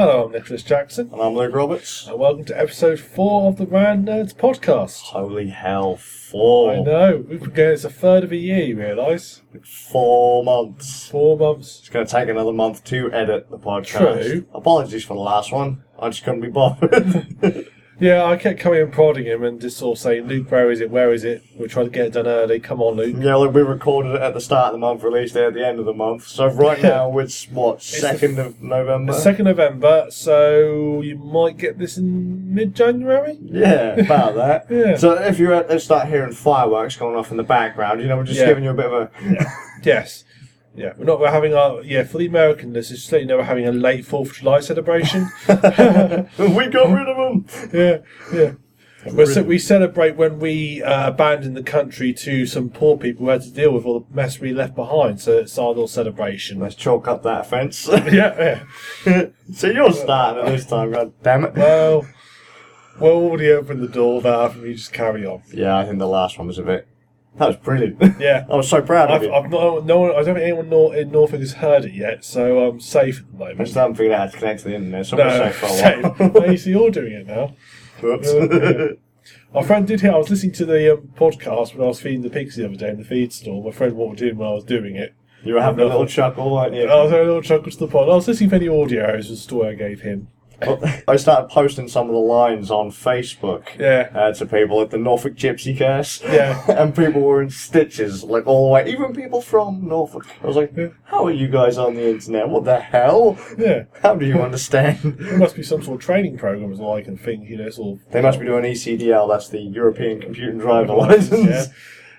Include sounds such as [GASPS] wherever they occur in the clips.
Hello, I'm Nicholas Jackson, And I'm Luke Roberts. and welcome to episode four of the Rand Nerds podcast. Holy hell, four. I know, we've been going, it's a third of a year, you realise? Four months. Four months. It's going to take another month to edit the podcast. True. Apologies for the last one. I just couldn't be bothered. [LAUGHS] Yeah, I kept coming and prodding him and just sort of saying, Luke, where is it? Where is it? We're trying to get it done early. Come on, Luke. yeah, look, we recorded it at the start of the month, released it at the end of the month. So right now it's, what, 2nd of November? 2nd November, so you might get this in mid January? Yeah, about that. [LAUGHS] Yeah. So if you uh, start hearing fireworks going off in the background, you know, we're just Yeah. giving you a bit of a... Yes. Yeah, we're not we're having our yeah for the American listeners. Just let you know we're having a late Fourth of July celebration. [LAUGHS] we got rid of them! yeah, yeah. We're, ce- we celebrate when we uh, abandoned the country to some poor people who had to deal with all the mess we left behind. So it's our little celebration. Let's chalk up that offence. [LAUGHS] yeah, yeah. [LAUGHS] so you're starting it this time, god damn it. Well, we'll already opened the door there, and you just carry on. Yeah, I think the last one was a bit. That was brilliant. Yeah. [LAUGHS] I was so proud of I've, you. I've not, no one, I don't think anyone in Norfolk has heard it yet, so I'm safe at the moment. I still haven't figured out how to connect to the internet, so I'm No, safe for a while. Well, you see, you're doing it now. Whoops. Yeah. Our [LAUGHS] friend did hear. I was listening to the um, podcast when I was feeding the pigs the other day in the feed store. My friend we're doing when I was doing it. you were having a little chuckle, weren't you? I was having a little chuckle to the pod. I was listening for any audio. Was the story I gave him. I started posting some of the lines on Facebook Yeah, uh, to people at the Norfolk Gypsy Curse. Yeah. [LAUGHS] and people were in stitches, like all the way. Even people from Norfolk. I was like, Yeah. how are you guys on the internet? What the hell? yeah. [LAUGHS] How do you understand? There must be some sort of training program, as I can think. You know, sort of. they must be doing ECDL, that's the European Computer Driver [LAUGHS] Yeah. License.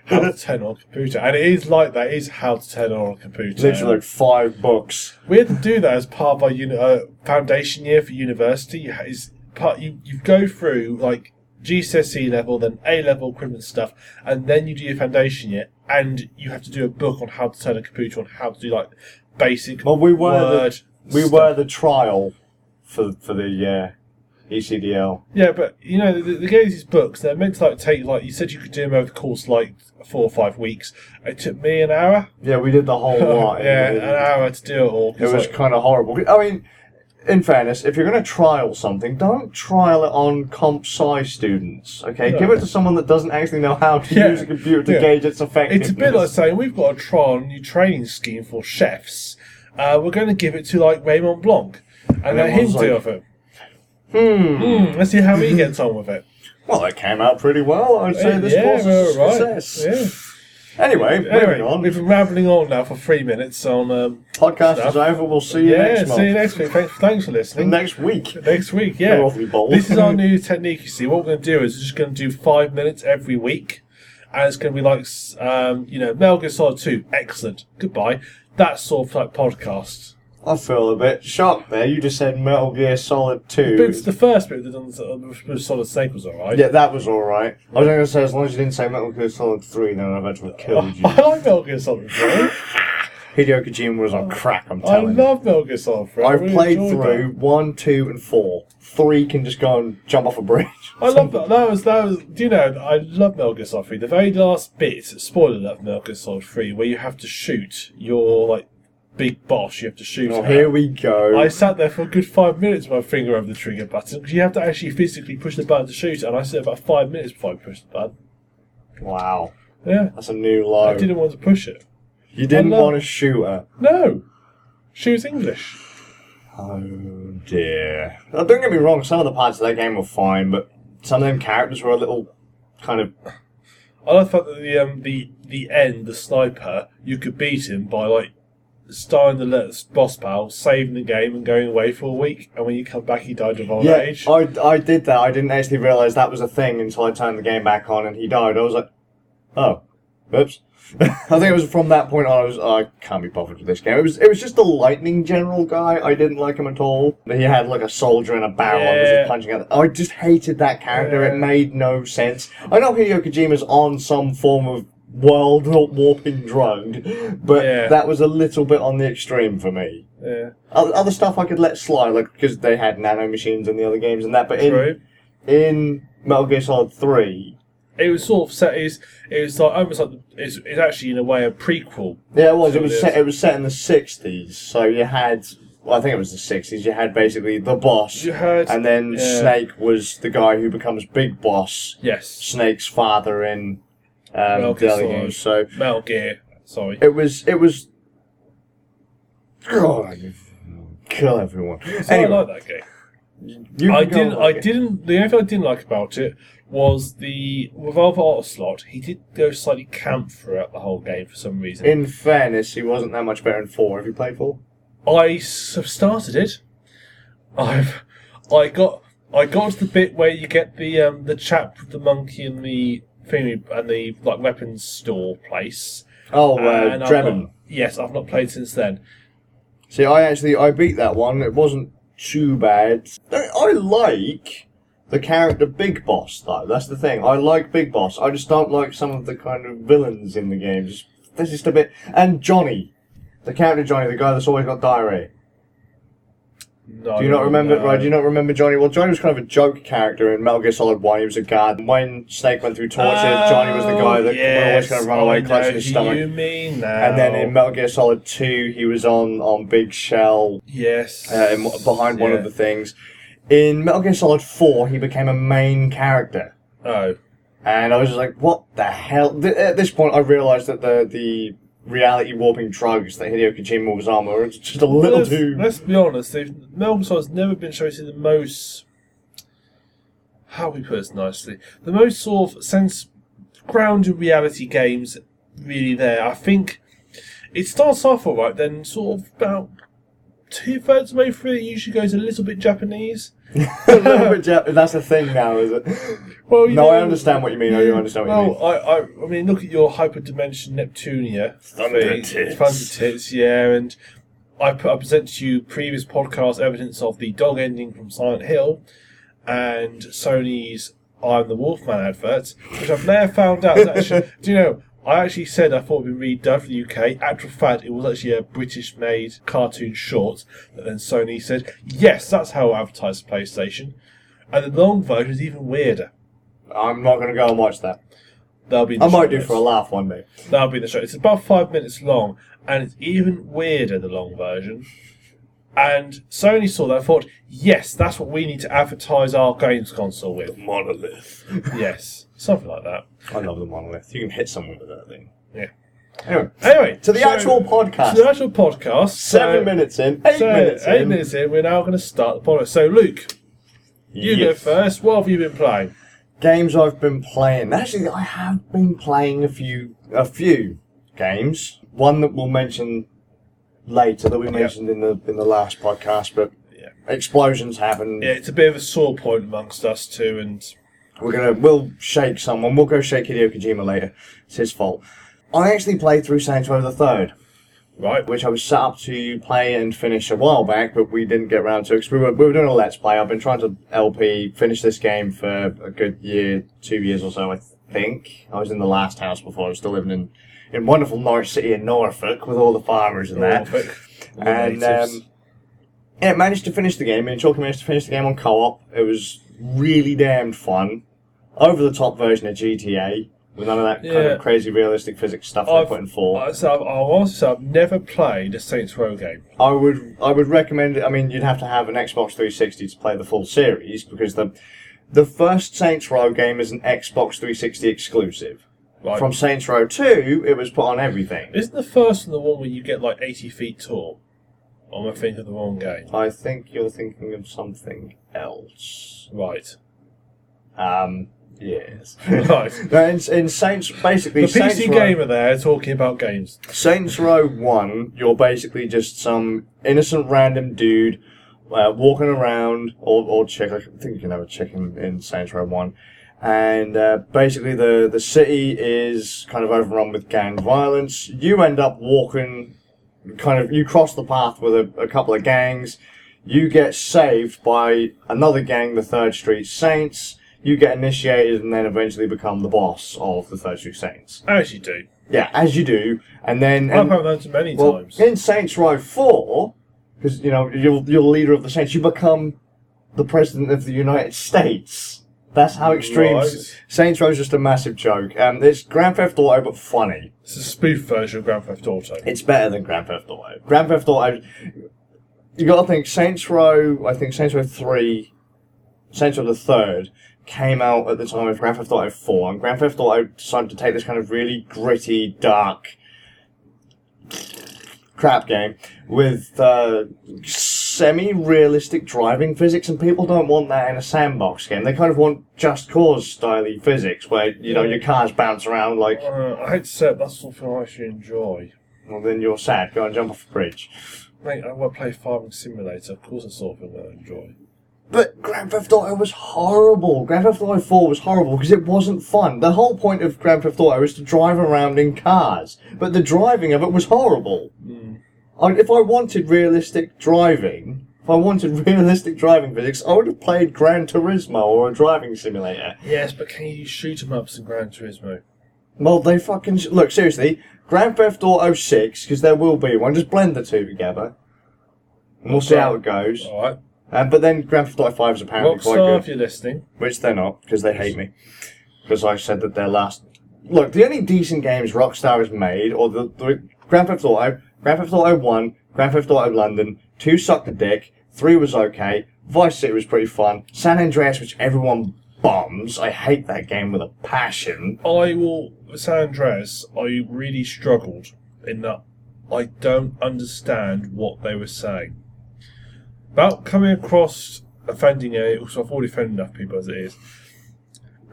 How to turn on a computer, and it is like that. It is how to turn on a computer. Literally like five books. We had to do that as part of our uni- uh, foundation year for university. You Is part you, you go through like GCSE level, then A level equivalent stuff, and then you do your foundation year, and you have to do a book on how to turn a computer on, how to do like basic Well, we were the- We stuff. were the trial for for the uh, ECDL. yeah, but you know the, the these books. They're meant to like take like you said you could do them over the course of, like four or five weeks. It took me an hour. Yeah, we did the whole [LAUGHS] lot. yeah, an hour to do it all. it was like, kind of horrible. I mean, in fairness, if you're going to trial something, don't trial it on comp sci students. Okay, No. give it to someone that doesn't actually know how to Yeah, use a computer to yeah. gauge its effectiveness. It's a bit like saying we've got a trial on a new training scheme for chefs. Uh, we're going to give it to like Raymond Blanc and, And let him everyone's do like- it. Hmm. Hmm, let's see how he gets on with it. Well, it came out pretty well. I'd say this yeah, was a right. success. Yeah. Anyway, moving Anyway, on. we've been rambling on now for three minutes on. Um, Podcast stuff. is over. We'll see you yeah, next see you next week. Thanks, thanks for listening. Next week. Next week, yeah. This is our [LAUGHS] new technique. You see, what we're going to do is we're just going to do five minutes every week, and it's going to be like, um, you know, Gear Solid Two, excellent, goodbye. That sort of like podcast. I feel a bit shocked there. You just said Metal Gear Solid 2. But it's the first bit that done with Solid Snake was alright. Yeah, that was alright. I was going to say, as long as you didn't say Metal Gear Solid 3, then I've actually killed [LAUGHS] you. I like Metal Gear Solid 3. Hideo Kojima was on crack, I'm I telling you. I love Metal Gear Solid 3. I I've really played enjoyed through that. 1, 2, and 4. 3 can just go and jump off a bridge. I love that. That was that was. Do you know? I love Metal Gear Solid 3. The very last bit, spoiler alert, Metal Gear Solid 3, where you have to shoot your like big boss. You have to shoot. Oh, her. here we go. I sat there for a good five minutes with my finger over the trigger button because you have to actually physically push the button to shoot and I sat about five minutes before I pushed the button. Wow. Yeah, That's a new low. I didn't want to push it. You didn't I want to shoot her. No, she was English. Oh dear. Now, don't get me wrong, some of the parts of that game were fine, but some of them characters were a little kind of. I love the fact that the um the the end, the sniper, you could beat him by like starting the boss battle, saving the game, and going away for a week. And when you come back, he died of old Yeah, age. I, I did that. I didn't actually realise that was a thing until I turned the game back on and he died. I was like, oh, oops. [LAUGHS] I think it was from that point on. I was oh, I can't be bothered with this game. It was it was just the lightning general guy. I didn't like him at all. He had like a soldier and a barrel and was just punching at. I just hated that character. Yeah. It made no sense. I know Hideo Kojima's on some form of world warping drug, but Yeah. that was a little bit on the extreme for me. yeah, Other, other stuff I could let slide, like because they had nano machines in the other games and that. But in true. in Metal Gear Solid Three, It was sort of set. Is it was like almost like it's, it's actually in a way a prequel. yeah, it was. It was set. It was set in the sixties, so you had well, I think it was the sixties. You had basically the boss, You had and then yeah. Snake was the guy who becomes Big Boss. yes, Snake's father in um, Metal Gear Deadly Solid. Games. So Metal Gear. Sorry. it was it was. God, you kill everyone. So anyway, I like that game. you I didn't. and I it. didn't. The only thing I didn't like about it was the Revolver Ocelot. He did go slightly camp throughout the whole game for some reason. In fairness, he wasn't that much better in four. Have you played four? I have started it. I've. I got. I got to the bit where you get the um, the chap with the monkey and the thing and the like weapons store place. Oh, uh, And I've Drebin. not- yes, I've not played since then. See, I actually I beat that one. It wasn't too bad. I I like the character Big Boss though. That's the thing. I like Big Boss. I just don't like some of the kind of villains in the game. Just there's just a bit. And Johnny, the character Johnny, the guy that's always got diarrhea. No, Do you not remember? no. Right? Do you not remember Johnny? Well, Johnny was kind of a joke character in Metal Gear Solid One. He was a guard. When Snake went through torture, Johnny was the guy that would always kind of run Oh, away, clutching his stomach. You mean now? And then in Metal Gear Solid Two, he was on on Big Shell yes, uh, in, behind one of the things. In Metal Gear Solid 4, he became a main character. Oh, And I was just like, what the hell? Th- at this point, I realised that the, the reality warping drugs that Hideo Kojima was on were just a little let's, too. let's be honest. they've- Metal Gear Solid's never been shown to be the most. How we put this nicely, the most sort of sense grounded reality games really there. I think it starts off alright, then sort of about two thirds of the way through, it usually goes a little bit Japanese. A little bit Jap- That's the thing now, is it? Well, you No, I understand what you mean. I do understand what you well, I, I, I mean, look at your hyperdimension Neptunia. Thunder thing. tits. Thunder tits, yeah. And I, put, I presented to you previous podcast evidence of the dog ending from Silent Hill and Sony's I'm the Wolfman advert, which I've now found out is actually. [LAUGHS] do you know? I actually said I thought it'd be redone for the UK. Actual fact, it was actually a British-made cartoon short. But then Sony said, "Yes, that's how I advertise PlayStation." And the long version is even weirder. I'm not going to go and watch that. That'll be. I might do notes. for a laugh one day. That'll be the show. It's about five minutes long, and it's even weirder the long version. And Sony saw that and thought, yes, that's what we need to advertise our games console with. Monolith. [LAUGHS] yes, something like that. I love the monolith. You can hit someone with that thing. Yeah. Anyway, Anyway, to the so- actual podcast. To the actual podcast. Seven so- minutes in. Eight so minutes eight in. minutes in. We're now going to start the podcast. So, Luke, you go first. What have you been playing? games I've been playing. Actually, I have been playing a few a few games. One that we'll mention later that we mentioned in the in the last podcast, but Yeah. explosions happen. Yeah, it's a bit of a sore point amongst us too, and We're gonna we'll shake someone. We'll go shake Hideo Kojima later. It's his fault. I actually played through Saints Row the Third, right, which I was set up to play and finish a while back, but we didn't get around to because we were we were doing a let's play. I've been trying to LP finish this game for a good year, two years or so. I think I was in the last house before. I was still living in in wonderful Norwich City in Norfolk with all the farmers and that. Norfolk, all And um, yeah, managed to finish the game. Me and Chalky managed to finish the game on co-op. It was really damned fun. Over the top version of GTA with none of that kind Yeah. of crazy realistic physics stuff they I've- put in four. Uh, so I've, I'll honestly say I've never played a Saints Row game. I would I would recommend it. I mean, you'd have to have an Xbox 360 to play the full series because the the first Saints Row game is an Xbox 360 exclusive. Right. From Saints Row 2, it was put on everything. Isn't the first one the one where you get like 80 feet tall? Or am I thinking of the wrong game? I think you're thinking of something else. Right. Um, yes. [LAUGHS] Right. No, in, in Saints, basically, The Saints PC Row, gamer there talking about games. Saints Row 1, you're basically just some innocent random dude uh, walking around, or, or chick, I think you can have a chick in, in Saints Row 1. And uh, basically, the, the city is kind of overrun with gang violence. You end up walking, kind of, you cross the path with a, a couple of gangs. You get saved by another gang, the Third Street Saints. You get initiated and then eventually become the boss of the Third Street Saints. As you do. Yeah, as you do, and then I've and, had that many well, times. in Saints Row Four, because you know you're you're the leader of the Saints, you become the president of the United States. That's how extreme Right. Saints Row is just a massive joke. Um, it's Grand Theft Auto, but funny. It's a spoof version of Grand Theft Auto. It's better than Grand Theft Auto. Grand Theft Auto. you got to think Saints Row. I think Saints Row three, Saints Row the third came out at the time of Grand Theft Auto four, and Grand Theft Auto decided to take this kind of really gritty, dark crap game with uh, semi-realistic driving physics, and people don't want that in a sandbox game. They kind of want Just Cause style physics, where you know your cars bounce around like. Uh, I hate to say it, that's something I actually enjoy. Well, then you're sad. Go and jump off a bridge. Mate, I want to play Farming Simulator. Of course, that's something I enjoy. But Grand Theft Auto was horrible. Grand Theft Auto 4 was horrible because it wasn't fun. The whole point of Grand Theft Auto is to drive around in cars, but the driving of it was horrible. Hmm. I, if I wanted realistic driving, if I wanted [LAUGHS] realistic driving physics, I would have played Gran Turismo or a driving simulator. Yes, but can you shoot shoot 'em ups in Gran Turismo? Well, they fucking sh- look seriously. Grand Theft Auto 6, because there will be one. Just blend the two together, and we'll see how it goes. All right. Um, but then Grand Theft Auto 5 is apparently quite Rockstar, good. if you're listening, Which they're not, because they hate me. Because I said that their last. Look, the only decent games Rockstar has made, or the, the Grand Theft Auto, Grand Theft Auto 1, Grand Theft Auto London, 2 sucked a dick, 3 was okay, Vice City was pretty fun, San Andreas, which everyone bombs. I hate that game with a passion. I will. San Andreas, I really struggled in that I don't understand what they were saying. About coming across offending a, also I've already offended enough people as it is.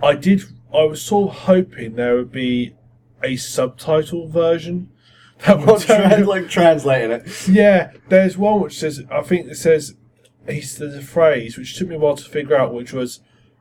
I did. I was sort of hoping there would be a subtitle version [LAUGHS] that would trans- like translating it. Yeah, there's one which says, I think it says, he's, there's a phrase which took me a while to figure out, which was,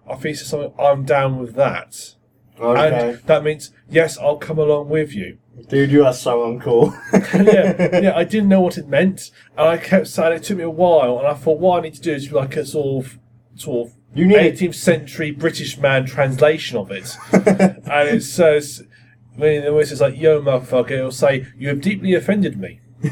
I think it says something, I'm down with that. Okay. And that means, yes, I'll come along with you. Dude, you are so uncool. [LAUGHS] yeah, yeah, I didn't know what it meant, and I kept saying it took me a while, and I thought, what I need to do is like a sort of, sort of, You need- 18th century British man translation of it. [LAUGHS] and it says, "I when it says like, yo, motherfucker, it'll say, you have deeply offended me. [LAUGHS]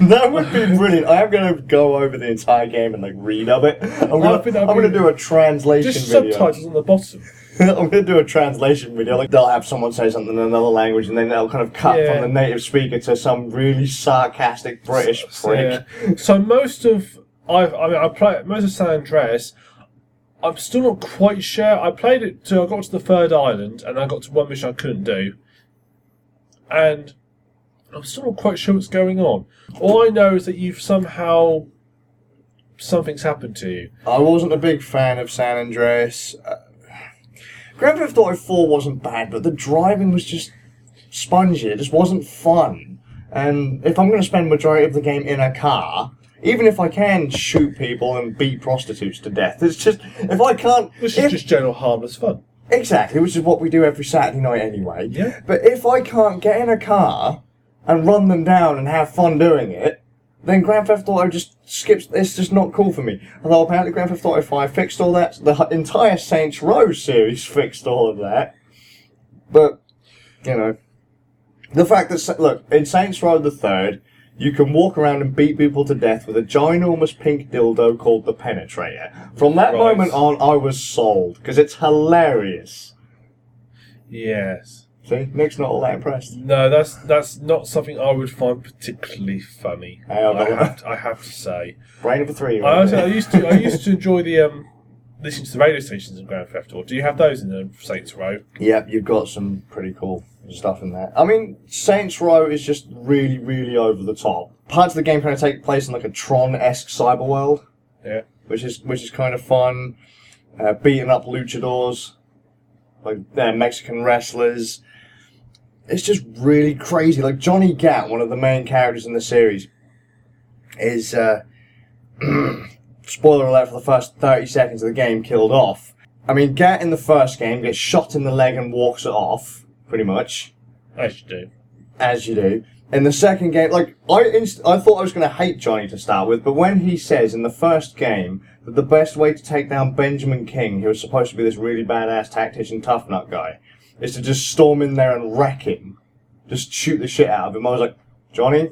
That would be brilliant. I am going to go over the entire game and like redub it. I'm going to that'd I'm going to be- do a translation Just video. subtitles on the bottom. [LAUGHS] I'm going to do a translation video. Like they'll have someone say something in another language, and then they'll kind of cut Yeah. from the native speaker to some really sarcastic British So, prick. yeah. So most of I've, I mean I play most of San Andreas. I'm still not quite sure. I played it till I got to the third island, and I got to one mission I couldn't do, and I'm still not quite sure what's going on. All I know is that you've somehow something's happened to you. I wasn't a big fan of San Andreas. Uh, Grand Theft Auto 4 wasn't bad, but the driving was just spongy. It just wasn't fun. And if I'm going to spend majority of the game in a car, even if I can shoot people and beat prostitutes to death, it's just if I can't. If- is just general harmless fun. Exactly, which is what we do every Saturday night anyway. Yeah. But if I can't get in a car and run them down and have fun doing it, then Grand Theft Auto just skips. It's just not cool for me. Although apparently Grand Theft Auto 5 fixed all that. The entire Saints Row series fixed all of that. But, you know. The fact that, look, in Saints Row the Third, you can walk around and beat people to death with a ginormous pink dildo called the Penetrator. From that Right. moment on, I was sold, because it's hilarious. Yes. See, Nick's not all that impressed. No, that's that's not something I would find particularly funny. I've I have, to, I have to say. Brain of a three. I, also, I used to I used to enjoy the um listening to the radio stations in Grand Theft Auto. Do you have those in the Saints Row? Yep, you've got some pretty cool stuff in there. I mean, Saints Row is just really, really over the top. Parts of the game kind of take place in like a Tron-esque cyber world, Yeah. which is which is kind of fun. Uh, beating up luchadors, like they're Mexican wrestlers. It's just really crazy. Like Johnny Gat, one of the main characters in the series, is uh, [CLEARS THROAT] spoiler alert for the first thirty seconds of the game killed off. I mean, Gat in the first game gets shot in the leg and walks it off, pretty much As you do. as you do. In the second game, like I, inst- I thought I was going to hate Johnny to start with, but when he says in the first game that the best way to take down Benjamin King, who was supposed to be this really badass tactician, tough nut guy, is to just storm in there and wreck him, just shoot the shit out of him. I was like, Johnny,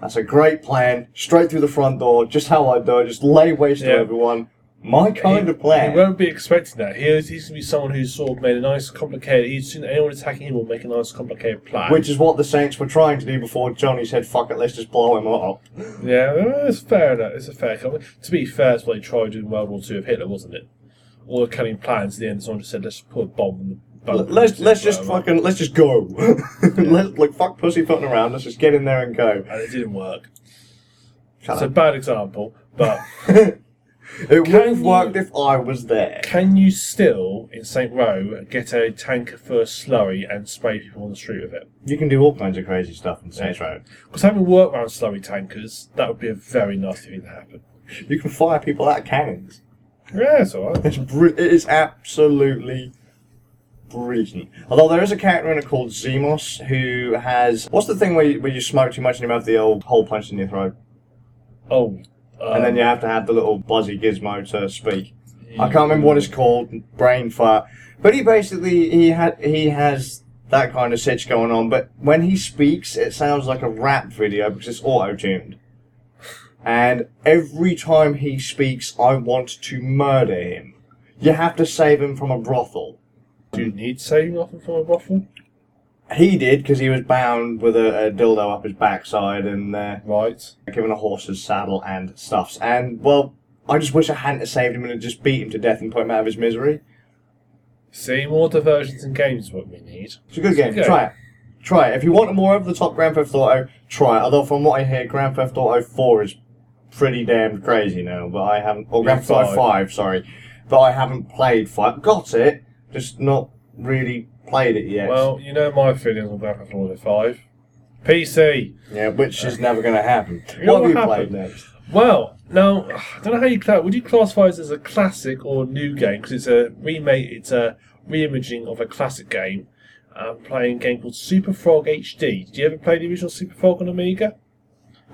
that's a great plan. Straight through the front door, just how I do it. Just lay waste to Yeah. everyone. My kind of plan. He won't be expecting that. He is, he's going to be someone who's sort of made a nice, complicated. He's seen anyone attacking him will make a nice, complicated plan. Which is what the Saints were trying to do before Johnny said, fuck it, let's just blow him up. yeah, well, it's fair enough. It's a fair comment. To be fair, it's what they tried doing in World War Two of Hitler, wasn't it? All the cunning plans. At the end, someone just said, "Let's put a bomb." In the L- bunker Let's let's just whatever. fucking let's just go. [LAUGHS] let's like fuck pussy pussyfooting around. Let's just get in there and go. And it didn't work. Shut It's a bad example, but [LAUGHS] It would have worked if I was there. can you still in Saint Row get a tanker for a slurry and spray people on the street with it? You can do all kinds of crazy stuff in Saints Row. Because having worked around slurry tankers, that would be a very nasty thing to happen. You can fire people out of cannons. Yeah, it's alright. It's br- it is absolutely brilliant. Although there is a character in it called Zimos who has what's the thing where you, where you smoke too much and you have the old hole punched in your throat, Oh, um, and then you have to have the little buzzy gizmo to speak. I can't remember what it's called, brain fart. But he basically he had he has that kind of sitch going on. But when he speaks, it sounds like a rap video because it's auto tuned. And every time he speaks, I want to murder him. You have to save him from a brothel. Do you need saving off from a brothel? He did because he was bound with a, a dildo up his backside and uh, Right. given a horse's saddle and stuffs. And well, I just wish I hadn't saved him and had just beat him to death and put him out of his misery. See, more diversions and games what we need. It's a good game. Okay. Try it. Try it. If you want more of the top Grand Theft Auto, try it. Although from what I hear, Grand Theft Auto 4 is pretty damn crazy now. But I haven't. Or Grand Theft Auto Five. 5, sorry. But I haven't played 5. Got it, just not really played it yet. Well, you know my feelings on Grand Theft Auto 5. PC. yeah, which is never going to happen. You know what have you what played next? Well, now I don't know how you cla- would you classify this as a classic or new game because it's a remake, it's a reimagining of a classic game. I'm playing a game called Super Frog HD. Did you ever play the original Super Frog on Amiga?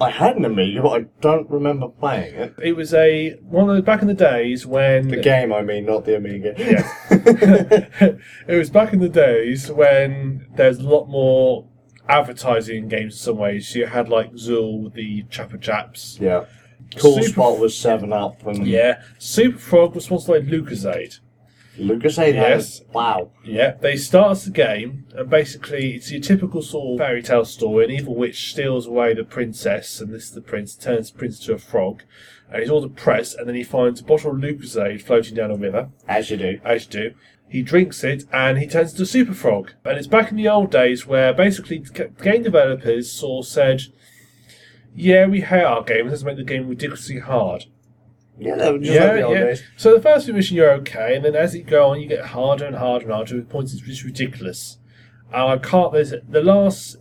I had an Amiga, but I don't remember playing it. It was a one of the back in the days when The game, I mean, not the Amiga. Yeah. [LAUGHS] it was back in the days when there's a lot more advertising in games in some ways. You had like Zool, the Chupa Chups. yeah. Cool Super- Spot was 7 Up and Yeah. Super Frog was sponsored by Lucozade. Lucozade Yes. Wow. Yeah, they start us the game, and basically it's your typical sort of fairy tale story. An evil witch steals away the princess, and this the prince turns the prince to a frog, and he's all depressed. And then he finds a bottle of Lucozade floating down a river, As you do. as you do. He drinks it, and he turns into a super frog. And it's back in the old days where basically game developers sort of said, "Yeah, we hate our game. Let's make the game ridiculously hard." Yeah, just yeah, like yeah. So the first few missions you're okay, and then as you go on, you get harder and harder and harder to the point it's just ridiculous. And I can't. There's the last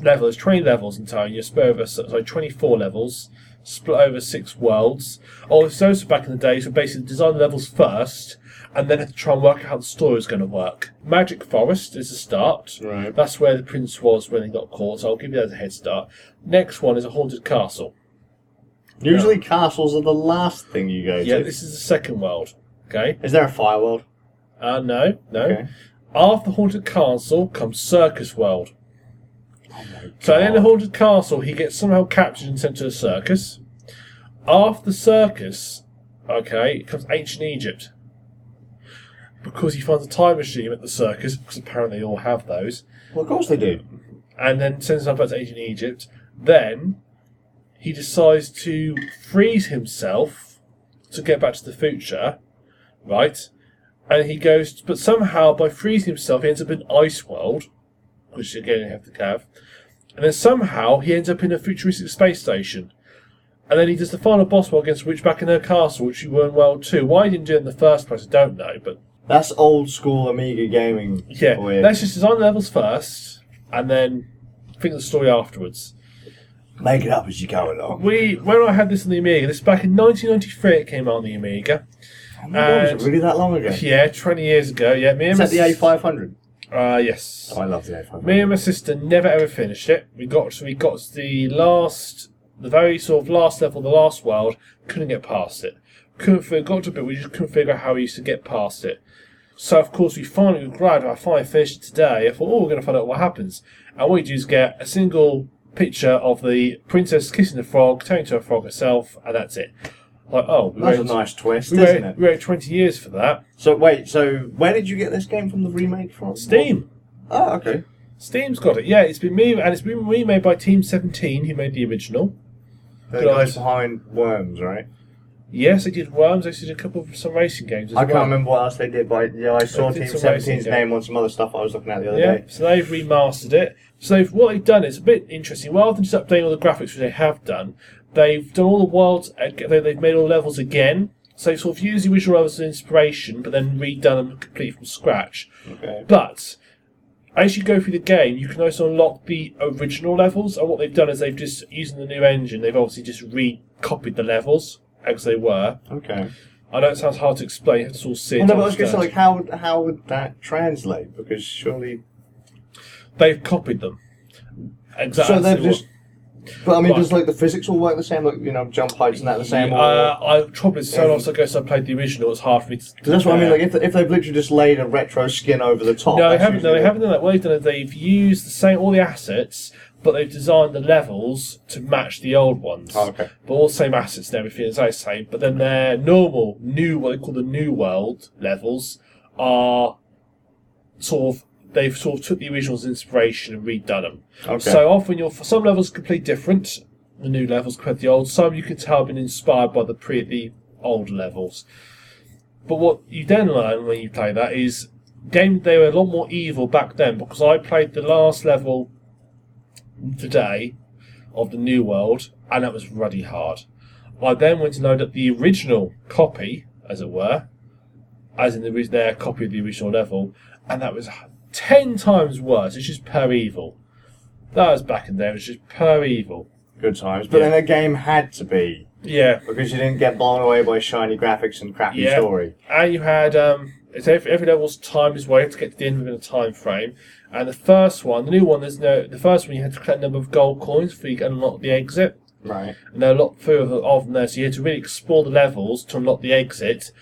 level is 20 levels in total. You're split over sorry 24 levels, split over six worlds. Oh, or those were back in the days were basically design the levels first, and then had to try and work out how the story is going to work. Magic Forest is the start. Right. That's where the prince was when he got caught. So I'll give you that as a head start. Next one is a haunted castle. Usually castles are the last thing you go to. Yeah, to. this is the second world. Okay. Is there a fire world? Uh, no, no. Okay. After Haunted Castle comes Circus World. Oh So in the Haunted Castle, he gets somehow captured and sent to a circus. After the circus, okay, comes Ancient Egypt. Because he finds a time machine at the circus, because apparently they all have those, Well, of course they do. and then sends himself back to Ancient Egypt. Then he decides to freeze himself to get back to the future, right? And he goes, but somehow by freezing himself, he ends up in Ice World, which again you have to have. And then somehow he ends up in a futuristic space station. And then he does the final boss war against Witch back in her castle, which you were in World 2. Why he didn't do it in the first place, I don't know, but That's old school Amiga gaming. yeah, let's just design the levels first, and then think of the story afterwards. Make it up as you go along. We when I had this on the Amiga, this is back in 1993. It came out on the Amiga. Oh my God, And- it really that long ago? Yeah, 20 years ago. Yeah, me and Is that the A500? Uh, yes. Oh, I love the A500. Me and my sister never ever finished it. We got we got to the last, the very sort of last level, the last world. Couldn't get past it. Couldn't figure, got to a bit. We just couldn't figure out how we used to get past it. So of course we finally were glad I finally finished it today. I thought, oh, we're going to find out what happens. And what we do is get a single picture of the princess kissing the frog, turning to a frog herself, and that's it. Like, oh, we That's a waited, nice twist, we isn't waited, it? we waited 20 years for that. So wait, so where did you get this game from? The remake from Steam. Oh, okay. Steam's got it. Yeah, it's been made, and it's been remade by Team 17, who made the original. The Good guys behind Worms, right? Yes, they did Worms. They did a couple of some racing games as I well. can't remember what else they did, but yeah, I saw Team some 17's name on some other stuff I was looking at the other Yeah, day. so they've remastered it. So they've, what they've done is a bit interesting. Rather than just updating all the graphics, which they have done, they've done all the worlds. they- They've made all the levels again. So they've sort of used the original levels as inspiration, but then redone them completely from scratch. Okay. But as you go through the game, you can also unlock the original levels. And what they've done is they've just using the new engine. They've obviously just recopied the levels as they were. Okay. I know it sounds hard to explain. You have to sort of see. Well, no, but I was going to say, like, how how would that translate? Because surely, they've copied them. Exactly. so they've just. But I mean, Right. does like the physics all work the same? Like you know, jump heights and that the same? or- Uh, I probably so Yeah. long ago since I played the original. It's hard for me to. Because that's what I mean. Like, if, if they've literally just laid a retro skin over the top. no, they haven't. No, they haven't done that. What they've done is they've used the same all the assets, but they've designed the levels to match the old ones. Oh, okay. But all the same assets and everything is the same. But then their normal, new, what they call the new world levels, are sort of they've sort of took the originals inspiration and redone them. Okay. So often you'll some levels completely different, the new levels compared to the old. Some you can tell have been inspired by the pre the old levels. But what you then learn when you play that is game they were a lot more evil back then because I played the last level today of the new world and that was ruddy hard. I then went to load up the original copy, as it were, as in the, their copy of the original level, and that was ten times worse. It's just per evil. That was back in there. It was just per evil. Good times. But Yeah. then the game had to be Yeah, because you didn't get blown away by shiny graphics and crappy Yeah. story. and you had um, it's every, every level's time is way to get to the end within a time frame. And the first one, the new one, there's no. The first one you had to collect a number of gold coins before you could unlock the exit. Right. And there are a lot further of them there, so you had to really explore the levels to unlock the exit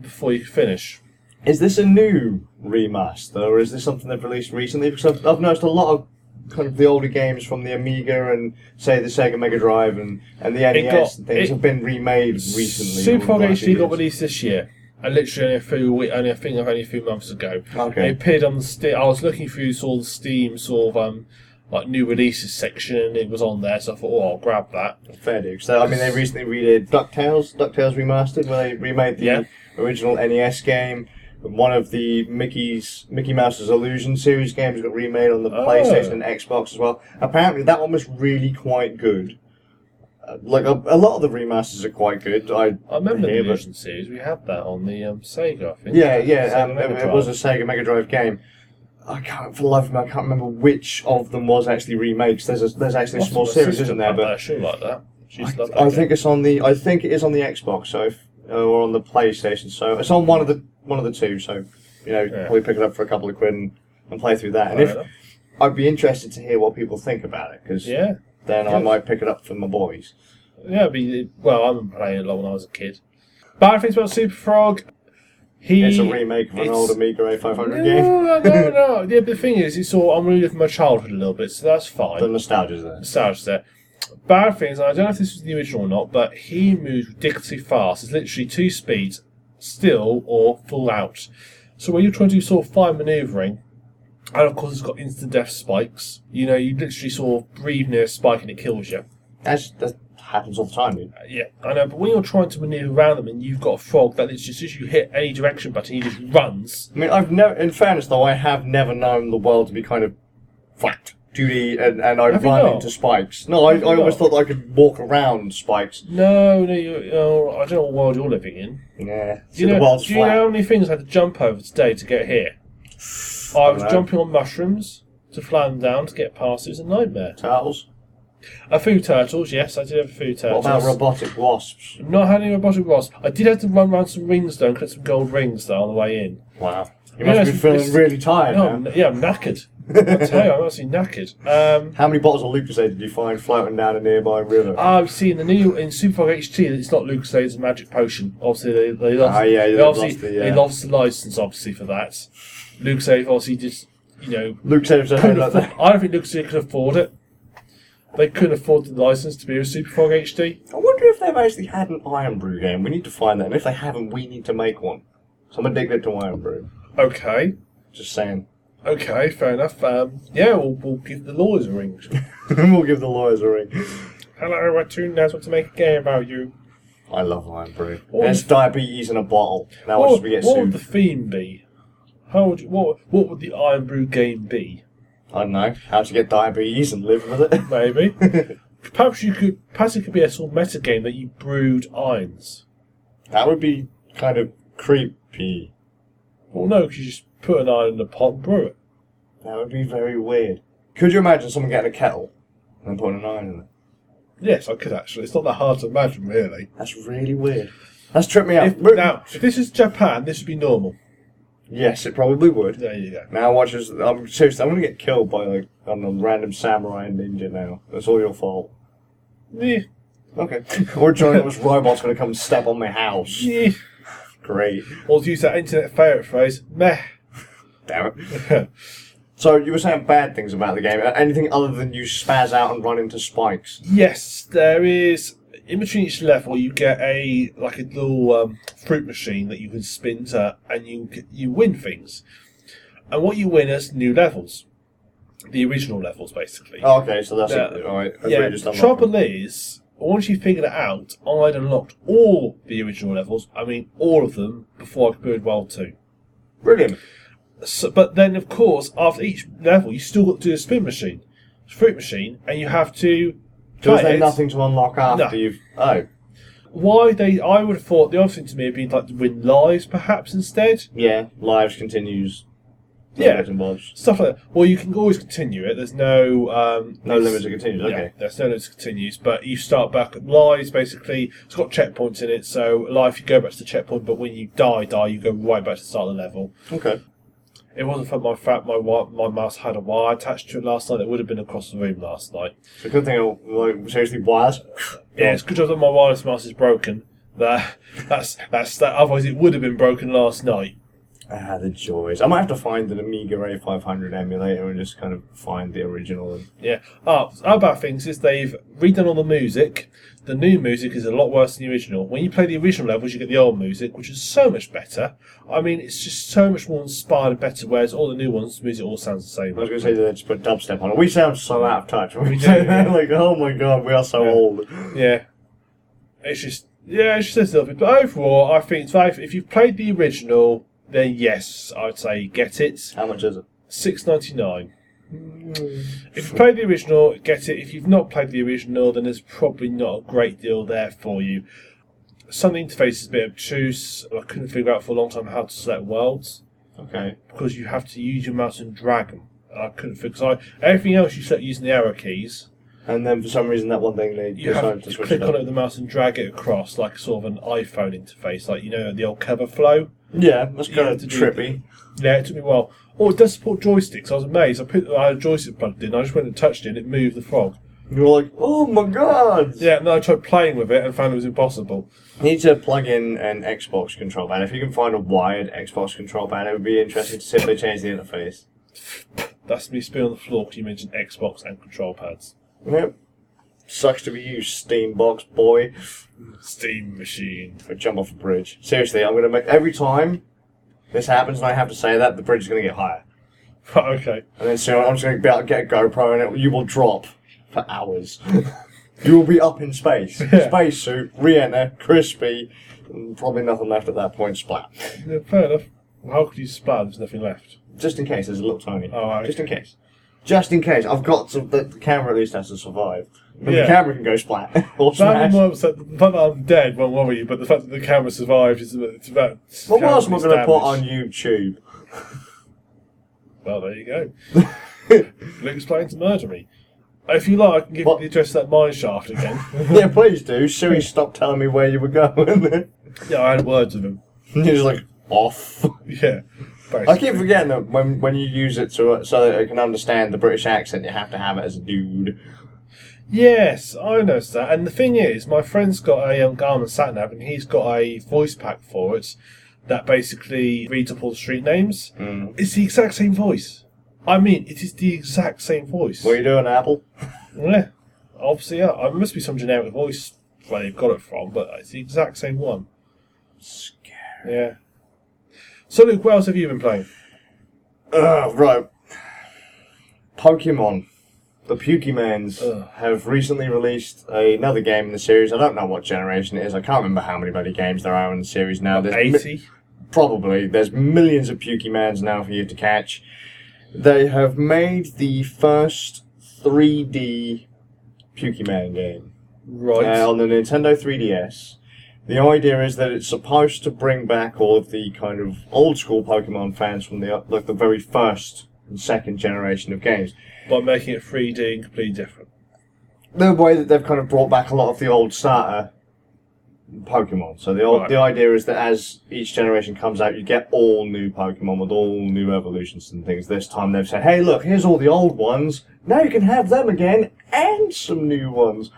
before you could finish. Is this a new remaster, or is this something they've released recently? Because I've, I've noticed a lot of kind of the older games from the Amiga and say the Sega Mega Drive and, and the NES got- and things it- have been remade recently. Super the HD got released this year. And literally only a few we- only I think of only a few months ago. Okay. It appeared on the Steam. I was looking through sort of the Steam sort of um like new releases section, and it was on there. So I thought, oh, I'll grab that. Fair do. So I mean, they recently redid Ducktales, Ducktales remastered, where they remade the Yeah. original NES game. One of the Mickey's Mickey Mouse's Illusion series games got remade on the Oh. PlayStation and Xbox as well. Apparently, that one was really quite good. Like a, a lot of the remasters are quite good. I I remember hear, the but- Illusion series. We had that on the um, Sega, I think. Yeah, yeah, Sega um, Mega it, it was a Sega Mega Drive game. I can't, for the life of me, I can't remember which of them was actually remakes. There's a, there's actually a Lots small my series, sister isn't there? had But that, like that. She used to love that I game. think it's on the. I think it is on the Xbox, so if, or on the PlayStation. So it's on one of the one of the two. So you know, Yeah. probably pick it up for a couple of quid and, and play through that. And Fair if enough. I'd be interested to hear what people think about it, because yeah, then I might pick it up for my boys. yeah. Be, well, I remember playing it a lot when I was a kid. Bad things about Super Frog. He, It's a remake of an it's- old Amiga A500 no, game. No, no, [LAUGHS] no. Yeah, but the thing is, it's all I'm reliving my childhood a little bit, so that's fine. The nostalgia's there. Nostalgia there. Bad things, and I don't know if this was the original or not, but he moves ridiculously fast. It's literally two speeds, still or full out. So when you're trying to do sort of fine manoeuvring, and of course it's got instant death spikes, you know, you literally sort of breathe near a spike and it kills you. That's, that happens all the time, dude. Uh, Yeah, I know, but when you're trying to manoeuvre around them and you've got a frog that it's just as you hit any direction button, he just runs. I mean, I've never. In fairness, though, I have never known the world to be kind of flat, 2D, and, and I Have you run not? into spikes. No, I, Have you I always not? thought that I could walk around spikes. No, no, you, I don't know what world you're living in. Yeah, Do you, the know, world's do you know how many things I had to jump over today to get here? I was jumping on mushrooms to fly them down to get past. It was a nightmare. Turtles. A few turtles, yes, I did have a few What turtles. about robotic wasps? Not had any robotic wasp. I did have to run around some rings though and collect some gold rings though on the way in. Wow. You Yeah, must be it's- feeling it's- really tired No, now. Yeah, I'm knackered. I tell you, I'm actually knackered. Um, How many bottles of Lucozade did you find floating down a nearby river? I've seen the new in Super Frog HD, it's not Lucozade, it's a magic potion. Obviously, they, they lost, Ah, yeah, they they've obviously lost the, they lost the license obviously for that. Lucozade obviously just you know was couldn't like that. I don't think Lucozade could afford it. They couldn't afford the license to be a Super Frog HD. I wonder if they've actually had an Irn-Bru game? We need to find that. And if they haven't, we need to make one. So I'm addicted to Irn-Bru. Okay. Just saying. Okay, fair enough. Um, yeah, we'll, we'll give the lawyers a ring. [LAUGHS] we'll give the lawyers a ring. Hello, I knows what to make a game about you. I love Iron Brew. What There's would- diabetes in a bottle. Now what, watch we get what would the theme be? How would you, what what would the Irn-Bru game be? I don't know. How to get diabetes and live with it. [LAUGHS] Maybe. [LAUGHS] perhaps you could. Perhaps it could be a sort of meta game that you brewed irons. that would be kind of creepy. Well, no, because you just put an iron in a pot and brew it. That would be very weird. Could you imagine someone getting a kettle and putting an iron in it? Yes, I could actually. It's not that hard to imagine, really. That's really weird. That's tripped me out. If, now, if this is Japan, this would be normal. Yes, it probably would. There you go. Now watch this. I'm seriously. I'm gonna get killed by like I don't know, random samurai and ninja. Now that's all your fault. Yeah. Okay. or giant was robots gonna come and step on my house. Yeah. Great. Or to use that internet favourite phrase, meh. Damn it. [LAUGHS] So you were saying bad things about the game. Anything other than you spaz out and run into spikes? yes, there is. In between each level, you get a like a little um, fruit machine that you can spin to, and you you win things. And what you win is new levels, the original levels, basically. Oh, okay, so that's Yeah. it. All right. Yeah. The trouble is, once you figured it out, I'd unlocked all the original levels. I mean, all of them before I could build World Two. Brilliant. So, but then, of course, after each level, you still got to do a spin machine, fruit machine, and you have to. So is there nothing to unlock after No. you've? Oh, Why they? I would have thought the other thing to me would be like to win lives, perhaps instead. yeah. Lives continues. Yeah. Bits and bobs. Stuff like that. Well, you can always continue it. There's no um, No it's- limit to continues. Yeah, Okay. there's no limit to continues, but you start back at lives. Basically, it's got checkpoints in it. So life, you go back to the checkpoint, but when you die, die, you go right back to the start of the level. Okay. It wasn't for my fact my wi- my mouse had a wire attached to it last night. It would have been across the room last night. It's a good thing. Like seriously, wires. Yeah, it's good job that my wireless mouse is broken. That that's that's that. Otherwise, it would have been broken last night. Ah, the joys. I might have to find an Amiga A500 emulator and just kind of find the original. And... Yeah. Oh, about things is they've redone all the music. The new music is a lot worse than the original. When you play the original levels, you get the old music, which is so much better. I mean, it's just so much more inspired and better. Whereas all the new ones, the music all sounds the same. I was going to say that they just put dubstep on it. We sound so out of touch we, We [LAUGHS] do, yeah. Like, oh my god, we are so Yeah. old. Yeah. It's just yeah, it's just a little bit. But overall, I think if you've played the original, then yes, I'd say get it. How much is it? Six ninety nine. If you've played the original, get it. If you've not played the original, then there's probably not a great deal there for you. Some of the interface is a bit obtuse. I couldn't figure out for a long time how to select worlds Okay. because you have to use your mouse and drag them. I couldn't figure I everything else you select using the arrow keys. And then for some reason, that one thing they You have decided to to switch click it on it up. with the mouse and drag it across like sort of an iPhone interface, like you know the old cover flow. Yeah, that's You kind have of to do- trippy. Yeah, it took me a while. Oh, it does support joysticks. I was amazed. I put I had a joystick plugged in. I just went and touched it, and it moved the frog. You're like, oh my god! Yeah, and then I tried playing with it and found it was impossible. You need to plug in an Xbox control pad. If you can find a wired Xbox control pad, it would be interesting to simply change the interface. That's me spin on the floor because you mentioned Xbox and control pads. Yep. Sucks to be you, Steambox boy. Steam machine. I jump off a bridge. Seriously, I'm gonna make every time this happens and I have to say that, the bridge is gonna get higher. [LAUGHS] okay. And then soon I'm just gonna be able to get a GoPro and it, you will drop for hours. [LAUGHS] you will be up in space. [LAUGHS] Yeah. Spacesuit, re-enter, crispy, and probably nothing left at that point, splat. Yeah, fair enough. How could you splat? There's nothing left. Just in case, there's a little tiny. Oh, right. Just in case. Just in case. I've got to, the, camera at least has to survive. But Yeah. the camera can go splat [LAUGHS] or That smash. one was- the fact that I'm dead won't worry you, but the fact that the camera survived is it's about. What else am I going to put on. YouTube? Well, there you go. [LAUGHS] Luke's planning to murder me. If you like, I can give What? you the address of that mine shaft again. [LAUGHS] yeah, please do. Siri, stop telling me where you were going. yeah, I had words with him. He was like, off. Yeah. I keep forgetting that when when you use it to so that it can understand the British accent, you have to have it as a dude. Yes, I noticed that. And the thing is, my friend's got a um, Garmin sat nav, and he's got a voice pack for it that basically reads up all the street names. Mm. It's the exact same voice. I mean, it is the exact same voice. What are you doing, Apple? Yeah, obviously, yeah. It must be some generic voice where they've got it from, but it's the exact same one. Scary. Yeah. So, Luke, what else have you been playing? Uh, right. Pokemon. The Pokemans Ugh. have recently released another game in the series. I don't know what generation it is. I can't remember how many bloody games there are in the series now. There's mi- 80? probably. There's millions of Pokemans now for you to catch. They have made the first 3D Pokemon game Right. uh, on the Nintendo 3DS. The idea is that it's supposed to bring back all of the kind of old school Pokemon fans from the like the very first and second generation of games. by making it 3D and completely different. The way that they've kind of brought back a lot of the old starter Pokemon. So the old, Right. the idea is that as each generation comes out, you get all new Pokemon with all new evolutions and things. This time they've said, "Hey, look, here's all the old ones. Now you can have them again and some new ones."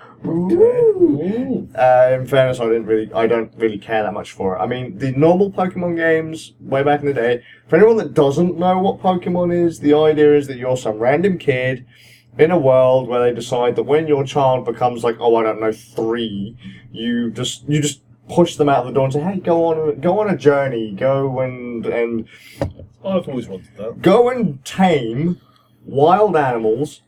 Uh, in fairness, I didn't really, I don't really care that much for it. I mean, the normal Pokemon games way back in the day. For anyone that doesn't know what Pokemon is, the idea is that you're some random kid in a world where they decide that when your child becomes like, oh, I don't know, three, you just you just push them out of the door and say, hey, go on, go on a journey, go and and I've always wanted that. go and tame wild animals,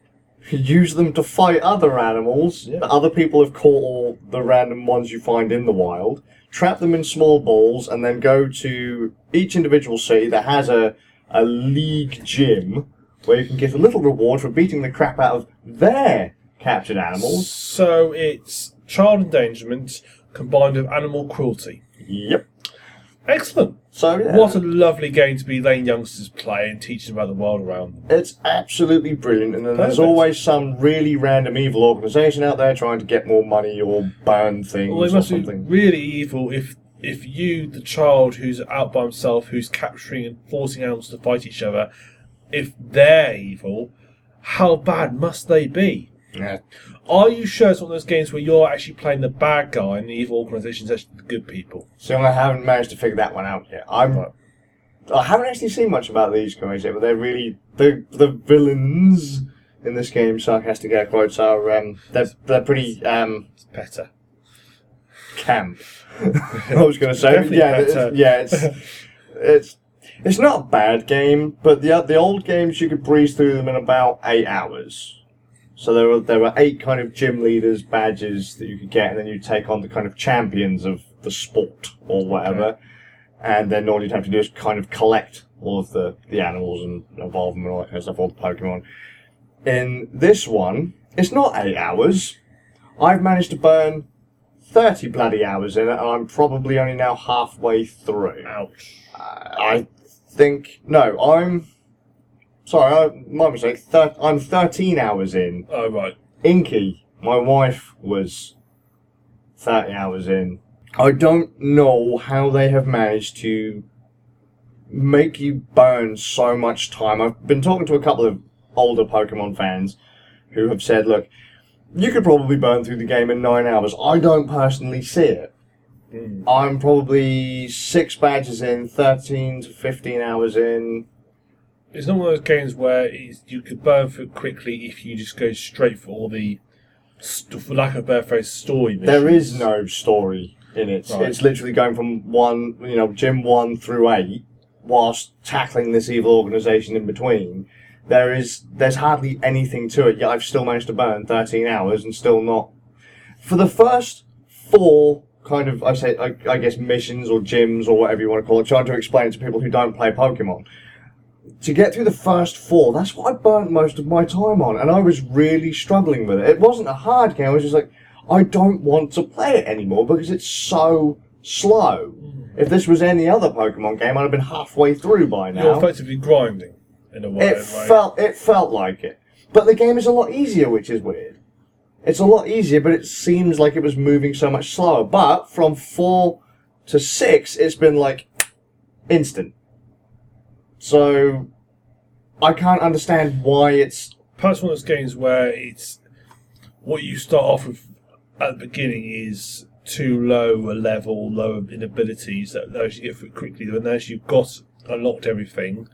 use them to fight other animals Yeah. that other people have caught all the random ones you find in the wild, trap them in small balls, and then go to each individual city that has a, a league gym where you can get a little reward for beating the crap out of their captured animals. So it's child endangerment combined with animal cruelty. Yep. Excellent. So yeah, What a lovely game to be letting youngsters play and teaching about the world around them. It's absolutely brilliant, and then there's Perfect. always some really random evil organisation out there trying to get more money or ban things Well, it or must be something. really evil if if you, the child who's out by himself, who's capturing and forcing animals to fight each other, if they're evil, how bad must they be? Yeah. Are you sure it's one of those games where you're actually playing the bad guy and the evil organisation's actually the good people? So I haven't managed to figure that one out yet. I'm. Right. I haven't actually seen much about these guys yet, but they're really the the villains in this game. Sarcastic air quotes are um, they're they're pretty um, It's better. camp. [LAUGHS] I was going to say, Definitely yeah, it's, yeah, it's it's it's not a bad game, but the the old games you could breeze through them in about eight hours. So there were there were eight kind of gym leaders badges that you could get, and then you take on the kind of champions of the sport or whatever. And then all you'd have to do is kind of collect all of the, the animals and evolve them and all that kind of stuff, all the Pokemon. In this one, it's not eight hours. I've managed to burn 30 bloody hours in it, and I'm probably only now halfway through. Ouch. I think. No, I'm. Sorry, I, my mistake. Thir- I'm 13 hours in. Oh, right. Inky, my wife, was 30 hours in. I don't know how they have managed to make you burn so much time. I've been talking to a couple of older Pokemon fans who have said, look, you could probably burn through the game in nine hours. I don't personally see it. Mm. I'm probably six badges in, 13 to 15 hours in. It's not one of those games where you could burn through quickly if you just go straight for all the, st- for lack of a better phrase, story missions. There is no story in it. Right. It's literally going from one, you know, gym one through eight, whilst tackling this evil organization in between. There is, there's hardly anything to it. Yet I've still managed to burn 13 hours and still not. For the first four kind of, I say, I, I guess missions or gyms or whatever you want to call it, trying to explain it to people who don't play Pokemon. To get through the first four, that's what I burnt most of my time on, and I was really struggling with it. It wasn't a hard game. I was just like, I don't want to play it anymore because it's so slow. Mm. If this was any other Pokemon game, I'd have been halfway through by now. You're effectively grinding in a way. It right? felt it felt like it, but the game is a lot easier, which is weird. It's a lot easier, but it seems like it was moving so much slower. But from four to six, it's been like instant. So I can't understand why it's Perhaps one of those games where it's what you start off with at the beginning is too low a level, low in abilities that as you get through quickly. Then as you've got unlocked everything,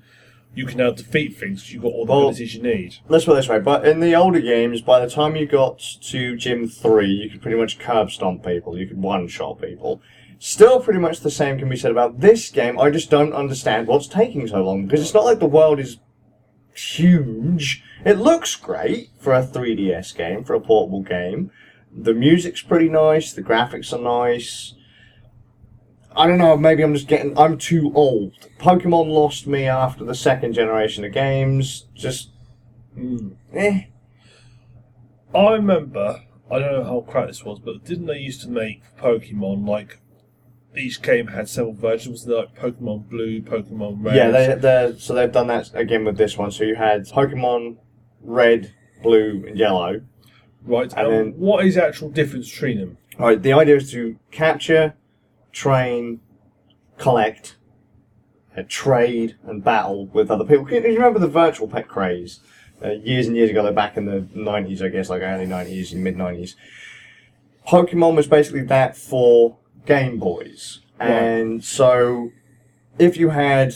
you can now defeat things. You've got all the Well- abilities you need. Let's put it this way, but in the older games, by the time you got to Gym 3, you could pretty much curb stomp people, you could one shot people. Still, pretty much the same can be said about this game. I just don't understand what's taking so long because it's not like the world is huge. It looks great for a 3DS game, for a portable game. The music's pretty nice, the graphics are nice. I don't know, maybe I'm just getting. I'm too old. Pokemon lost me after the second generation of games. Just. Eh. I remember, I don't know how crap this was, but didn't they used to make Pokemon like each game had several versions, like Pokemon Blue, Pokemon Red? Yeah, they, they're, so they've done that again with this one. So you had Pokemon Red, Blue, and Yellow. right. and And then- what is the actual difference between them? Right, the idea is to capture, train, collect, uh, trade, and battle with other people. Can you remember the virtual pet craze? Uh, years and years ago, like back in the 90s, I guess, like early 90s and mid 90s. Pokemon was basically that for Game Boys. And so, if you had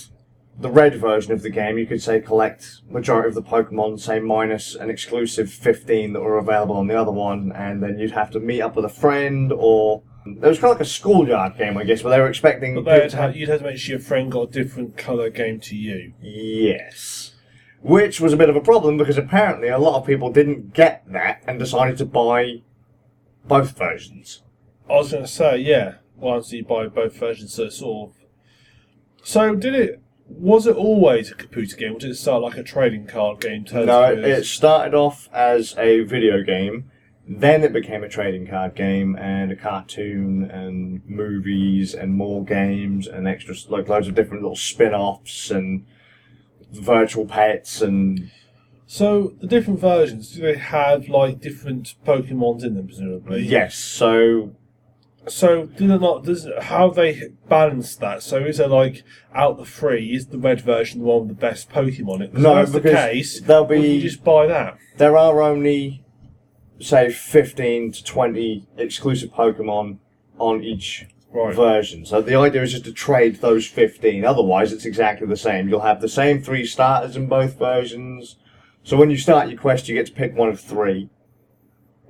the red version of the game, you could say collect majority of the Pokemon, say minus an exclusive 15 that were available on the other one, and then you'd have to meet up with a friend or. It was kind of like a schoolyard game, I guess, where they were expecting. But they had to have, you'd have to make sure your friend got a different colour game to you. Yes. Which was a bit of a problem because apparently a lot of people didn't get that and decided to buy both versions. I was going to say, yeah. Once you buy both versions, so sort of. So did it? Was it always a computer game, or did it start like a trading card game? No, it started off as a video game, then it became a trading card game and a cartoon and movies and more games and extra like loads of different little spin-offs and virtual pets and So the different versions, do they have like different Pokemons in them, presumably? yes. So So do they not? Does how they balance that? So is there like out the three? Is the red version the one with the best Pokemon? If No, that's the because case, there'll wouldn't be- you just buy that? there are only say 15 to 20 exclusive Pokemon on each Right. version. So the idea is just to trade those 15. Otherwise, it's exactly the same. You'll have the same three starters in both versions. So when you start your quest, you get to pick one of three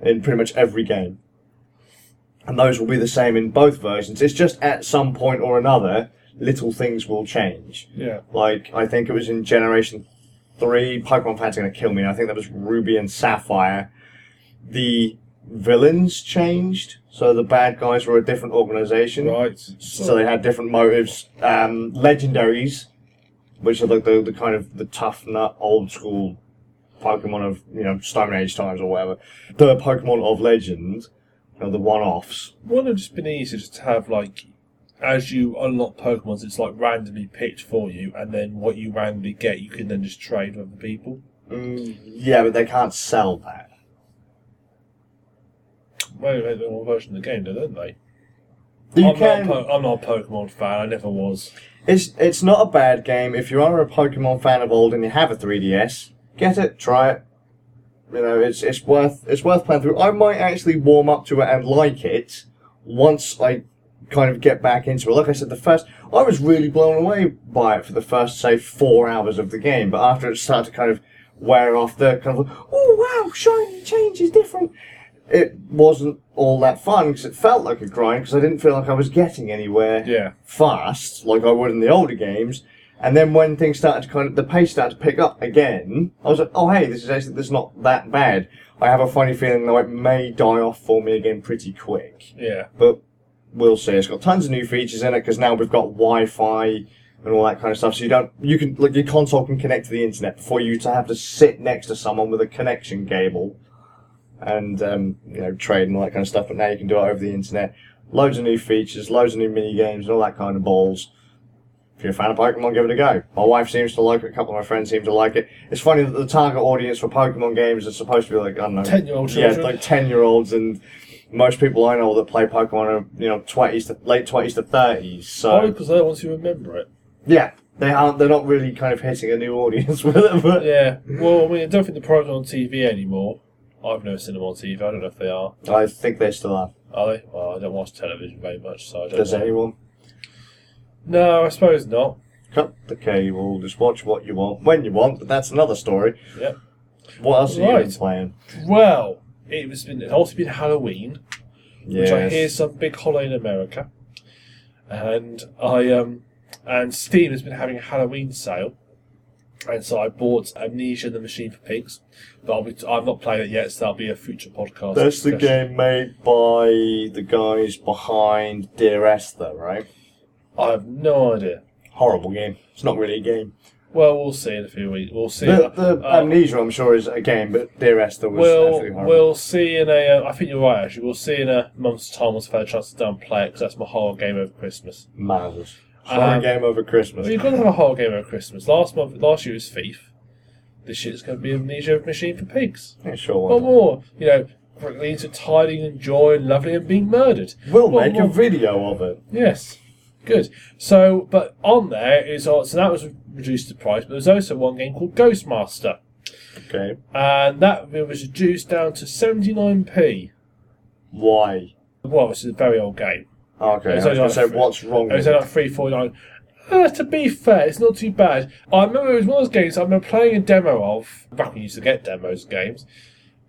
in pretty much every game. And those will be the same in both versions. It's just at some point or another, little things will change. Yeah. Like, I think it was in Generation 3, Pokemon fans are going to kill me. I think that was Ruby and Sapphire. The villains changed, so the bad guys were a different organization. Right. So they had different motives. Um, legendaries, which are like the, the kind of the tough nut, old school Pokemon of, you know, Stone Age times or whatever. The Pokemon of Legend, you know, the one-offs. Wouldn't it have just been easier just to have like, as you unlock Pokemons, it's like randomly picked for you, and then what you randomly get, you can then just trade with other people. Mm, yeah, but they can't sell that. Well, they make their own version of the game, don't they? You I'm, can. not po- I'm not a Pokemon fan. I never was. It's it's not a bad game. If you are a Pokemon fan of old and you have a 3DS, get it, try it. You know, it's it's worth it's worth playing through. I might actually warm up to it and like it once I kind of get back into it. Like I said, the first I was really blown away by it for the first say four hours of the game, but after it started to kind of wear off, the kind of oh wow, shiny change is different. It wasn't all that fun because it felt like a grind because I didn't feel like I was getting anywhere Yeah. fast like I would in the older games. And then when things started to kind of the pace started to pick up again, I was like, oh hey, this is actually this is not that bad. I have a funny feeling though it may die off for me again pretty quick, Yeah. but we'll see. It's got tons of new features in it because now we've got Wi-Fi and all that kind of stuff. So you don't you can like your console can connect to the internet before you to have to sit next to someone with a connection cable and um, you know trade and all that kind of stuff. But now you can do it over the internet. Loads of new features, loads of new mini games, and all that kind of balls. If you're a fan of Pokemon, give it a go. My wife seems to like it. A couple of my friends seem to like it. It's funny that the target audience for Pokemon games is supposed to be like I don't know, 10-year-old yeah, children. like ten year olds, and most people I know that play Pokemon are you know twenties to late twenties to thirties. So Oh, because I want to remember it. yeah, they aren't. They're not really kind of hitting a new audience [LAUGHS] with it. But Yeah. Well, I mean, I don't think the program's on TV anymore. I've never seen them on TV. I don't know if they are. I think they still are. Are they? Well, I don't watch television very much, so I don't Does know. anyone? No, I suppose not. cut the cable, just watch what you want when you want. But that's another story. Yeah. What else are you Right. been playing? Well, it was been it's also been Halloween, which I Yes. hear is some big holiday in America, and I um and Steam has been having a Halloween sale, and so I bought Amnesia: The Machine for Pigs, but I'll be, I've not played it yet, so that'll be a future podcast. That's the discussion. game made by the guys behind Dear Esther, right? I have no idea. Horrible game. It's not really a game. Well, we'll see in a few weeks. We'll see. The, the Uh, Amnesia, I'm sure, is a game, but Dear Esther was We'll horrible. we'll see in a. Uh, I think you're right. Actually, we'll see in a month's time once I've had a chance to down play it because that's my horror game over Christmas. Manners. Horror Um, game over Christmas. You've got to have a horror game over Christmas. Last month, last year was Thief. This year it's going to be Amnesia Machine for Pigs. Yeah, sure. What more? You know, leads to tiding and joy and lovely and being murdered. We'll What make a video of it. Yes. Good. So, but on there is uh, so that was reduced to price, but there's also one game called Ghostmaster, Okay. and that was reduced down to 79p. Why? Well, it's a very old game. Okay. I It's was only going to say, like what's wrong It was with only it? like three forty nine. Uh, to be fair, it's not too bad. I remember it was one of those games I remember playing a demo of back when you used to get demos of games.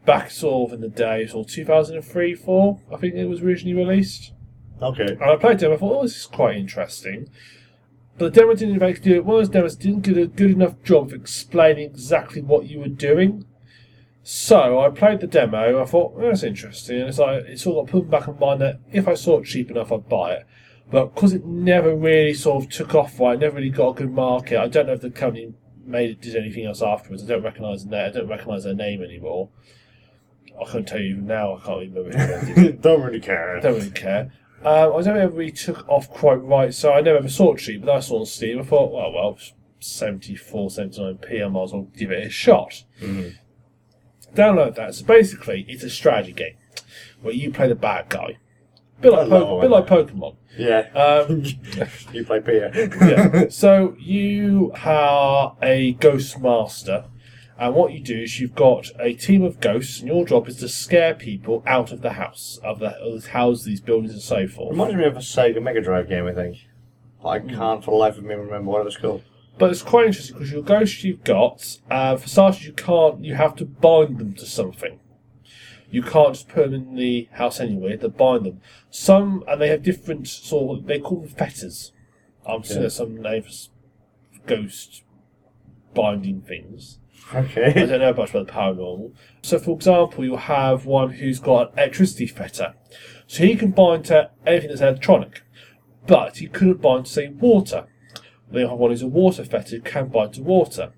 Back sort of in the day, sort of two thousand and three, four, I think it was originally released. Okay. And I played demo. I thought, oh, this is quite interesting. But the demo didn't make do it. One of those demos didn't do a good enough job of explaining exactly what you were doing. So I played the demo. I thought oh, that's interesting, and it's like it sort of got put back in mind that if I saw it cheap enough, I'd buy it. But because it never really sort of took off right, never really got a good market. I don't know if the company made it did anything else afterwards. I don't recognise the I don't recognise their name anymore. I can't tell you even now. I can't remember. [LAUGHS] Don't really care. I don't really care. Um, I don't ever we took off quite right, so I never ever saw it cheap, but I saw on Steam. I thought, well, well, 74, 79p, I might as well give it a shot. Mhm. Download that. So basically, it's a strategy game where you play the bad guy. bit like, po- bit like Pokemon. Yeah. Um, [LAUGHS] you play Pia. yeah. So you are a ghost master, and what you do is you've got a team of ghosts, and your job is to scare people out of the house, of the, of the houses, these buildings, and so forth. Reminds me of a Sega Mega Drive game, I think. I Hmm. can't for the life of me remember what it was called. But it's quite interesting because your ghosts you've got, uh, for starters, you can't. You have to bind them to something. You can't just put them in the house anyway. They bind them. Some and they have different sort. Of, they call them fetters. I'm sure Okay. there's some name for ghost binding things. I don't know much about the paranormal. So, for example, you'll have one who's got an electricity fetter. So he can bind to anything that's electronic, but he couldn't bind to, say, water. Then you have one who's a water fetter who can bind to water.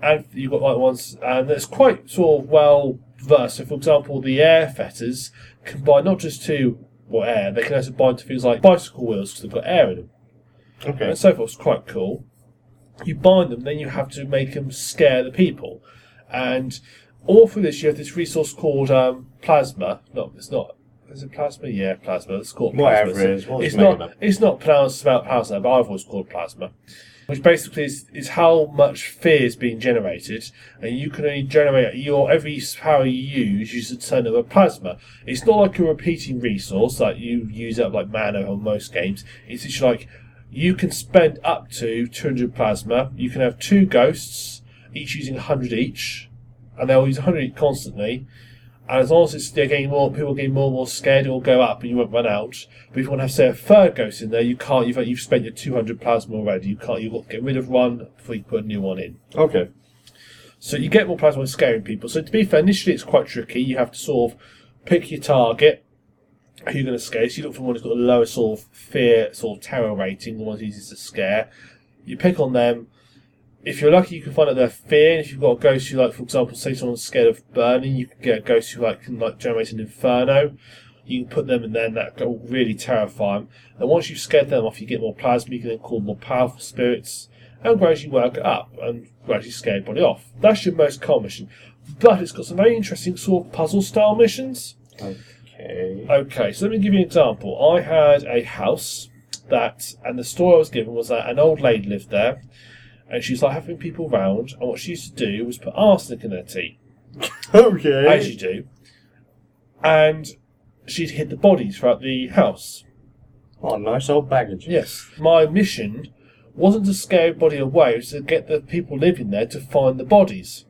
And you've got like ones, and it's quite sort of well versed. So, for example, the air fetters can bind not just to well, air, they can also bind to things like bicycle wheels because they've got air in them Okay. and so forth. It's quite cool. You bind them, then you have to make them scare the people, and all through this you have this resource called um, plasma. No, it's not. Is it plasma? Yeah, plasma. It's called plasma. Whatever it is, we'll it's not. It's not pronounced about plasma, but I've always called plasma. Which basically is, is how much fear is being generated, and you can only generate your every power you use uses a ton of a plasma. It's not like a repeating resource like you use up like mana on most games. It's just like you can spend up to 200 plasma. You can have two ghosts, each using 100 each, and they'll use 100 each constantly. And as long as it's, they're getting more, people are getting more and more scared, it will go up and you won't run out. But if you want to have, say, a third ghost in there, you can't. You've, you've spent your 200 plasma already. You can't. You've got to get rid of one before you put a new one in. Okay. So you get more plasma when scaring people. So to be fair, initially it's quite tricky. You have to sort of pick your target, who you're going to scare. So you look for the one who's got the lowest sort of fear, sort of terror rating, the ones easiest to scare. You pick on them. If you're lucky, you can find out their fear. And if you've got a ghost who, like, for example, say someone's scared of burning, you can get a ghost who like can like generate an inferno. You can put them in there, and that will really terrify them. And once you've scared them off, you get more plasma. You can then call more powerful spirits, and gradually work it up and gradually scare everybody off. That's your most common mission. But it's got some very interesting sort of puzzle style missions. Okay. Okay, so let me give you an example. I had a house that, and the story I was given was that an old lady lived there, and she's like having people round, and what she used to do was put arsenic in her tea, [LAUGHS] Okay. as you do, and she'd hid the bodies throughout the house. Oh, nice old baggage. Yes. My mission wasn't to scare everybody away, it was to get the people living there to find the bodies.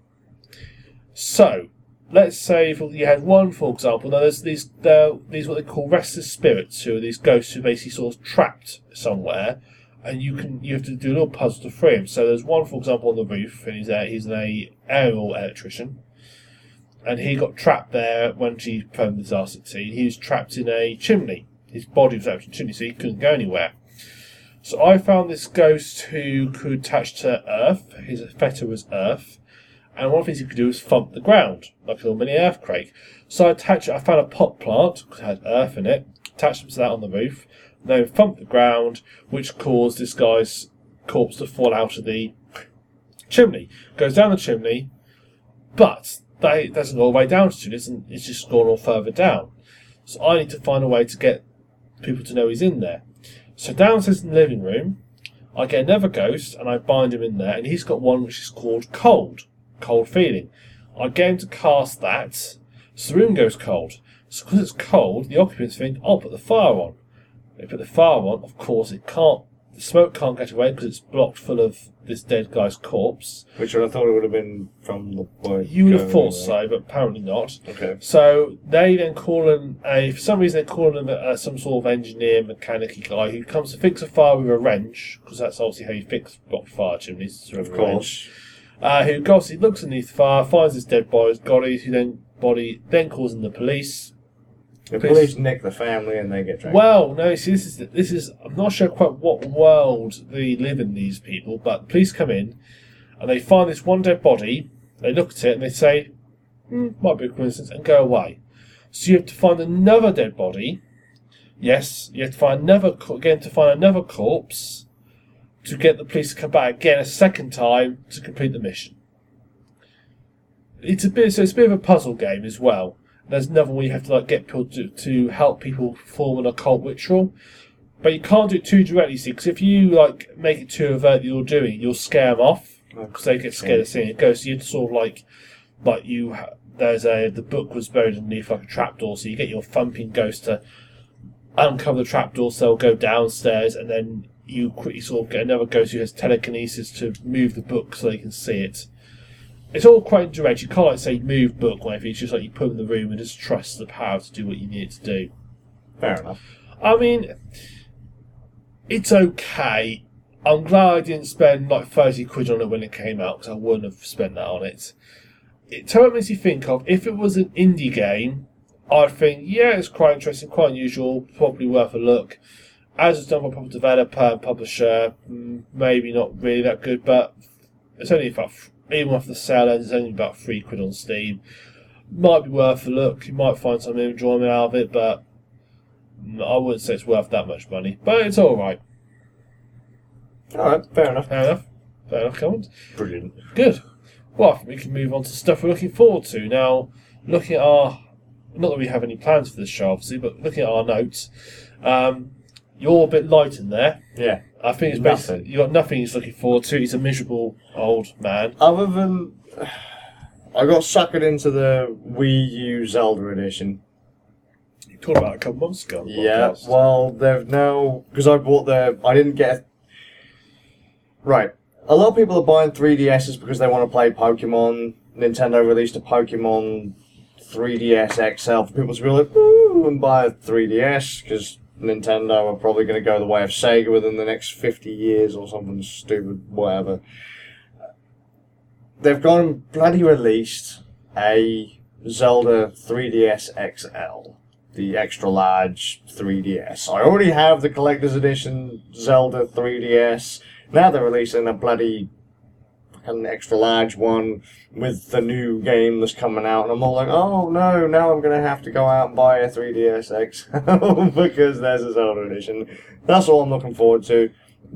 So, let's say if you had one, for example, now there's these, these what they call restless spirits, who are these ghosts who are basically sort of trapped somewhere, and you can you have to do a little puzzle to free him. So there's one, for example, on the roof, and he's a, he's an aerial electrician, and he got trapped there when she phoned the disaster team. He was trapped in a chimney. His body was trapped in a chimney, so he couldn't go anywhere. So I found this ghost who could attach to Earth. His fetter was Earth. And one of the things he could do was thump the ground, like a little mini earthquake. So I attached I found a pot plant, because it had earth in it, attached him to that on the roof, and then thumped the ground, which caused this guy's corpse to fall out of the chimney. Goes down the chimney, but they doesn't go all the way down to it's, it's just gone all further down. So I need to find a way to get people to know he's in there. So downstairs in the living room, I get another ghost and I bind him in there, and he's got one which is called cold, cold feeling. I get him to cast that, so the room goes cold. So because it's cold, the occupants think, I'll put the fire on. They put the fire on, of course it can't, the smoke can't get away because it's blocked full of this dead guy's corpse. Which I thought it would have been from the boy. You would have going thought so, but apparently not. Okay. So they then call in a. For some reason, they call him a, uh, some sort of engineer, mechanic guy who comes to fix a fire with a wrench, because that's obviously how you fix block fire chimneys. Of a wrench. Uh, who goes, he looks underneath the fire, finds his dead body's body, who then body then calls in the police. The Please. police nick the family and they get dragged. Well, no, see, this is this is. I'm not sure quite what world they live in. These people, but the police come in, and they find this one dead body. They look at it and they say, hmm, "Might be a coincidence," and go away. So you have to find another dead body. Yes, you have to find another again to find another corpse to get the police to come back again a second time to complete the mission. It's a bit so it's a bit of a puzzle game as well. There's another one you have to like get people to, to help people perform an occult ritual, but you can't do it too directly. See, because if you like make it too overt that you're doing, you'll scare them off oh, because they get scared of seeing it go. So you sort of like, like you. There's a the book was buried underneath like a trapdoor, so you get your thumping ghost to uncover the trapdoor, so they'll go downstairs, and then you quickly sort of get another ghost who has telekinesis to move the book so they can see it. It's all quite direct. You can't like say move book or anything. It's just like you put in the room and just trust the power to do what you need it to do. Fair enough. I mean, it's okay. I'm glad I didn't spend like 30 quid on it when it came out because I wouldn't have spent that on it. It totally makes you think of if it was an indie game, I'd think, yeah, it's quite interesting, quite unusual, probably worth a look. As it's done by a proper developer and publisher, mm, maybe not really that good, but it's only about, even off the sale end, it's only about three quid on Steam. Might be worth a look, you might find some enjoyment out of it, but I wouldn't say it's worth that much money, but it's all right. Alright, fair enough. Fair enough. Fair enough comment. Brilliant. Good. Well, we can move on to stuff we're looking forward to now. Looking at our, not that we have any plans for this show, obviously, but looking at our notes, um, you're a bit light in there. Yeah. I think it's Nothing. basically you got nothing he's looking forward to. He's a miserable old man. Other than. [SIGHS] I got suckered into the Wii U Zelda edition. You talked about it a couple months ago. on the Yeah, podcast. well, they've now because I bought the. I didn't get. Right, a lot of people are buying 3DSs because they want to play Pokemon. Nintendo released a Pokemon 3DS XL for people to be like, ooh, and buy a 3DS because Nintendo are probably going to go the way of Sega within the next 50 years or something stupid, whatever. They've gone and bloody released a Zelda 3DS XL the extra large 3DS. I already have the collector's edition Zelda 3DS. Now they're releasing a bloody an extra large one with the new game that's coming out, and I'm all like, oh no, now I'm gonna have to go out and buy a 3DS XL [LAUGHS] because there's a Zelda edition. That's all I'm looking forward to.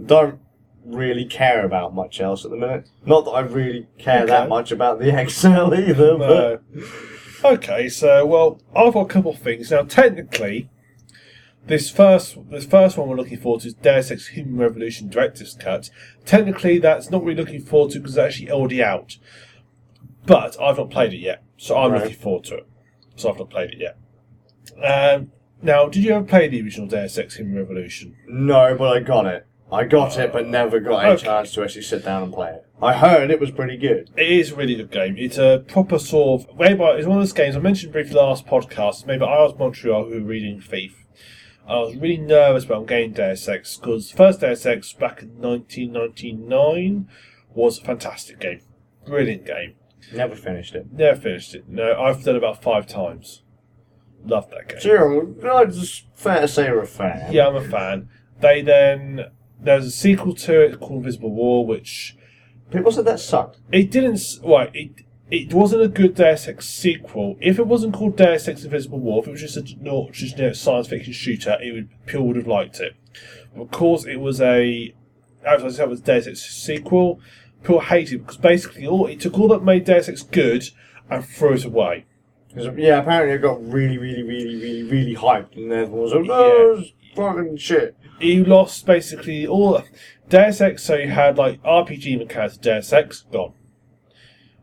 Don't really care about much else at the minute. Not that I really care Okay. that much about the [LAUGHS] XL either, but. Okay, so well, I've got a couple of things now. Technically, this first this first one we're looking forward to is Deus Ex Human Revolution Director's Cut. Technically, that's not really looking forward to because it's actually already out. But I've not played it yet, so I'm Right. looking forward to it. So I've not played it yet. Um, now, did you ever play the original Deus Ex Human Revolution? No, but I got it. I got it, but never got a Okay. chance to actually sit down and play it. I heard it was pretty good. It is a really good game. It's a proper sort of. Maybe it's one of those games I mentioned briefly last podcast. Maybe Eidos Montreal who were reading Thief. I was really nervous about getting Deus Ex because first Deus Ex back in 1999 was a fantastic game, brilliant game. Never finished it. Never finished it. No, I've done it about five times. Love that game. So you're it's fair to say you're a fan. Yeah, I'm a fan. They then there's a sequel to it called Invisible War, which People said that sucked. it didn't. Right, it it wasn't a good Deus Ex sequel. If it wasn't called Deus Ex Invisible War, if it was just a no- just a science fiction shooter, it would people would have liked it. Of course, it was a as I said, it was Deus Ex sequel. People hated it because basically all it took all that made Deus Ex good and threw it away. yeah, apparently it got really, really, really, really, really hyped, and everyone was like, "Oh, it's fucking shit." you lost basically all Deus Ex. So you had like RPG mechanics. Deus Ex gone.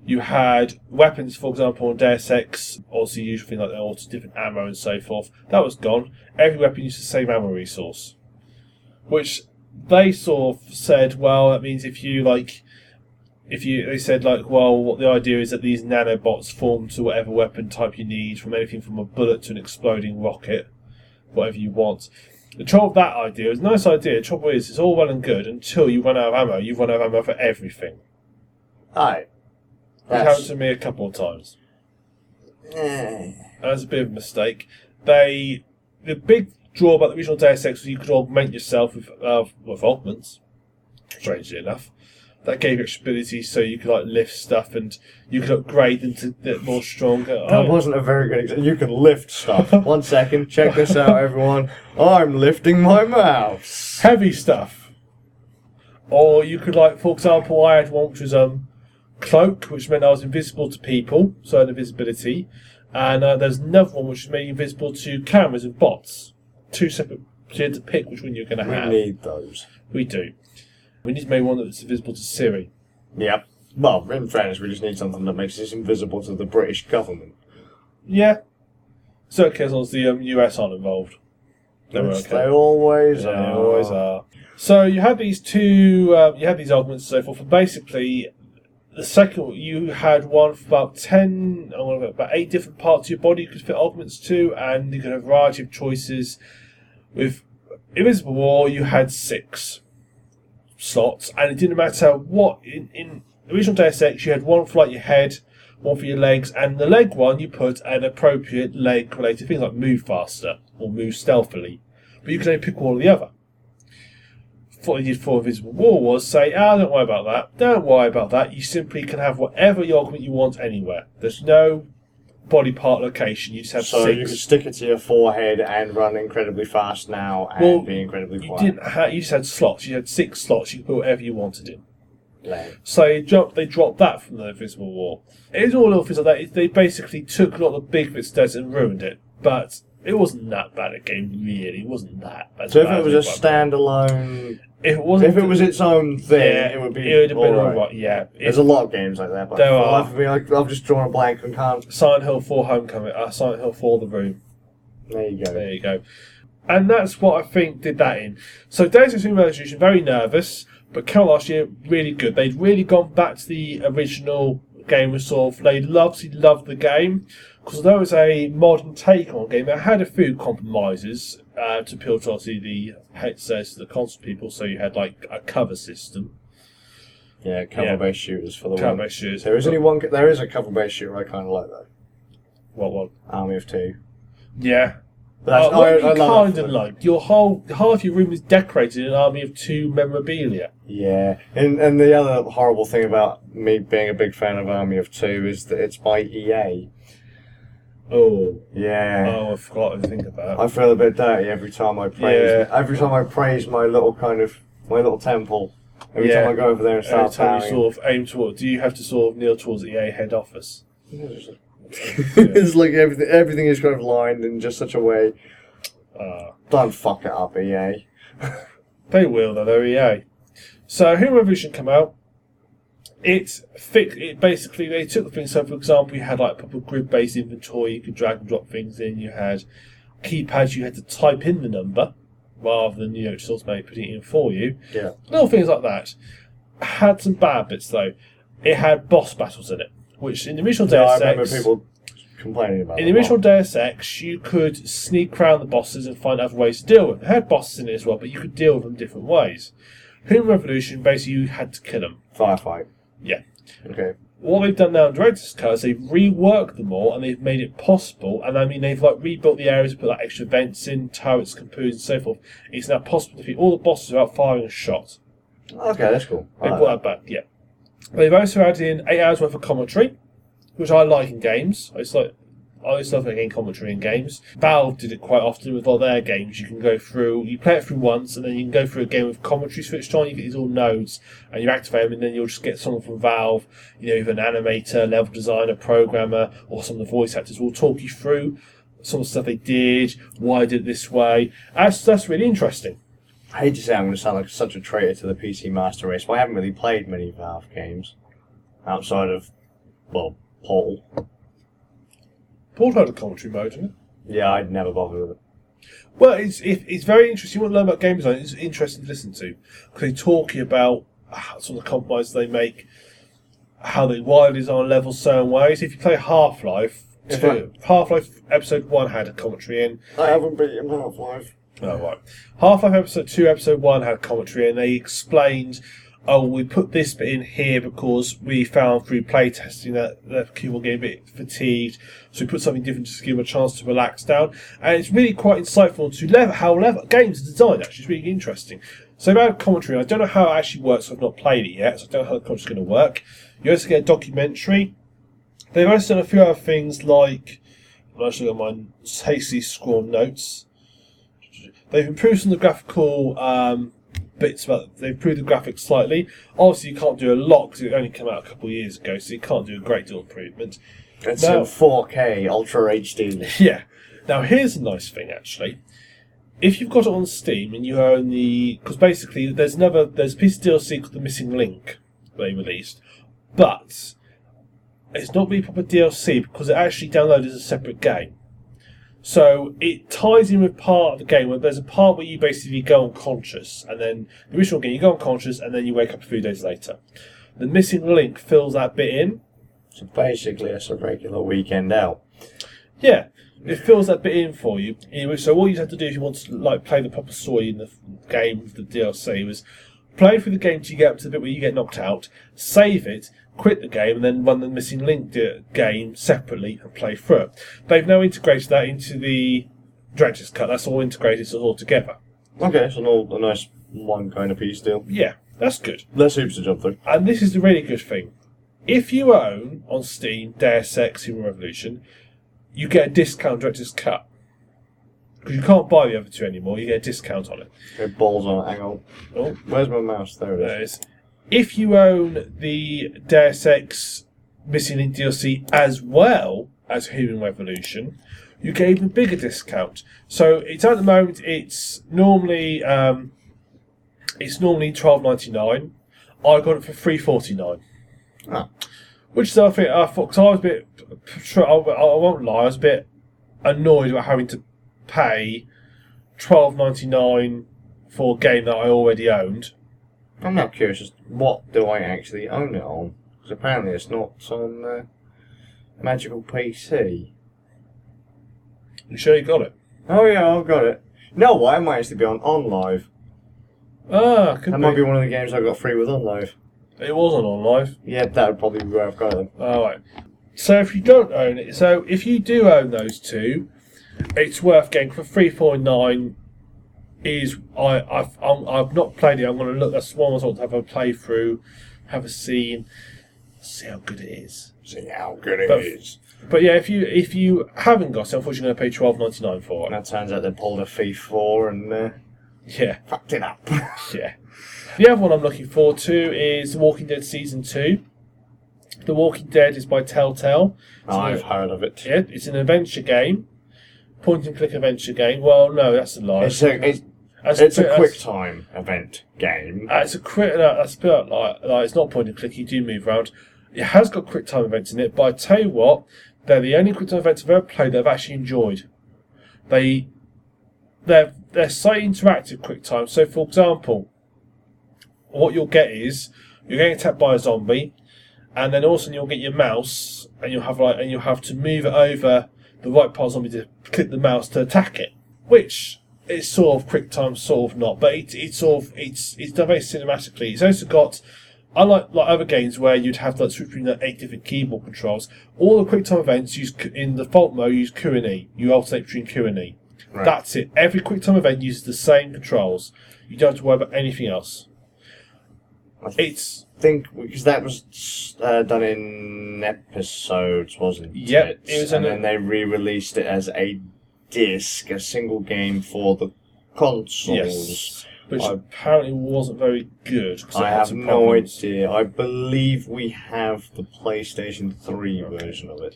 You had weapons, for example, on Deus Ex. Also, usual thing like all different ammo and so forth. That was gone. Every weapon used the same ammo resource, which they sort of said, well, that means if you like. If you, they said like, well, what the idea is that these nanobots form to whatever weapon type you need, from anything from a bullet to an exploding rocket, whatever you want. The trouble with that idea is a nice idea. The trouble is, it's all well and good until you run out of ammo. You've run out of ammo for everything. Aye. It happened to me a couple of times. eh. That's a bit of a mistake. They, the big draw about the original Deus Ex was you could augment yourself with uh, with augments. Strangely enough, that gave you extra abilities, so you could like lift stuff and you could upgrade them to get more stronger. That Oh, wasn't a very good example. You could lift stuff. [LAUGHS] One second, check this out, everyone. I'm lifting my mouse. heavy stuff. Or you could like, for example, I had one which was um cloak, which meant I was invisible to people, so I had invisibility. And uh, there's another one which made me invisible to cameras and bots. Two separate. So you had to pick which one you're going to have. We need those. We do. We need to make one that's invisible to Siri. Yep. Well, in fairness, we just need something that makes us invisible to the British government. Yeah. So okay, as long as the um, US aren't involved. Then we're okay. They always Yeah, are. they always are. So you have these two, um, you have these augments and so forth, and basically, the second you had one for about ten, oh, or about eight different parts of your body you could fit augments to, and you could have a variety of choices. With Invisible War, you had six slots, and it didn't matter what in in original Deus Ex, you had one for like your head, one for your legs, and the leg one you put an appropriate leg related things like move faster or move stealthily, but you could only pick one or the other what they did for Invisible War was say, ah, don't worry about that. Don't worry about that. You simply can have whatever your augment you want anywhere. There's no body part location. You just have So you six. can stick it to your forehead and run incredibly fast now and Well, be incredibly you didn't have. You just had slots. You had six slots. You could put whatever you wanted in. Lame. So they dropped, they dropped that from the Invisible War. It was all little things like that. It- They basically took a lot of the big bits of and ruined it. But it wasn't that bad a game, really. It wasn't that bad. So if it was a standalone, it wasn't, if it was its own thing, yeah, it would be. it would have been alright. alright. Yeah, There's a lot of games like that, but There are. life of me, I, I've just drawn a blank and can't. Silent Hill 4 Homecoming, uh, Silent Hill 4 The Room. There you go. There you go. And that's what I think did that in. So Deus Ex Human Revolution, very nervous, but out last year, really good. They'd really gone back to the original game with sort of, they loved, he loved the game, because although it was a modern take on the game, it had a few compromises uh, to appeal to obviously the headsets, the console people, so you had like a cover system. Yeah, cover-based shooters for the Cover one. based There is only one. There is a cover-based shooter I kind of like though. What one? Army of Two. Yeah. But that's, Uh, what I, you I love kind of like your whole half your room is decorated in an army of two memorabilia. Yeah, and and the other horrible thing about me being a big fan of Army of Two is that it's by EA. Oh, Yeah. oh, I forgot to think about. I feel a bit dirty every time I praise. Yeah. Every time I praise my little kind of my little temple. Every Yeah. time I go over there and Every start time you bowing. sort of aim toward, do you have to sort of kneel towards the EA head office? [LAUGHS] it's like everything. Everything is kind of lined in just such a way. Uh, Don't fuck it up, EA. [LAUGHS] they will though. They're EA. So Human Revolution come out. It fix it basically they took the things. So for example, you had like proper grid based inventory. You could drag and drop things in. You had keypads. You had to type in the number. rather than you know just automatically putting it in for you. Yeah. Little things like that. Had some bad bits though. It had boss battles in it, which in the original Yeah, I Deus remember Ex, people complaining about in the original. Deus Ex, you could sneak around the bosses and find other ways to deal with them. It had bosses in it as well, but you could deal with them different ways. Human Revolution, basically, you had to kill them. Firefight. Yeah. Okay. What they've done now in Director's Cut is they've reworked them all and they've made it possible. And I mean, they've like rebuilt the areas, put like extra vents in, turrets, compoos, and so forth. It's now possible to defeat all the bosses without firing a shot. Okay, that's cool. They like brought that back, yeah. They've also added in eight hours worth of commentary, which I like in games. I just like I always love getting commentary in games. Valve did it quite often with all their games. You can go through, you play it through once, and then you can go through a game with commentary switched on. You get these all nodes, and you activate them, and then you'll just get someone from Valve, you know, either an animator, level designer, programmer, or some of the voice actors will talk you through some of the stuff they did, why did it this way. That's that's really interesting. I hate to say I'm going to sound like such a traitor to the PC Master Race, but I haven't really played many Valve games outside of, well, Portal. Portal had a commentary mode, didn't it? Yeah, I'd never bother with it. Well, it's it, it's very interesting. You want to learn about game design? It's interesting to listen to because they talk about how, some of the compromises they make, how they wire design levels certain ways. If you play Half Life, If Half Life Episode One had a commentary in. I haven't beaten Half Life. Oh right, Half Life Episode Two, Episode One had commentary, and they explained. Oh, we put this bit in here because we found through playtesting that the people get a bit fatigued, so we put something different to give them a chance to relax down. And it's really quite insightful to level how level games are designed. Actually, it's really interesting. So about commentary, I don't know how it actually works. I've not played it yet, so I don't know how the commentary's going to work. You also get a documentary. They've also done a few other things like I'm actually got my hasty scrawled notes. They've improved some of the graphical um, bits about. They've improved the graphics slightly. Obviously, you can't do a lot because it only came out a couple of years ago, so you can't do a great deal of improvement. It's No. in 4K Ultra HD. [LAUGHS] Yeah. Now, here's a nice thing actually. If you've got it on Steam and you own the, because basically there's another there's a piece of DLC called the Missing Link they released, but it's not really proper DLC because it actually downloaded as a separate game. So it ties in with part of the game where there's a part where you basically go unconscious, and then the original game you go unconscious, and then you wake up a few days later. The Missing Link fills that bit in. So basically, it's a regular weekend out. Yeah, it fills that bit in for you. Anyway, so all you have to do if you want to like play the proper story in the game the DLC was play through the game till you get up to the bit where you get knocked out, save it, quit the game, and then run the missing link game separately and play through it. They've now integrated that into the Director's Cut. That's all integrated so all together. Okay, so all a nice one kind of piece deal. Yeah, that's good. Less hoops to jump through. And this is the really good thing. If you own on Steam Deus Ex Human Revolution, you get a discount Director's Cut. Because you can't buy the other two anymore, you get a discount on it. It balls on it. Hang on. Oh, Where's my mouse? There it is. there it is. If you own the Deus Ex Missing Link DLC as well as Human Revolution, you get even bigger discount. So it's at the moment it's normally um, it's normally twelve ninety nine. I got it for three forty nine. Ah. Which is I think I thought because I was a bit I, I won't lie I was a bit annoyed about having to pay twelve ninety nine for a game that I already owned. I'm now curious as to what do I actually own it on? Because apparently it's not on uh, Magical PC. You sure you got it? Oh yeah, I've got it. No, why it might actually be on OnLive. Ah, could That be. might be one of the games I got free with OnLive. It wasn't on live. Yeah, that would probably be where I've got them. All right. So if you don't own it, so if you do own those two, it's worth getting for three four nine. Is I I've I'm, I've not played it. I'm going to look. That's one I want to have a playthrough, have a scene, see how good it is. See how good it But- is. But yeah, if you if you haven't got it, unfortunately, you're going to pay twelve ninety nine for And it. that turns out they pulled a Thief 4 and uh, Yeah, fucked it up. [LAUGHS] yeah. The other one I'm looking forward to is The Walking Dead season two. The Walking Dead is by Telltale. So- I've heard of it. Yeah, it's an adventure game, point and click adventure game. Well, no, that's a lie. It's a, it's, That's it's a that's- quick time event game. Uh, it's a quick. No, that's a bit like, like it's not point and click. You do move around. It has got quick time events in it, but I tell you what, they're the only quick time events I've ever played that I've actually enjoyed. They, they're they're so interactive quick time. So, for example, what you'll get is you're getting attacked by a zombie, and then also you'll get your mouse, and you'll have like, and you'll have to move it over the right part zombie to click the mouse to attack it, which is sort of quick time, sort of not, but it, it's sort of it's it's done very cinematically. It's also got. Unlike like other games where you'd have like switch between the eight different keyboard controls, all the quick time events use in the default mode use Q and E. You alternate between Q and E. Right. That's it. Every QuickTime event uses the same controls. You don't have to worry about anything else. It's think because that was uh, done in episodes, wasn't Yep, it? it was and in then they re-released it as a disc, a single game for the consoles. yes, which I- apparently wasn't very good. 'cause it I had have some no problems. idea. I believe we have the PlayStation 3 Okay. version of it.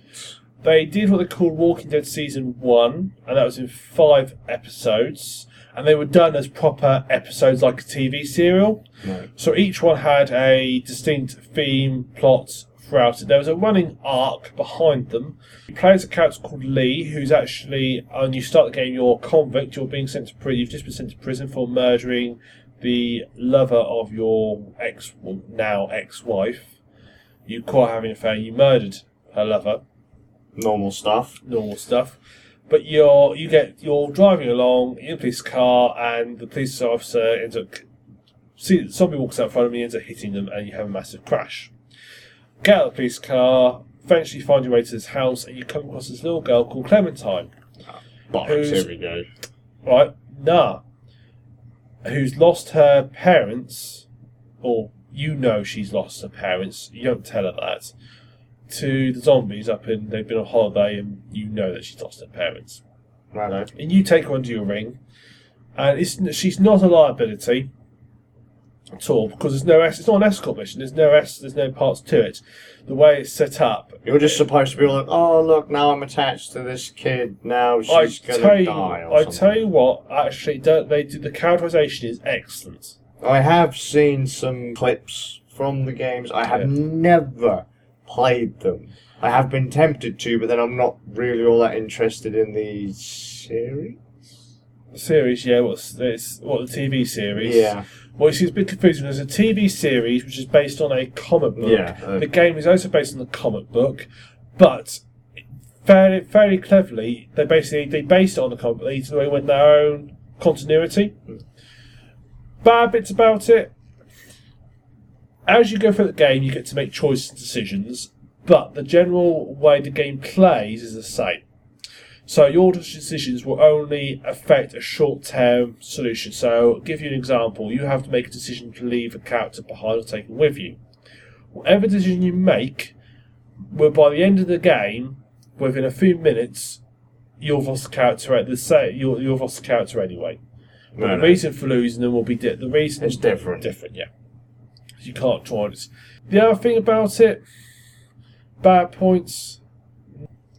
They did what they called Walking Dead season one, and that was in five episodes, and they were done as proper episodes like a TV serial. No. So each one had a distinct theme, plot throughout it. There was a running arc behind them. You play as a character called Lee, who's actually, and you start the game, you're a convict. You're being sent to prison. You've just been sent to prison for murdering the lover of your ex, well, now ex-wife. You caught having an affair. You murdered her lover Normal stuff. normal stuff. But you're you get you're driving along in a police car, and the police officer ends up see somebody walks out in front of me, ends up hitting them, and you have a massive crash. Get out of the police car, eventually find your way to this house, and you come across this little girl called Clementine. Ah, bollocks, Who's- here we go. Right? Nah. Who's lost her parents, or you know she's lost her parents. You don't tell her that. To the zombies up in they've been on holiday, and you know that she's lost her parents. Righto. and you take her under your ring, and it's, she's not a liability at all because there's no es- it's not an escort mission. There's no es- there's no parts to it. The way it's set up, You're just supposed to be like, oh look, now I'm attached to this kid. Now I she's gonna you, die. Or I something. tell you what, actually, don't, they do the characterization is excellent. I have seen some clips from the games. I have Yeah. never played them. I have been tempted to, but then I'm not really all that interested in the series. Series, yeah, what's this? What the TV series? Yeah, Well, you see, it's a bit confusing. There's a TV series which is based on a comic book. yeah. uh, The game is also based on the comic book, but fairly, fairly cleverly, they basically they based it on the comic book. They they went their own continuity. Bad bits about it. As you go through the game, you get to make choices and decisions, but the general way the game plays is the same. So your decisions will only affect a short-term solution. So, I'll give you an example. You have to make a decision to leave a character behind or take him with you whatever decision you make, well, by the end of the game, within a few minutes, you've lost the character. The say you'll you've lost the character anyway. But no, the no. reason for losing them will be di- the reason It's different. Different, yeah. You can't try it. The other thing about it, bad points,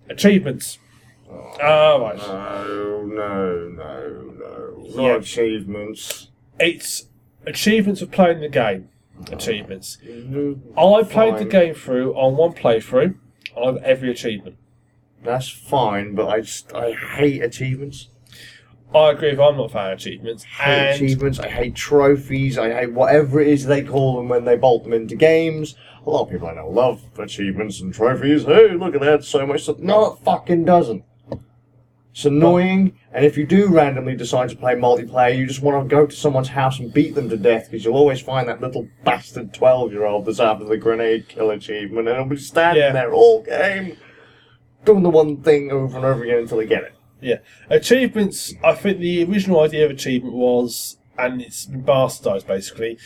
achievements. Ah, right. No, no, no, no. Yeah. Achievements. It's achievements of playing the game. Achievements. I played the game through on one playthrough. I got every achievement. That's fine, but I just I hate achievements. I agree with I'm not a fan of achievements. I hate And achievements. I hate trophies. I hate whatever it is they call them when they bolt them into games. A lot of people I know love achievements and trophies. Hey, look at that! So much stuff. No, it fucking doesn't. It's annoying, and if you do randomly decide to play multiplayer, you just want to go to someone's house and beat them to death because you'll always find that little bastard twelve-year-old that's after the grenade kill achievement, and it'll be standing Yeah. there all game, doing the one thing over and over again until they get it. Yeah, achievements. I think the original idea of achievement was, and it's been bastardized basically.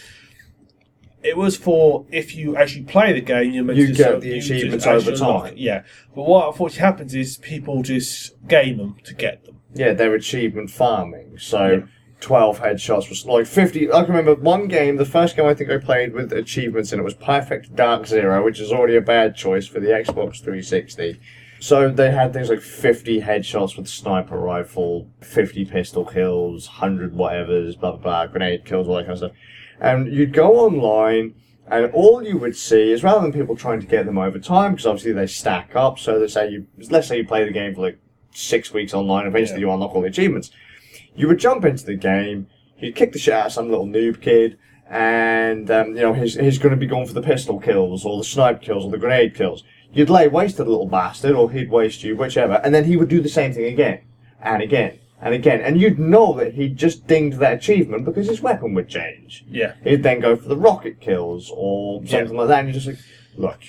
It was for if you actually play the game, you're meant You to get so- the you achievements actually over unlock time. Yeah, but what unfortunately happens is people just game them to get them. Yeah, they're achievement farming. So Yeah. 12 headshots was like 50. I can remember one game, the first game I think I played with achievements and it was Perfect Dark Zero, which is already a bad choice for the Xbox 360. So they had things like 50 headshots with sniper rifle, 50 pistol kills, 100 whatevers, blah blah blah, grenade kills, all that kind of stuff. And you'd go online, and all you would see is rather than people trying to get them over time, because obviously they stack up. So let's say you let's say you play the game for like six weeks online, eventually Yeah. you unlock all the achievements. you would jump into the game, you'd kick the shit out of some little noob kid, and um, you know he's he's going to be going for the pistol kills or the snipe kills or the grenade kills. You'd lay waste to the little bastard, or he'd waste you, whichever, and then he would do the same thing again and again and again, and you'd know that he'd just dinged that achievement because his weapon would change. Yeah. He'd then go for the rocket kills or something like that, and you're just like, look,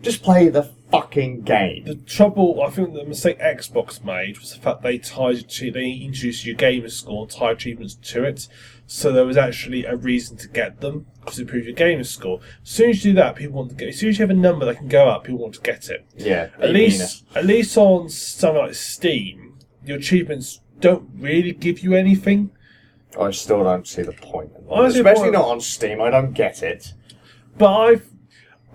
just play the fucking game. The trouble, I think the mistake Xbox made was the fact they tied they introduced your gamer score and tied achievements to it, so there was actually a reason to get them to improve your gamer score. As soon as you do that, people want to get. As soon as you have a number that can go up, people want to get it. Yeah, At least, at least on something like Steam, your achievements don't really give you anything. I still don't see the point. in that. Especially point. not on Steam. I don't get it. But I've,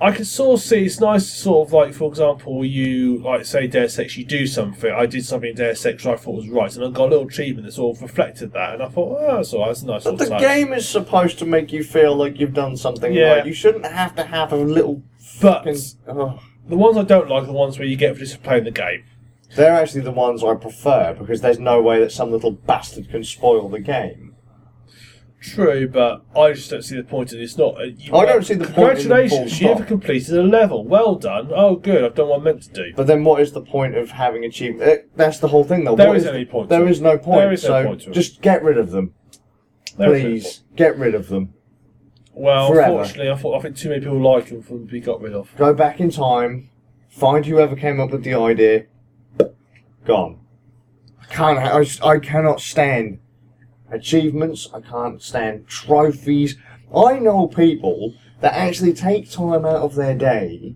I can sort of see it's nice to sort of like, for example, you like say Deus Ex, you do something. I did something in Deus Ex I thought was right, and I got a little achievement that sort of reflected that, and I thought, oh, that's all right, that's nice But the touch. game is supposed to make you feel like you've done something Yeah. right. You shouldn't have to have a little But fucking. Oh. the ones I don't like are the ones where you get for just playing the game. They're actually the ones I prefer because there's no way that some little bastard can spoil the game. True, but I just don't see the point of it. It's not. uh, You, I don't see the point in full Congratulations, you've completed a level. Well done. Oh, good. I've done what I meant to do. But then, what is the point of having achievement? eh, That's the whole thing, though. There What is any point There to it. is no point. There is no so point to it. just get rid of them, There is no please. Get rid of them. Well, Forever. unfortunately, I thought I think too many people like them for them to be got rid of. Go back in time, find whoever came up with the idea. Gone. I can't. I, just- I cannot stand achievements. I can't stand trophies. I know people that actually take time out of their day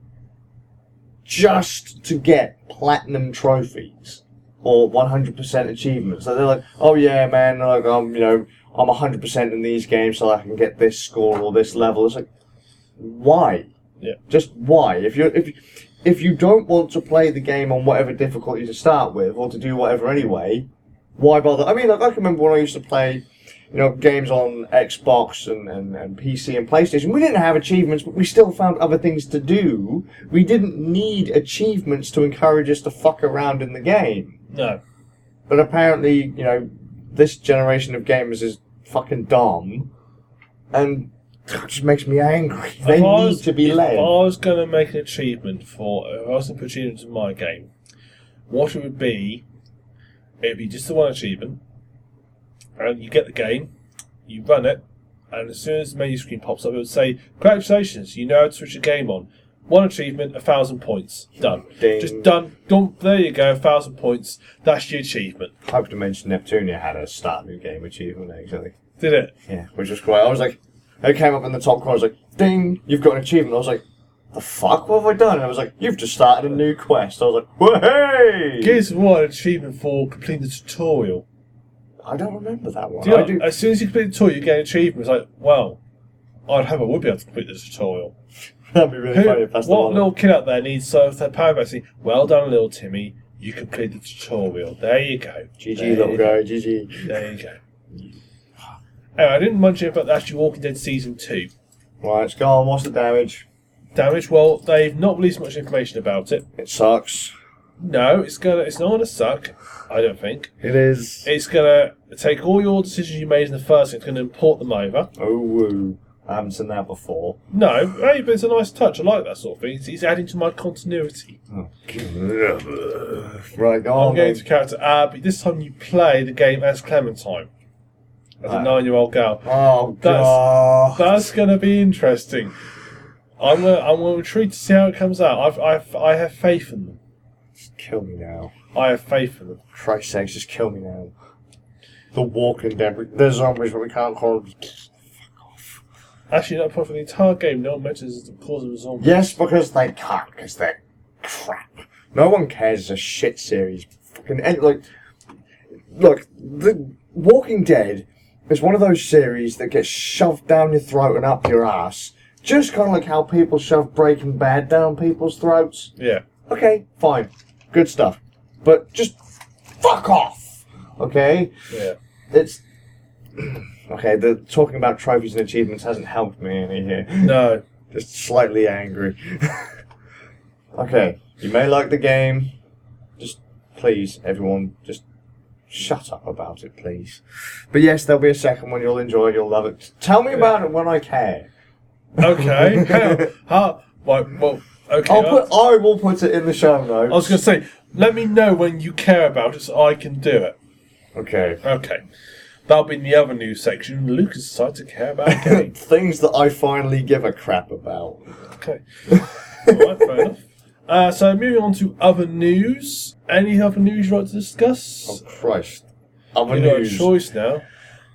just to get platinum trophies or 100% achievements. So they're like, oh yeah, man, like I'm, you know, I'm 100% in these games so I can get this score or this level. It's like, why? Yeah. Just why? If you if if you don't want to play the game on whatever difficulty to start with or to do whatever anyway, why bother? I mean, like I can remember when I used to play, you know, games on Xbox and, and, and PC and PlayStation. We didn't have achievements, but we still found other things to do. We didn't need achievements to encourage us to fuck around in the game. No. But apparently, you know, this generation of gamers is fucking dumb, and it just makes me angry. They If I need was- to be if led. I was going to make an achievement for, if I was going to put achievements in my game, what it would be, it would be just the one achievement, and you get the game, you run it, and as soon as the menu screen pops up, it would say, "Congratulations, you know how to switch a game on." One achievement, a thousand points, done. Ding. Just done. Done. There you go, a thousand points. That's your achievement. Hyperdimension Neptunia had a start new game achievement actually. Did it? Yeah, which was great. I was like, it came up in the top corner. I was like, ding, you've got an achievement. I was like, the fuck, what have I done? And I was like, you've just started a new quest. I was like, well, hey! Gears of War achievement for completing the tutorial. I don't remember that one. Do you I know, do. As soon as you complete the tutorial, you get an achievement. It's like, well, I'd hope I would be able to complete the tutorial. [LAUGHS] That'd be really Who, funny if that's the what one. little kid out there needs so that power back saying, well done, little Timmy, you completed the tutorial. There you go. GG, There little you guy, GG. There you go. Anyway, I didn't mention about the actually Walking Dead Season 2. Right, it's gone. What's the damage? Damage, well, they've not released much information about it. It sucks. No, it's gonna it's not gonna suck, I don't think. It is. It's gonna take all your decisions you made in the first, it's gonna import them over. Oh, woo. I haven't seen that before. No, hey, but it's a nice touch. I like that sort of thing. It's, it's adding to my continuity. Right, go I'm on. going then. to character but this time you play the game as Clementine. As a Ah. nine year old girl. Oh, That's- God. That's gonna be interesting. I'm gonna I'm gonna intrigued to see how it comes out. I've, I've I have faith in them. Just kill me now. I have faith in them. Christ's sakes, just kill me now. The Walking Dead. They're zombies, but we can't call them. Actually not for the entire game, no one mentions the cause of a zombie. Yes, because they can't, because they're crap. No one cares. It's a shit series. Fucking and like, look, the Walking Dead is one of those series that gets shoved down your throat and up your ass, just kind of like how people shove Breaking Bad down people's throats. Yeah. Okay, fine, good stuff, but just fuck off. Okay, Yeah. it's. [CLEARS THROAT] Okay, the talking about trophies and achievements hasn't helped me any here No. [LAUGHS] just slightly angry. [LAUGHS] okay, you may like the game. Just please, everyone, just Shut up about it, please. But yes, there'll be a second one. You'll enjoy it. You'll love it. Tell me about it when I care. Okay. [LAUGHS] How, well, okay. I'll put. I will put it in the show notes. I was going to say, let me know when you care about it so I can do it. Okay. Okay. That'll be in the other news section. Lucas decided to care about. [LAUGHS] Things that I finally give a crap about. Okay. Alright, fair enough. Uh, so moving on to other news. Any other news you'd like to discuss? Oh Christ. Other news. You've got a choice now.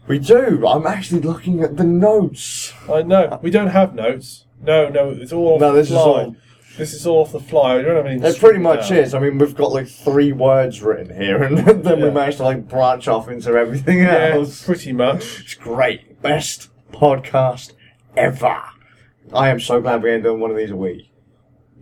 We do. I'm actually looking at the notes. I know. We don't have notes. No, no, it's all off No, the this is fly. all- This is all off the fly. We don't have anything It pretty much down. is. I mean, we've got like three words written here, [LAUGHS] and then we Yeah. managed to like branch off into everything else. Yeah, else. pretty much. It's great. Best podcast ever. I am so glad we ain't doing one of these a week.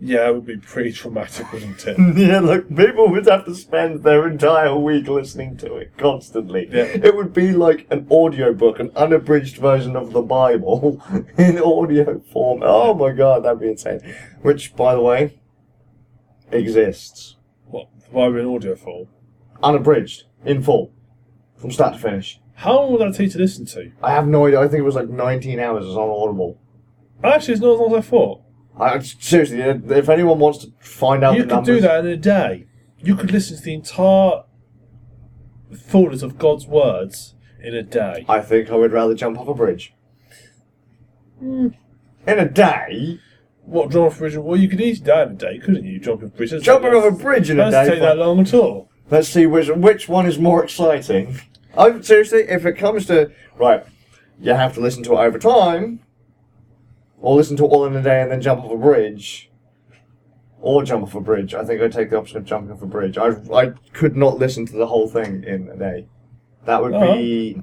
Yeah, it would be pretty traumatic, wouldn't it? [LAUGHS] yeah, look, people would have to spend their entire week listening to it constantly. Yeah. It would be like an audiobook, an unabridged version of the Bible [LAUGHS] in audio form. Oh my god, that'd be insane. Which, by the way, exists. What? Why are we in audio form? Unabridged, in full, from start to finish. How long would that take to listen to? I have no idea. I think it was like 19 hours on Audible. Actually, it's not as long as I thought. I, seriously, if anyone wants to find out You the could numbers, do that in a day. You could listen to the entire fullness of God's words in a day. I think I would rather jump off a bridge. Hmm. In a day? What, jump off a bridge? Well, you could easily die in a day, couldn't you? Jump off a bridge. Jumping off a bridge in a day. doesn't take that long at all. Let's see which which one is more exciting. I seriously, if it comes to right, you have to listen to it over time, or listen to all in a day and then jump off a bridge, or jump off a bridge. I think I'd take the option of jumping off a bridge. I I could not listen to the whole thing in a day. That would be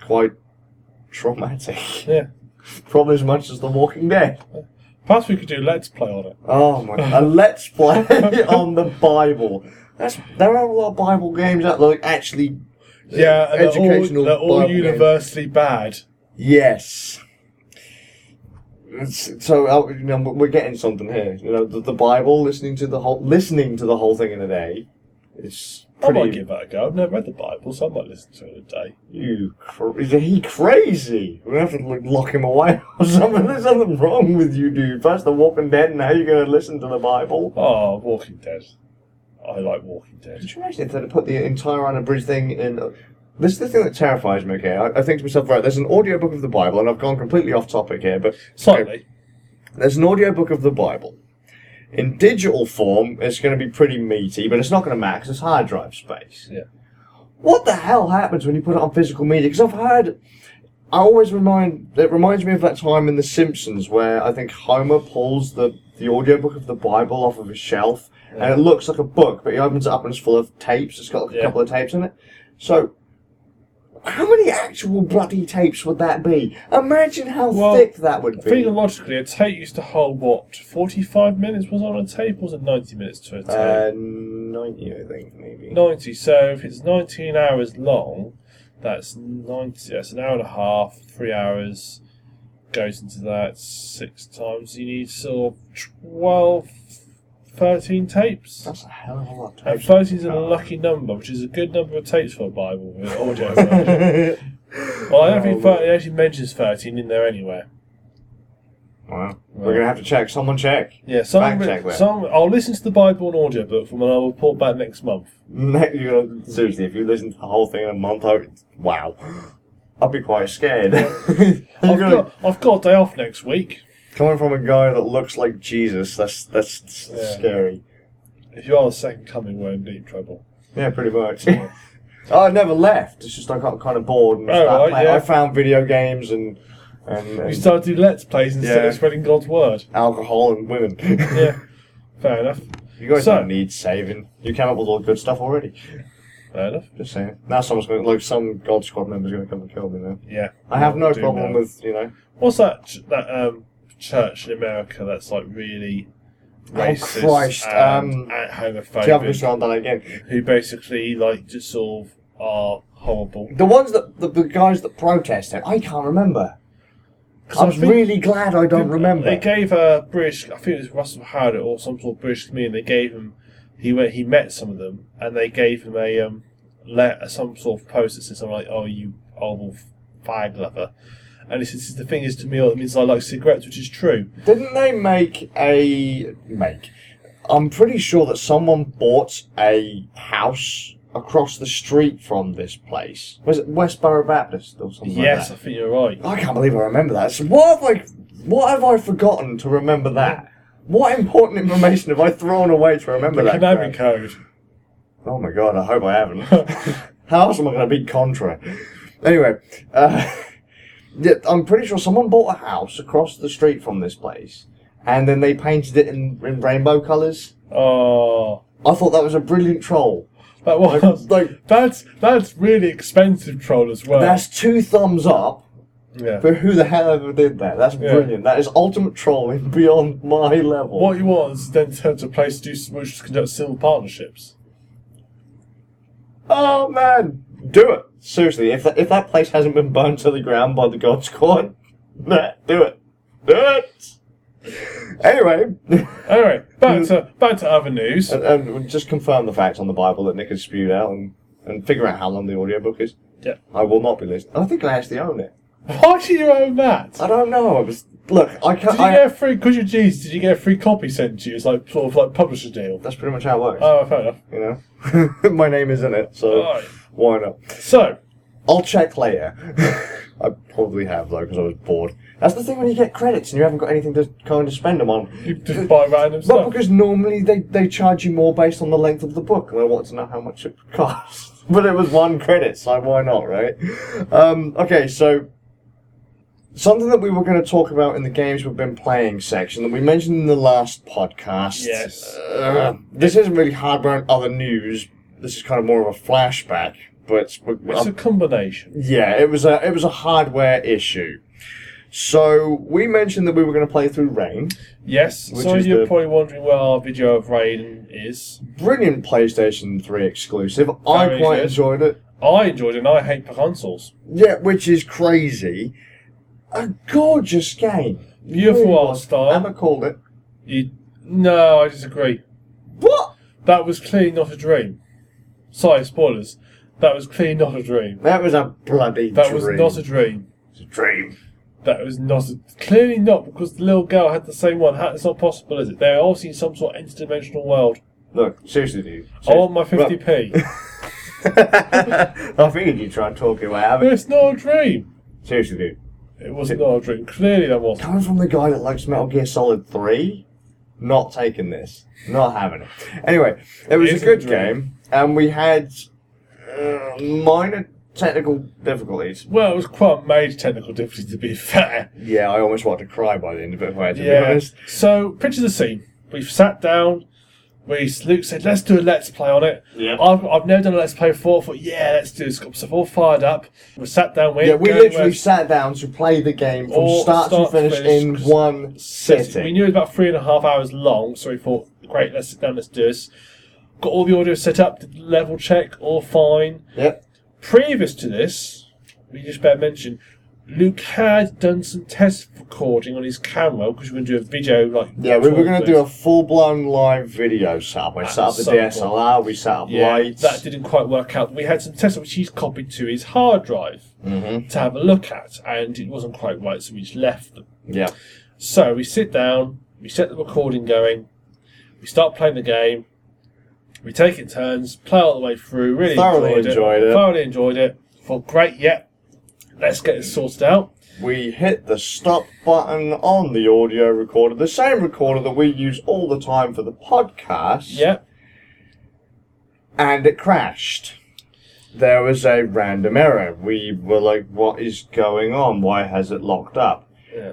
quite traumatic. Yeah. [LAUGHS] Probably as much as The Walking Dead. Perhaps we could do Let's Play on it. Oh my! god. A let's play [LAUGHS] on the Bible. That's there are a lot of Bible games out there, like actually. Yeah, educational they're all, they're all games. universally bad. Yes. So uh, you know, we're getting something here. You know, the, the Bible, listening to the whole, listening to the whole thing in a day, is I might pretty. give that a go. I've never read the Bible, so I might listen to it in a day. You, cr- is he crazy? We're gonna have to like, lock him away [LAUGHS] or something. There's something wrong with you, dude. First the Walking Dead, now you're gonna listen to the Bible. Oh, Walking Dead. I like Walking Dead. Could you imagine if they'd have put the entire unabridged thing in? This is the thing that terrifies me. Okay, I, I think to myself, right? There's an audiobook of the Bible, and I've gone completely off topic here, but Slightly. there's an audiobook of the Bible. In digital form, it's going to be pretty meaty, but it's not going to matter it's hard drive space. Yeah. What the hell happens when you put it on physical media? Because I've heard, I always remind, it reminds me of that time in The Simpsons where I think Homer pulls the, the audiobook of the Bible off of his shelf, and it looks like a book, but he opens it up and it's full of tapes. It's got like a Yeah. couple of tapes in it. So, how many actual bloody tapes would that be? Imagine how Well, thick that would be. Theologically, a tape used to hold what? 45 minutes was on a tape, or was it 90 minutes to a tape? Uh, 90, I think, maybe. 90. So if it's 19 hours long, that's 90. That's an hour and a half, three hours goes into that six times. You need sort of 12, 13 tapes. That's a hell of a lot. of And tapes. 13 is a lucky number, which is a good number of tapes for a Bible with audio version. [LAUGHS] Well, I don't think 30, it actually mentions 13 in there anywhere. Wow. We're gonna have to check. Someone check. Yeah, some, Fact check that. some, I'll listen to the Bible and audiobook from and I'll report back next month. Ne- you know, seriously, if you listen to the whole thing in a month, I would, wow, [GASPS] I'd be quite scared. You're [LAUGHS] I've gonna- got, I've got a day off next week. Coming from a guy that looks like Jesus, that's that's Yeah. scary. If you are the second coming, we're in deep trouble. Yeah, pretty much. [LAUGHS] I never left. It's just I got kind of bored and Oh, started right, playing. yeah. I found video games and and, We and started to let's plays instead Yeah. of spreading God's word. alcohol and women. [LAUGHS] Yeah, fair enough. you guys So- don't need saving. You came up with all the good stuff already. Fair enough. Just saying. Now someone's going, to like some God Squad member's going to come and kill me now. Yeah. I have no Do problem know. with you know. What's that? ch- That um, church in America that's like really racist Christ, and, um, and See, I've homophobic, just gone again. who basically like just sort of are horrible. The ones that the, the guys that protested, I can't remember. I was really glad I don't remember. They gave a British, I think it was Russell Howard or some sort of British comedian. They gave him, he went, he met some of them, and they gave him a um, let some sort of post that says something like, "Oh, you old fag lover," and this is the thing is to me, it means I like cigarettes, which is true. Didn't they make a make? I'm pretty sure that someone bought a house across the street from this place. Was it Westboro Baptist or something like that? yes, I think you're right. I can't believe I remember that. So what have I what have I forgotten to remember that? What important information have I thrown away to remember The that? Crap? code. Oh my god, I hope I haven't. [LAUGHS] How else am I going to beat Contra? Anyway, uh, [LAUGHS] I'm pretty sure someone bought a house across the street from this place, and then they painted it in, in rainbow colours. Oh, I thought that was a brilliant troll. that was like that's that's really expensive troll as well. that's two thumbs up yeah. for who the hell ever did that. That's Yeah. brilliant. That is ultimate trolling [LAUGHS] beyond my level. What you want is then turn to a place to do which conduct civil partnerships. Oh man, do it seriously. If that, if that place hasn't been burned to the ground by the God Squad, nah, do it, do it. Anyway, Anyway, back mm. to back to other news. and, and just confirm the facts on the Bible that Nick has spewed out, and, and figure out how long the audiobook is. Yeah. I will not be listening. I think I actually own it. Why do you own that? I don't know. I was look. I Did can't. you I, get a free? Because you're G's, did you get a free copy sent to you? It's like sort of like publisher deal. that's pretty much how it works. Oh, fair enough. you know, [LAUGHS] my name is in it, so. Why not? So, I'll check later. [LAUGHS] I probably have though because I was bored. That's the thing when you get credits and you haven't got anything to kind of spend them on. you just buy random But stuff. because normally they, they charge you more based on the length of the book, and I want to know how much it [LAUGHS] costs. but it was one credit, so why not, right? Um, okay, so something that we were going to talk about in the games we've been playing section that we mentioned in the last podcast. Yes. Uh, this isn't really hardware and other news. This is kind of more of a flashback, but It's a combination. yeah, it was a it was a hardware issue. So we mentioned that we were going to play through Rain. Yes, so you're the- probably wondering where our video of Raiden is. Brilliant PlayStation 3 exclusive. I quite good. enjoyed it. I enjoyed it and I hate consoles. Yeah, which is crazy. A gorgeous game. Beautiful art style. Emma called it. You, no, I disagree. What? That was clearly not a dream. Sorry, spoilers. That was clearly not a dream. That was a bloody That dream. was not a dream. It's a dream. That was not a, clearly not because the little girl had the same one. How- It's not possible, is it? They're obviously in some sort of interdimensional world. Look, seriously, dude. I want my 50p. [LAUGHS] I figured you'd try and talk your way out of it. it's not a dream. Seriously, dude. It was not a dream. Clearly that wasn't. Coming from the guy that likes Metal Gear Solid 3, not taking this. Not having it. Anyway, it was a good game, and we had uh, minor technical difficulties. Well, it was quite a major technical difficulty to be [LAUGHS] fair. Yeah, I almost wanted to cry by the end of it, if I had to be honest. So, picture the scene. We've sat down. We Luke said, "Let's do a let's play on it." Yeah. I've, I've never done a let's play before. I thought, yeah, let's do this. Got myself all fired up. We sat down. We Yeah, we literally where- sat down to play the game from Or start, start to to finish, finish, in 'cause one sitting. We knew it was about three and a half hours long, so we thought, great, let's sit down, let's do this. Got all the audio set up, did level check, all fine. Yep. Previous to this, we just better mention, Luke had done some test recording on his camera because we are going to do a video like. Yeah, we were going to do a full blown live video setup. We set up the point. DSLR, we set up yeah, lights. that didn't quite work out. We had some tests which he's copied to his hard drive hmm to have a look at, and it wasn't quite right, so we just left them. Yeah. So we sit down, we set the recording going, we start playing the game, we take it turns, play all the way through, really Thoroughly enjoyed, enjoyed it. Thoroughly enjoyed it. Thought, great, yeah, let's get it sorted out. We hit the stop button on the audio recorder, the same recorder that we use all the time for the podcast. Yeah, and it crashed. There was a random error. We were like, what is going on? Why has it locked up? yeah.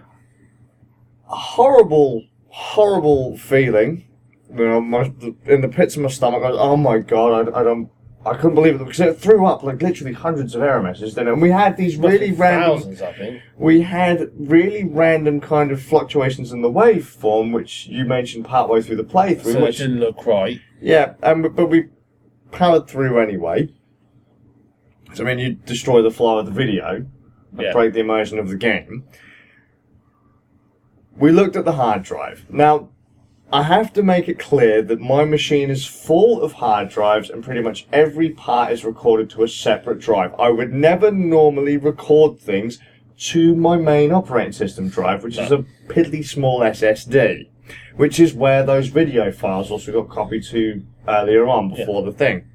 A horrible, horrible feeling. You know, my, in the pits of my stomach, I was, oh my god, I, I don't, I couldn't believe it because it threw up like literally hundreds of error messages. Then, and we had these really random, Thousands, I think. we had really random kind of fluctuations in the waveform, which you mentioned partway through the playthrough. So it which, didn't look right. yeah, um, and but we powered through anyway. So I mean, you destroy the flow of the video, Yeah. break the immersion of the game. We looked at the hard drive. Now, I have to make it clear that my machine is full of hard drives and pretty much every part is recorded to a separate drive. I would never normally record things to my main operating system drive, which is a piddly small SSD, which is where those video files also got copied to earlier on before the thing.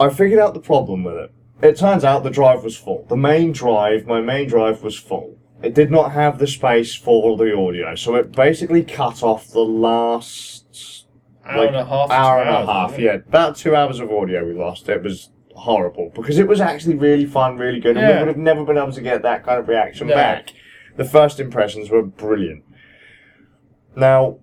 I figured out the problem with it. It turns out the drive was full. The main drive, my main drive was full. It did not have the space for the audio, so it basically cut off the last Hour like, and a half. hour and a half. Yeah, about two hours of audio we lost. It was horrible because it was actually really fun, really good, and we would have never been able to get that kind of reaction No. back. The first impressions were brilliant. Now,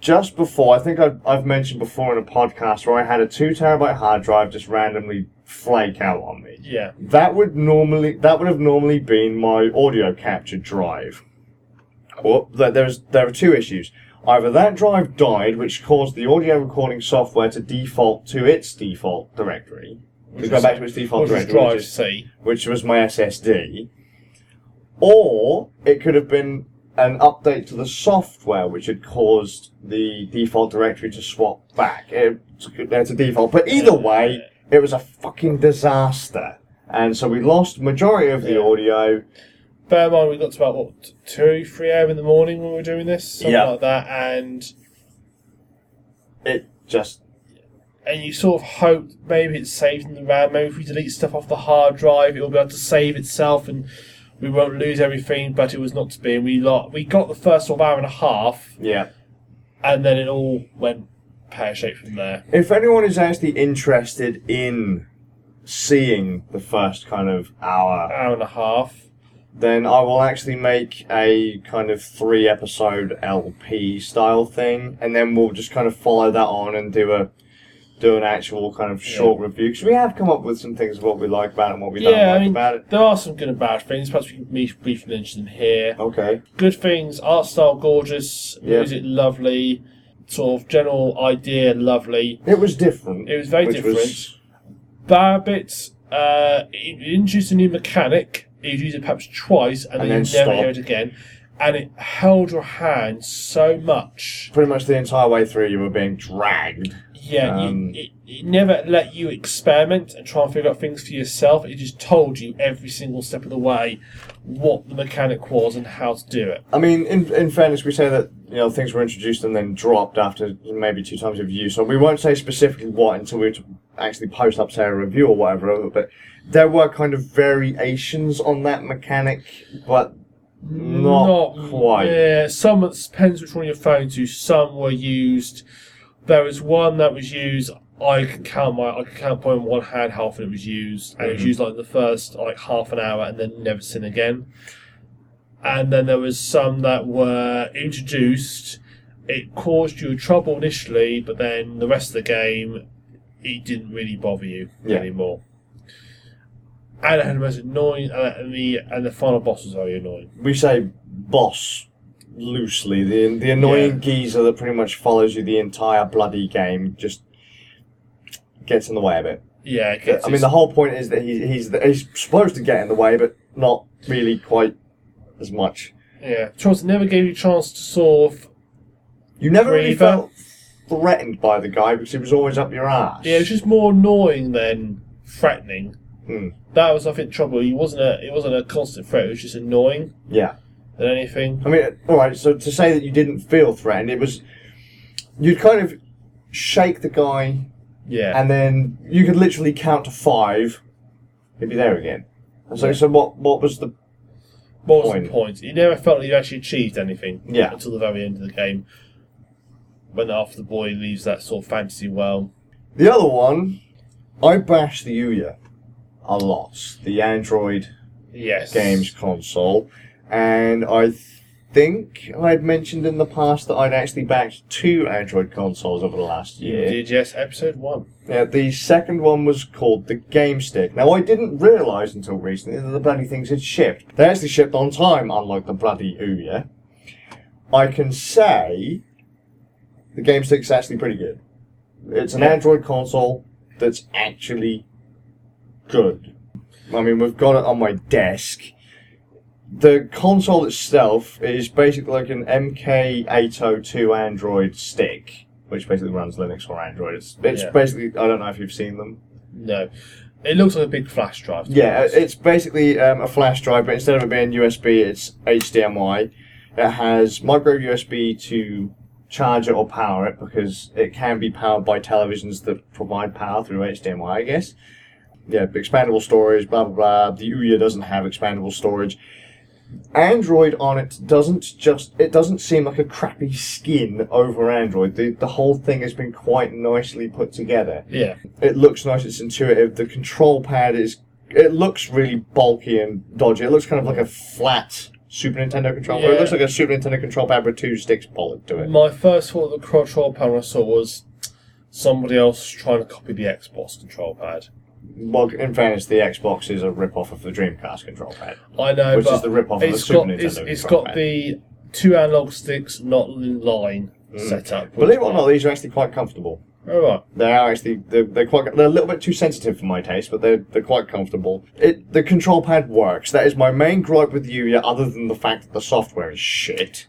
just before, I think I've, I've mentioned before in a podcast where I had a two terabyte hard drive just randomly flake out on me. Yeah. That would normally that would have normally been my audio capture drive. Well, there- there's there are two issues. Either that drive died, which caused the audio recording software to default to its default directory, to go back to its default directory, drive which is, C? which was my SSD, or it could have been an update to the software which had caused the default directory to swap back. It, a default, but either way, it was a fucking disaster. And so we lost majority of the Yeah. audio. Bear in mind, we got to about what two, three a.m. in the morning when we were doing this, something Yeah. like that, and It just and you sort of hoped maybe it's saved in the RAM. Maybe if we delete stuff off the hard drive, it'll be able to save itself, and we won't lose everything. But it was not to be. And we lot we got the first sort of hour and a half, yeah. and then it all went pear shaped from there. If anyone is actually interested in seeing the first kind of hour Hour and a half. then I will actually make a kind of three episode LP style thing, and then we'll just kind of follow that on and do a do an actual kind of short review because we have come up with some things of what we like about it and what we don't like I mean, about it. there are some good and bad things. Perhaps we can brief- briefly mention them here. Okay. good things, art style gorgeous, Yeah. music lovely, sort of general idea lovely. It was different. It was very which different. was- Bad bits, uh, introduced a new mechanic. You use it perhaps twice, and, And then, then never hear it again. And it held your hand so much. pretty much the entire way through, you were being dragged. Yeah, Um, you, it, it never let you experiment and try and figure out things for yourself. It just told you every single step of the way what the mechanic was and how to do it. I mean, in, in fairness, we say that you know things were introduced and then dropped after maybe two times of use. So we won't say specifically what until we actually post up, say, a review or whatever. But there were kind of variations on that mechanic, but not, quite. Yeah, some depends which one you're referring to. Some were used. There was one that was used. I can count my I can count one hand how often it was used, and it was Mhm. used like the first like half an hour, and then never seen again. And then there was some that were introduced. It caused you trouble initially, but then the rest of the game, it didn't really bother you Yeah. anymore. And it had the most annoying, uh, and the and the final boss was very annoying. We say boss loosely. The the annoying Yeah. geezer that pretty much follows you the entire bloody game just gets in the way of it. Yeah, it gets I mean, the whole point is that he, he's he's supposed to get in the way, but not really quite as much. yeah. Charles never gave you a chance to sort of. You never really Breather. felt threatened by the guy because he was always up your ass. Yeah, it was just more annoying than threatening. Hmm. That was, I think, trouble. He wasn't a. It wasn't a constant threat. It was just annoying yeah. Than anything. I mean, all right. So to say that you didn't feel threatened, it was you'd kind of shake the guy, Yeah. and then you could literally count to five. He'd be there again. And so, so what? What was the? what was point. the point? You never felt like you actually achieved anything. Yeah. Until the very end of the game, when after the boy leaves that sort of fantasy world. The other one, I bashed the Ouya a lot. The Android Yes. games console, and I think I'd mentioned in the past that I'd actually backed two Android consoles over the last You year. did yes. Episode one. Yeah, the second one was called the Game Stick. Now I didn't realise until recently that the bloody things had shipped. They actually shipped on time, unlike the bloody Ouya. I can say the Game Stick's actually pretty good. It's an Yeah. Android console that's actually good. I mean, we've got it on my desk. The console itself is basically like an MK802 Android stick, which basically runs Linux or Android. It's, it's Yeah. basically I don't know if you've seen them. No, it looks like a big flash drive. Yeah, it's basically um, a flash drive, but instead of it being USB, it's HDMI. It has micro USB to charge it or power it because it can be powered by televisions that provide power through HDMI, I guess. Yeah, expandable storage, blah blah blah. The Ouya doesn't have expandable storage. Android on it doesn't just it doesn't seem like a crappy skin over Android. The the whole thing has been quite nicely put together yeah. it looks nice, it's intuitive. The control pad is it looks really bulky and dodgy. It looks kind of like a flat Super Nintendo control pad. It looks like a Super Nintendo control pad with two sticks bolted to it. My first thought of the control pad I saw was somebody else trying to copy the Xbox control pad. Well, in fairness, the Xbox is a rip off of the Dreamcast control pad. I know, Which but is the rip-off of the it's Super got, Nintendo It's, it's got pad. the two analog sticks, not in line Mm. set up. Believe it or not, these are actually quite comfortable. All right. They are actually they're, they're quite they're a little bit too sensitive for my taste, but they're they're quite comfortable. It the control pad works. That is my main gripe with Ouya, other than the fact that the software is shit.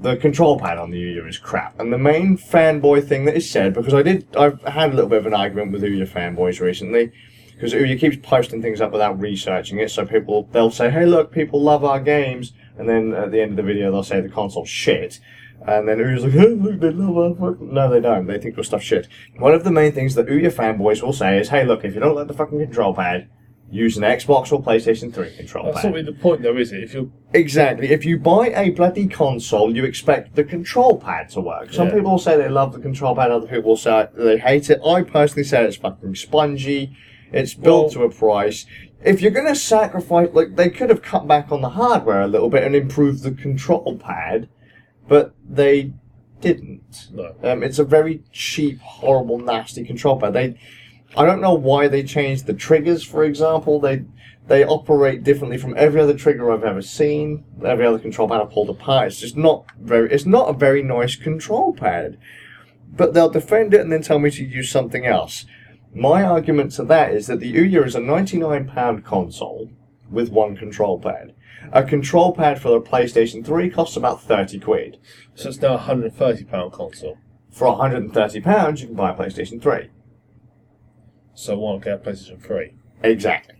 The control pad on the Ouya is crap, and the main fanboy thing that is said because I did I've had a little bit of an argument with Ouya fanboys recently because Ouya keeps posting things up without researching it, so people they'll say, "Hey, look, people love our games," and then at the end of the video they'll say the console's shit. And then Ouya's like, hey, look, they love our fucking... No, they don't. They think your stuff's shit. One of the main things that Ouya fanboys will say is, hey, look, if you don't like the fucking control pad, use an Xbox or PlayStation 3 control That's pad. not really the point, though, is it? If you Exactly. If you buy a bloody console, you expect the control pad to work. Some Yeah. people will say they love the control pad, other people will say they hate it. I personally say it's fucking spongy. It's built to a price. If you're going to sacrifice, like, they could have cut back on the hardware a little bit and improved the control pad, but they didn't. no, Um, it's a very cheap, horrible, nasty control pad. They, I don't know why they changed the triggers. For example, they they operate differently from every other trigger I've ever seen. Every other control pad I've pulled apart. It's just not very. It's not a very nice control pad. But they'll defend it and then tell me to use something else. My argument to that is that the Ouya is a ninety-nine pound console with one control pad. A control pad for the PlayStation 3 costs about 30 quid. so it's now a hundred and thirty pound console. For 130 pounds, you can buy a PlayStation 3. So one get PlayStation Three? Exactly.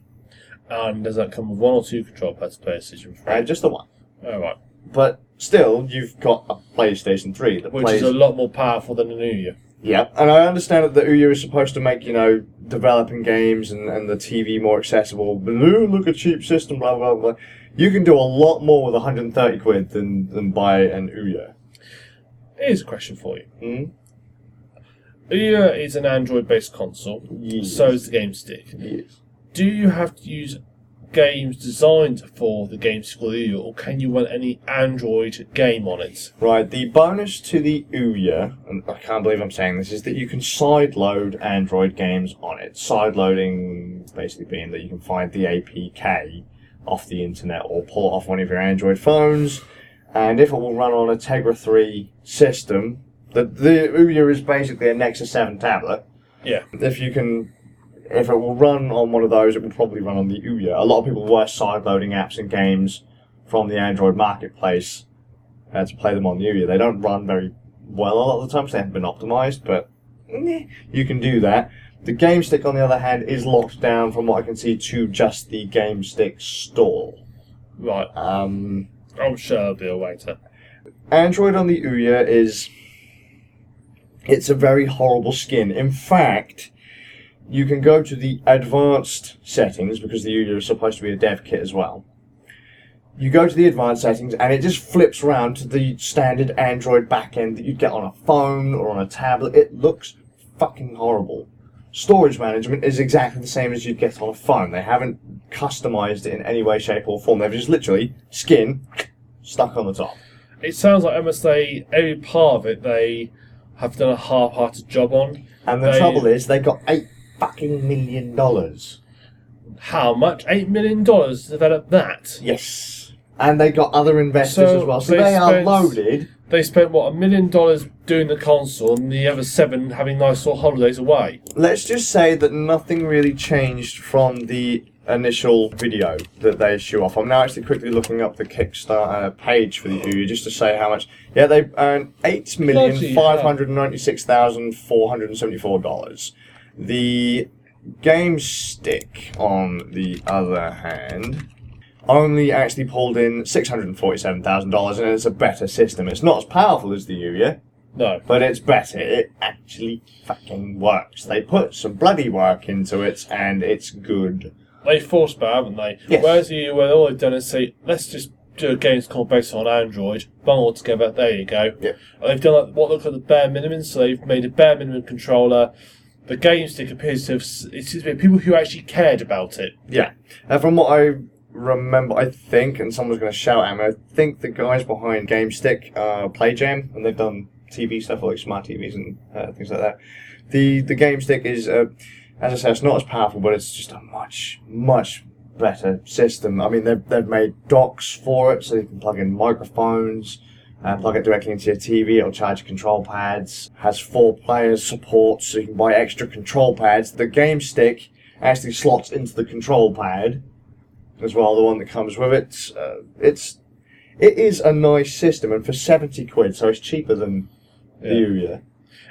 And does that come with one or two control pads to PlayStation Three? Uh, just the one. All right, But still, you've got a PlayStation 3 that which plays. is a lot more powerful than an Ouya. Yeah, and I understand that the Ouya is supposed to make, you know, developing games and, and the TV more accessible. But ooh, look, a cheap system, blah, blah, blah. You can do a lot more with 130 quid than, than buy an Ouya. Here's a question for you. Hmm? Ouya is an Android-based console. Yes. So is the Game Stick. Yes. Do you have to use games designed for the Game Stick Ouya, or can you run any Android game on it? Right, the bonus to the Ouya, and I can't believe I'm saying this, is that you can sideload Android games on it. Sideloading basically being that you can find the APK off the internet or pull it off one of your Android phones, and if it will run on a Tegra 3 system, the, the Ouya is basically a Nexus 7 tablet. Yeah. If you can, if it will run on one of those, it will probably run on the Ouya. A lot of people were sideloading apps and games from the Android marketplace uh, to play them on the Ouya. They don't run very well a lot of the time, so they haven't been optimized, but eh, you can do that. The Game Stick, on the other hand, is locked down, from what I can see, to just the Game Stick store. Right. Um, I'm sure there'll be a way to. Android on the Ouya is. It's a very horrible skin. In fact, you can go to the advanced settings because the Ouya is supposed to be a dev kit as well. You go to the advanced settings and it just flips around to the standard Android backend that you'd get on a phone or on a tablet. It looks fucking horrible. Storage management is exactly the same as you'd get on a phone. They haven't customized it in any way, shape, or form. They've just literally skin stuck on the top. It sounds like almost they every part of it they have done a half-hearted job on. And the They- trouble is, they got eight fucking million dollars. How much? Eight million dollars to develop that. Yes. And they got other investors So as well. So they they, are loaded. They spent what a million dollars doing the console, and the other seven having nice little holidays away. Let's just say that nothing really changed from the initial video that they show off. I'm now actually quickly looking up the Kickstarter page for the Ouya just to say how much. Yeah, they earned eight million five hundred ninety-six thousand four hundred seventy-four dollars. The Game Stick, on the other hand, only actually pulled in six hundred and forty-seven thousand dollars, and it's a better system. It's not as powerful as the Ouya, No. but it's better. It actually fucking works. They put some bloody work into it, and it's good. They forced back, haven't they? Yes. Whereas you, where all they've done is say, let's just do a games called based on Android, bundle it together. There you go. Yeah. And they've done like, what looks like the bare minimum. So they've made a bare minimum controller. The game stick appears to have. It seems to be people who actually cared about it. Yeah. And from what I remember, I think, and someone's going to shout at me, I think the guys behind GameStick uh, PlayJam, and they've done TV stuff like smart TVs and uh, things like that. The the GameStick is, uh, as I said, it's not as powerful, but it's just a much much better system. I mean, they've they've made docks for it, so you can plug in microphones. And plug it directly into your TV. It'll charge control pads. Has four players support, so you can buy extra control pads. The game stick actually slots into the control pad as well, the one that comes with it. Uh, it's it is a nice system, and for seventy quid, so it's cheaper than the Yeah. Ouya.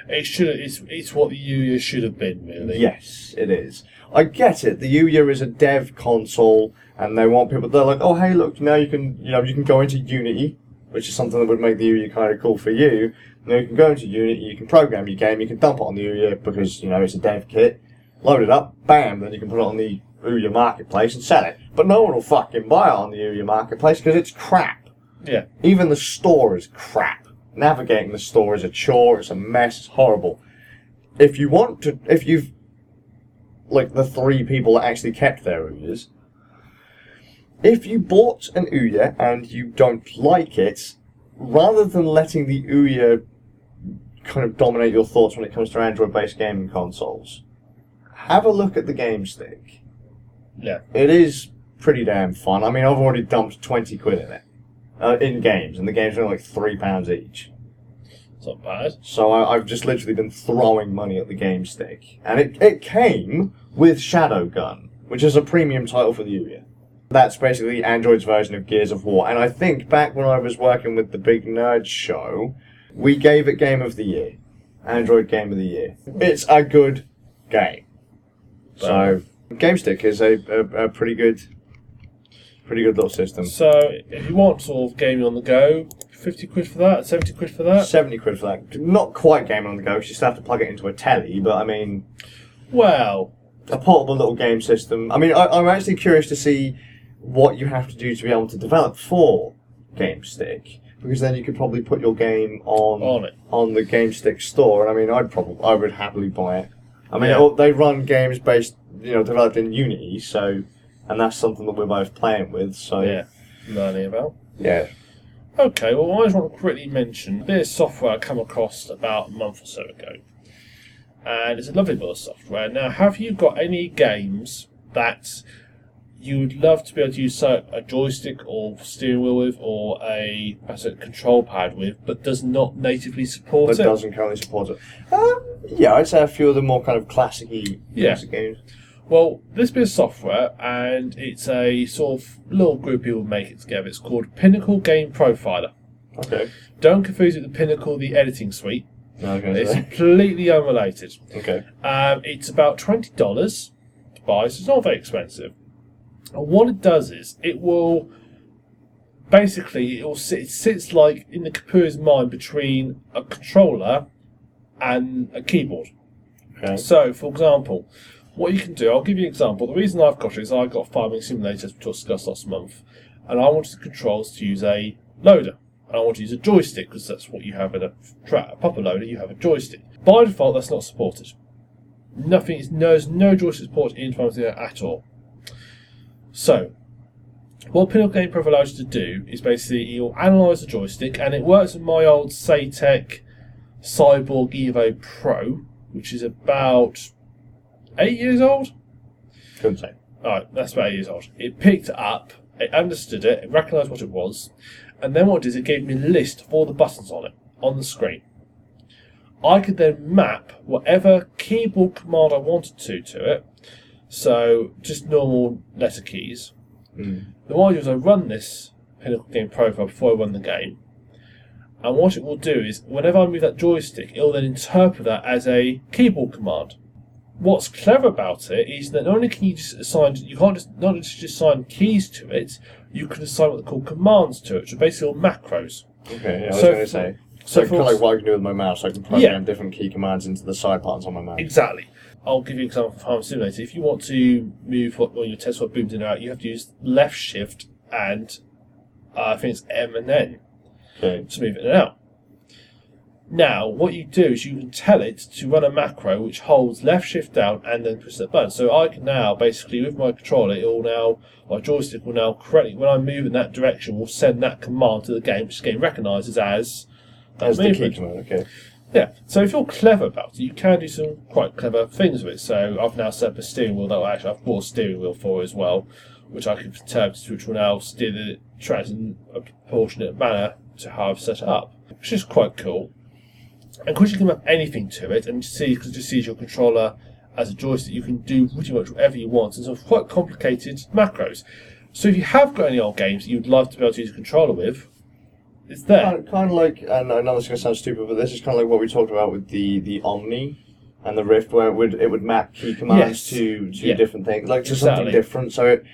It should. It's it's what the Ouya should have been, really. Yes, it is. I get it. The Ouya is a dev console, and they want people. They're like, oh hey, look, now you can you know you can go into Unity, which is something that would make the Ouya kind of cool for you. Now you can go into Unity, you can program your game, you can dump it on the Ouya because you know it's a dev kit. Load it up, bam, then you can put it on the Ouya marketplace and sell it. But no one will fucking buy it on the Ouya marketplace because it's crap. Yeah. Even the store is crap. Navigating the store is a chore, it's a mess, it's horrible. If you want to, if you've, like the three people that actually kept their Ouyas, if you bought an Ouya and you don't like it, rather than letting the Ouya kind of dominate your thoughts when it comes to Android based gaming consoles, have a look at the Game Stick. Yeah. It is pretty damn fun. I mean, I've already dumped 20 quid in it. Uh, in games, and the games are like three pounds each. It's not bad. So I, I've just literally been throwing money at the game stick. And it, it came with Shadowgun, which is a premium title for the Ouya. That's basically Android's version of Gears of War. And I think back when I was working with the Big Nerd Show, we gave it Game of the Year. Android Game of the Year. It's a good game. So, GameStick is a, a, a pretty good, pretty good little system. So if you want sort of gaming on the go, fifty quid for that, seventy quid for that. 70 quid for that. Not quite gaming on the go, 'cause you still have to plug it into a telly, but I mean, Well, a portable little game system. I mean, I, I'm actually curious to see what you have to do to be able to develop for GameStick, because then you could probably put your game on On it. on the GameStick store, and I mean, I'd probably I would happily buy it. I mean, Yeah. they run games based, you know, developed in Unity, so and that's something that we're both playing with. So yeah, learning about. yeah. Okay, well, I just want to quickly mention a bit software I come across about a month or so ago. And it's a lovely bit of software. Now, have you got any games that you would love to be able to use so, a joystick or steering wheel with, or a, perhaps a control pad with, but does not natively support But it? But doesn't currently support it. Um, yeah, I'd say a few of the more kind of classic-y Yeah. classic games. Well, this bit of software, and it's a sort of little group people make it together. It's called Pinnacle Game Profiler. Okay. Don't confuse it with Pinnacle, the editing suite. No, I was gonna It's completely unrelated. Okay. Um, it's about twenty dollars to buy, so it's not very expensive. And what it does is it will basically it will sit, it sits like in the computer's mind between a controller and a keyboard. Okay. So, for example, what you can do, I'll give you an example. The reason I've got it is I've got Farming simulators which I discussed last month, and I wanted the controls to use a loader. And I want to use a joystick because that's what you have in a, tra- a proper loader, you have a joystick. By default, that's not supported. Nothing is there's no joystick support in Farming Simulator at all. So, what Pinnacle Game Pro allows you to do is basically you'll analyse the joystick, and it works with my old Saitek Cyborg Evo Pro, which is about eight years old. Couldn't say. Alright, that's about eight years old. It picked it up, it understood it, it recognised what it was, and then what it did is it gave me a list of all the buttons on it, on the screen. I could then map whatever keyboard command I wanted to to it. So just normal letter keys. Mm. The what I do is I run this Pinnacle game profile before I run the game. And what it will do is, whenever I move that joystick, it will then interpret that as a keyboard command. What's clever about it is that not only can you just assign, you can't just not just assign keys to it, you can assign what they call commands to it, which are basically all macros. Okay, yeah, I was So going to say. So So, kind of like what I can do with my mouse. I can program Yeah. different key commands into the side buttons on my mouse. Exactly. I'll give you an example of Farm Simulator. If you want to move what when your test what booms in out, you have to use left shift and uh, I think it's M and N Okay. to move it in and out. Now, what you do is you can tell it to run a macro which holds left shift down and then push that button. So I can now basically with my controller, it will now my joystick will now correctly when I move in that direction will send that command to the game, which the game recognises as that As the key command, okay. Yeah, so if you're clever about it, you can do some quite clever things with it. So I've now set up a steering wheel that will actually I've bought a steering wheel for as well, which I can turn to, which will now steer the tracks in a proportionate manner to how I've set it up, which is quite cool. And because you can map anything to it, and see because it just sees your controller as a joystick, you can do pretty much whatever you want, and some quite complicated macros. So if you have got any old games that you'd love to be able to use a controller with, it's there. Kind of, kind of like, and I know this is going to sound stupid, but this is kind of like what we talked about with the, the Omni and the Rift, where it would it would map key commands Yes. to to Yeah. different things, like to Exactly. something different. So it,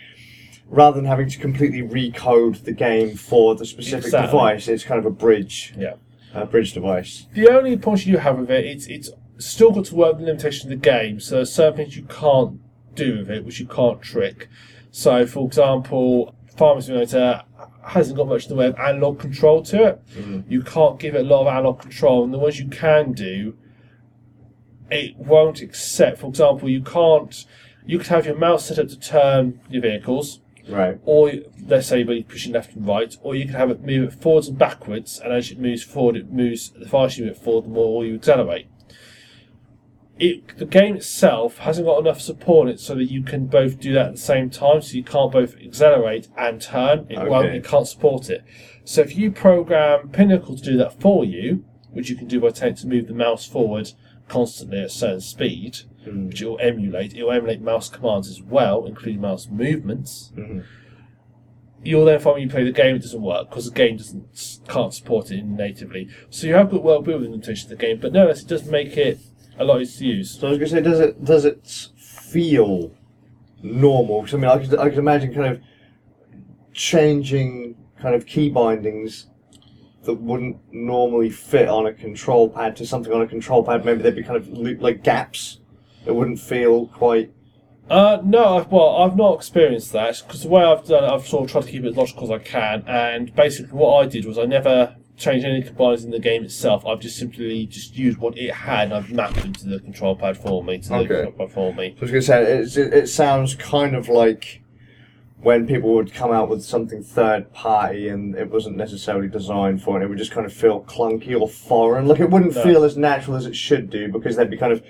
rather than having to completely recode the game for the specific Exactly. device, it's kind of a bridge, Yeah. A bridge device. The only point you have with it, it's it's still got to work with the limitations of the game. So there's certain things you can't do with it, which you can't trick. So, for example, Farming Simulator hasn't got much in the way of analog control to it. Mm. You can't give it a lot of analog control, and the ones you can do, it won't accept. For example, you can't. You could have your mouse set up to turn your vehicles, Right. or let's say you're pushing left and right, or you can have it move it forwards and backwards, and as it moves forward, it moves the faster you move it forward, the more you accelerate. It, the game itself hasn't got enough support in it so that you can both do that at the same time, so you can't both accelerate and turn. It won't. Okay. It can't support it. So if you program Pinnacle to do that for you, which you can do by taking to move the mouse forward constantly at a certain speed. Which it will emulate. It will emulate mouse commands as well, including mouse movements Mhm. you'll then find when you play the game it doesn't work because the game doesn't can't support it natively. So you have got well built limitations of the game, but nevertheless it does make it a lot easier to use. So I was going to say, does it does it feel normal? 'Cause I mean, I could I could imagine kind of changing kind of key bindings that wouldn't normally fit on a control pad to something on a control pad. Maybe there'd be kind of like gaps. It wouldn't feel quite. Uh, no, I've, well, I've not experienced that because the way I've done it, I've sort of tried to keep it as logical as I can. And basically, what I did was I never changed any combiners in the game itself. I've just simply just used what it had and I've mapped them to the control pad for me, to the Okay. control pad for me. So I was going to say, it's, it, it sounds kind of like when people would come out with something third party and it wasn't necessarily designed for it, it would just kind of feel clunky or foreign. Like it wouldn't No. feel as natural as it should do because there'd be kind of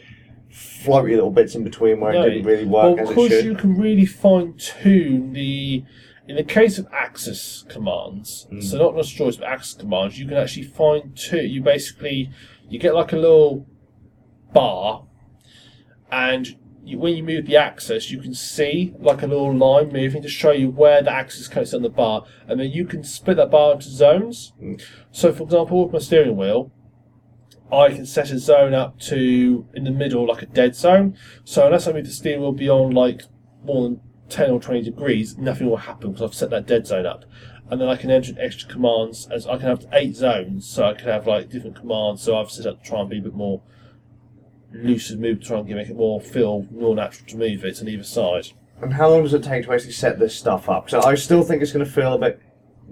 floaty little bits in between where No, it didn't really well, work as it because should. you can really fine tune the. In the case of axis commands, Hmm. so not just choice, but access commands, you can actually fine tune. You basically you get like a little bar, and you, when you move the axis, you can see like a little line moving to show you where the axis cuts on the bar, and then you can split that bar into zones. Hmm. So, for example, with my steering wheel, I can set a zone up to in the middle, like a dead zone. So unless I move the steering wheel beyond like more than ten or twenty degrees, nothing will happen because I've set that dead zone up. And then I can enter extra commands as I can have eight zones, so I can have like different commands. So I've set up to try and be a bit more loose and move, try and make it more feel more natural to move it on either side. And how long does it take to actually set this stuff up? So I still think it's going to feel a bit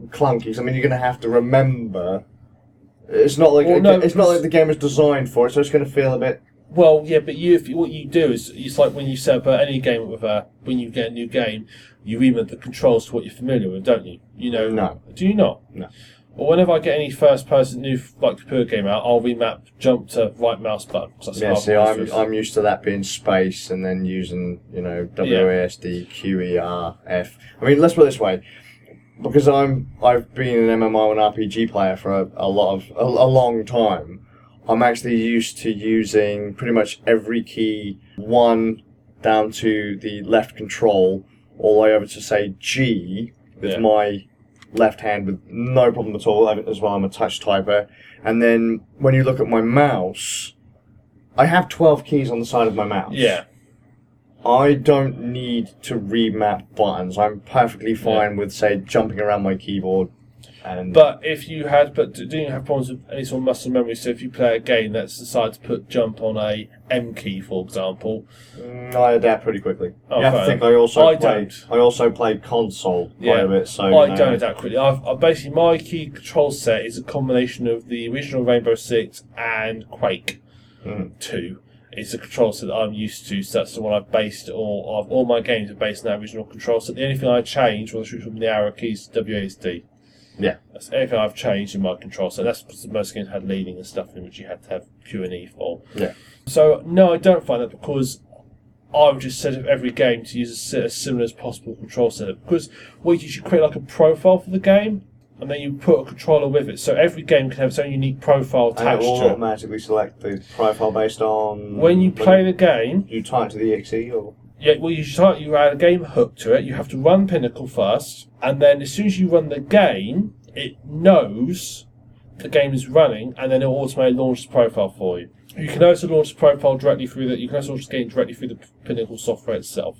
clunky. 'cause I mean, you're going to have to remember. It's not like Well, no, it's not like the game is designed for it, so it's going to feel a bit. Well, yeah, but you, if, what you do is it's like when you set up uh, any game with a when you get a new game, you remap the controls to what you're familiar with, don't you? You know, No. Do you not? No. Well, whenever I get any first-person new like computer game out, I'll remap jump to right mouse button. 'cause that's Yeah, see, I've I'm. I'm used to that being space and then using, you know, WASD, QER, F. I mean, let's put it this way. Because I'm, I've been an MMO and RPG player for a, a lot of, a, a long time, I'm actually used to using pretty much every key one down to the left control, all the way over to say G with Yeah. my left hand with no problem at all as well. I'm a touch typer. And then when you look at my mouse, I have 12 keys on the side of my mouse. Yeah. I don't need to remap buttons. I'm perfectly fine with, say, jumping around my keyboard. And But if you had, but do you have problems with any sort of muscle memory? So if you play a game that's decided to put jump on a M key, for example, Mm, I adapt pretty quickly. Oh, you have to think I also I play. don't. I also play console quite Yeah. a bit. So I you know, don't adapt quickly. I've, I basically my key control set is a combination of the original Rainbow Six and Quake Mm. Two. It's a control set that I'm used to, so that's the one I've based all of all my games are based on that original control set. The only thing I changed was from the arrow keys to WASD. Yeah. That's everything I've changed in my control set. That's because most games had leading and stuff in which you had to have Q and E for. Yeah. So no, I don't find that because I would just set up every game to use a as similar as possible control setup. Because what you should create like a profile for the game, and then you put a controller with it, so every game can have its own unique profile And it attached will to it. automatically select the profile based on When you play the game, You tie it to the exe or yeah, well, you start. You add a game hook to it. You have to run Pinnacle first, and then as soon as you run the game, it knows the game is running, and then it will automatically launch the profile for you. You can also launch the profile directly through the. You can also launch the game directly through the Pinnacle software itself.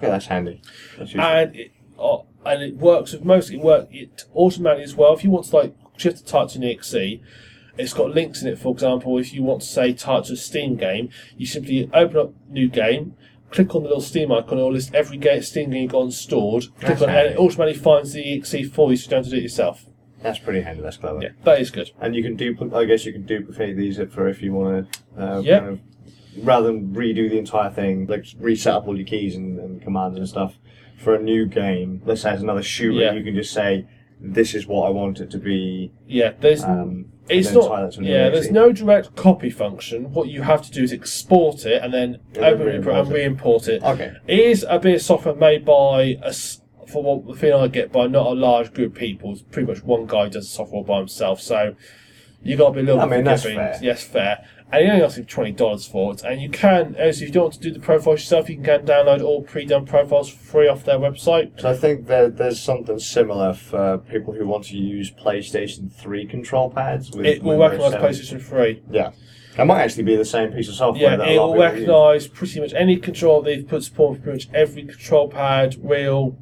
yeah, that's handy. That's and it uh, and it works with most. It work it automatically as well. If you want to like shift the type to an exe, it's got links in it. For example, if you want to say type to a Steam game, you simply open up new game. Click on the little Steam icon, it will list every game, Steam game you've got installed. Click That's on it, and it automatically finds the exe for you, so you don't have to do it yourself. that's pretty handy. That's clever. Yeah, that is good. And you can duplicate. I guess you can duplicate these for if you want to. Uh, Yeah. Kind of, rather than redo the entire thing, like reset up all your keys and, and commands and stuff for a new game. Let's say it's another shooter. Yeah. You can just say, "This is what I want it to be." Yeah, there's Um, It's and then tie not. to an Yeah, there's no direct copy function. What you have to do is export it and then And then open it and re-import re-import it. Okay. It is a bit of software made by a, s- for what the thing I get by not a large group of people. It's pretty much one guy does software by himself. So you got to be a little I bit mean, that's forgiving. fair. Yes, fair. And you only ask twenty dollars for it. And you can, as if you don't want to do the profiles yourself, you can download all pre-done profiles free off their website. I think there, there's something similar for people who want to use PlayStation 3 control pads. With It will 7. PlayStation Three. Yeah. It might actually be the same piece of software Yeah, that it will of people use. recognise pretty much any control they've put support for pretty much every control pad, wheel,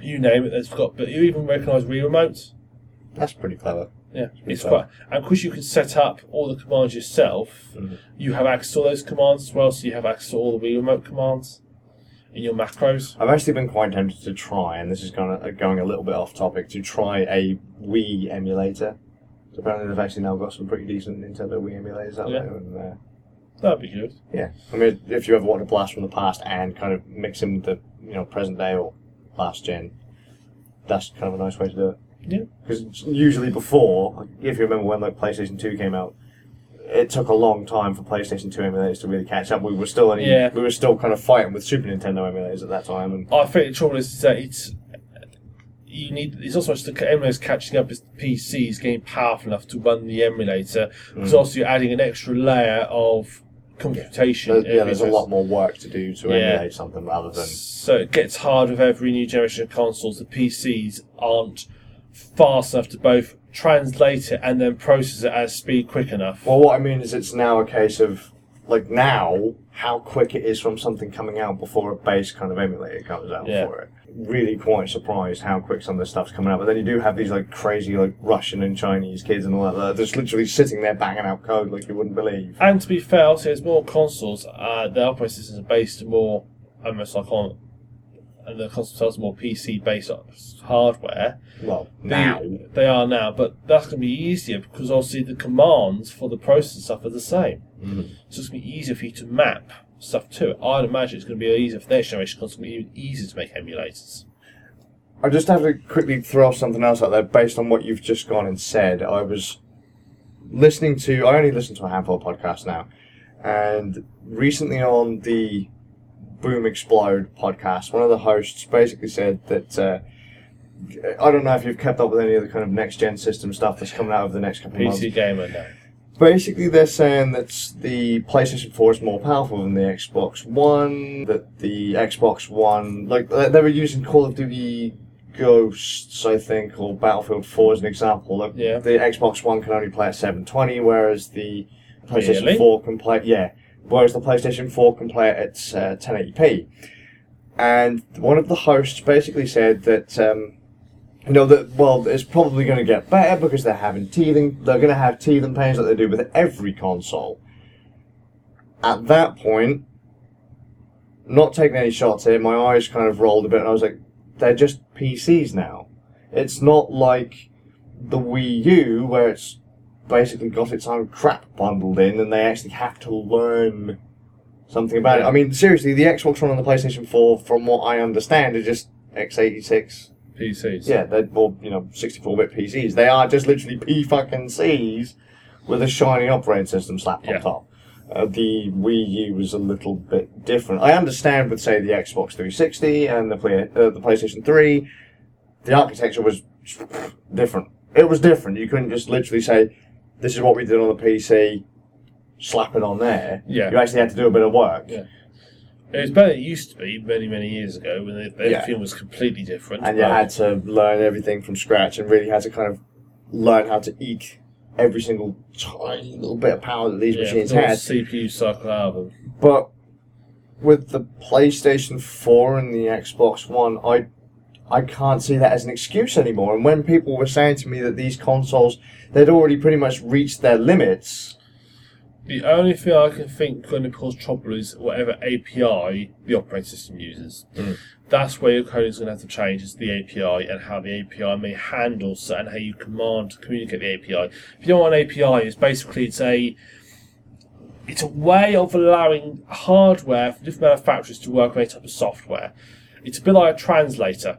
you name it. That's got, but you even recognise Wii remotes. That's pretty clever. Yeah, it's so. quite, and because you can set up all the commands yourself, Mhm. you have access to all those commands as well. So you have access to all the Wii remote commands in your macros. I've actually been quite tempted to try, and this is kind of going a little bit off topic, to try a Wii emulator. So apparently they've actually now got some pretty decent Nintendo Wii emulators out Yeah. there. And, uh, That'd be good. yeah, I mean, if you ever want a blast from the past and kind of mix in the you know present day or last gen, that's kind of a nice way to do it. Yeah. Because usually before, if you remember when like PlayStation Two came out, it took a long time for PlayStation Two emulators to really catch up. We were still only, Yeah. we were still kind of fighting with Super Nintendo emulators at that time, and I think the trouble is that it's you need. It's not so much the emulators catching up as PCs getting powerful enough to run the emulator. Because Mm. also you're adding an extra layer of computation. there- yeah, there's a lot more work to do to Yeah. emulate something rather than So it gets hard with every new generation of consoles. The PCs aren't fast enough to both translate it and then process it at speed quick enough. Well, what I mean is, it's now a case of like now how quick it is from something coming out before a base kind of emulator comes out Yeah. for it. Really quite surprised how quick some of this stuff's coming out. But then you do have these like crazy like Russian and Chinese kids and all that that are just literally sitting there banging out code like you wouldn't believe. And to be fair, also, there's more consoles. Uh, the operating systems are based more, almost like on, and the console themselves are more PC-based hardware. Well, now they are now, but that's going to be easier because obviously the commands for the process stuff are the same. Mhm. So it's going to be easier for you to map stuff to it. I'd imagine it's going to be easier for their generation because it's going to be even easier to make emulators. I just have to quickly throw something else out there based on what you've just gone and said. I was listening to, I only listen to a handful of podcasts now, and recently on the Boom Explode podcast, one of the hosts basically said that. Uh, I don't know if you've kept up with any of the kind of next gen system stuff that's coming out over the next couple of months. PC gamer now. basically they're saying that the PlayStation 4 is more powerful than the Xbox One. That the Xbox One, like they they were using Call of Duty Ghosts, I think, or Battlefield 4 as an example. Like, Yeah. The Xbox One can only play at 720, whereas the PlayStation Really? 4 can play. Yeah, whereas the PlayStation 4 can play it at uh, 1080p. And one of the hosts basically said that. Um, you know that well, it's probably going to get better because they're having teething. They're going to have teething pains like they do with every console. At that point, not taking any shots here, my eyes kind of rolled a bit, and I was like, "They're just PCs now. It's not like the Wii U where it's basically got its own crap bundled in, and they actually have to learn something about it. I mean, seriously, the Xbox One and the PlayStation Four, from what I understand, are just x86 PCs. yeah, they're more, you know, 64 bit PCs. They are just literally P fucking Cs with a shiny operating system slapped Yeah. on top. Uh, the Wii U was a little bit different. I understand with, say, the Xbox 360 and the, play, uh, the PlayStation 3, the architecture was different. It was different. You couldn't just literally say, this is what we did on the PC, slapping on there. Yeah. You actually had to do a bit of work. Yeah. It was better than it used to be many, many years ago when the, Yeah. was completely different. and you had to learn everything from scratch and really had to kind of learn how to eke every single tiny little bit of power that these yeah, machines had. CPU cycle out of them. But with the PlayStation 4 and the Xbox One, I I can't see that as an excuse anymore. And when people were saying to me that these consoles they'd already pretty much reached their limits, The only thing I can think going to cause trouble is whatever API the operating system uses. Mm. That's where your code is going to have to change. Is the API and how the API may handle certain how you command to communicate the API. If you don't want an API, it's basically it's a it's a way of allowing hardware for different manufacturers to work with a type of software. It's a bit like a translator.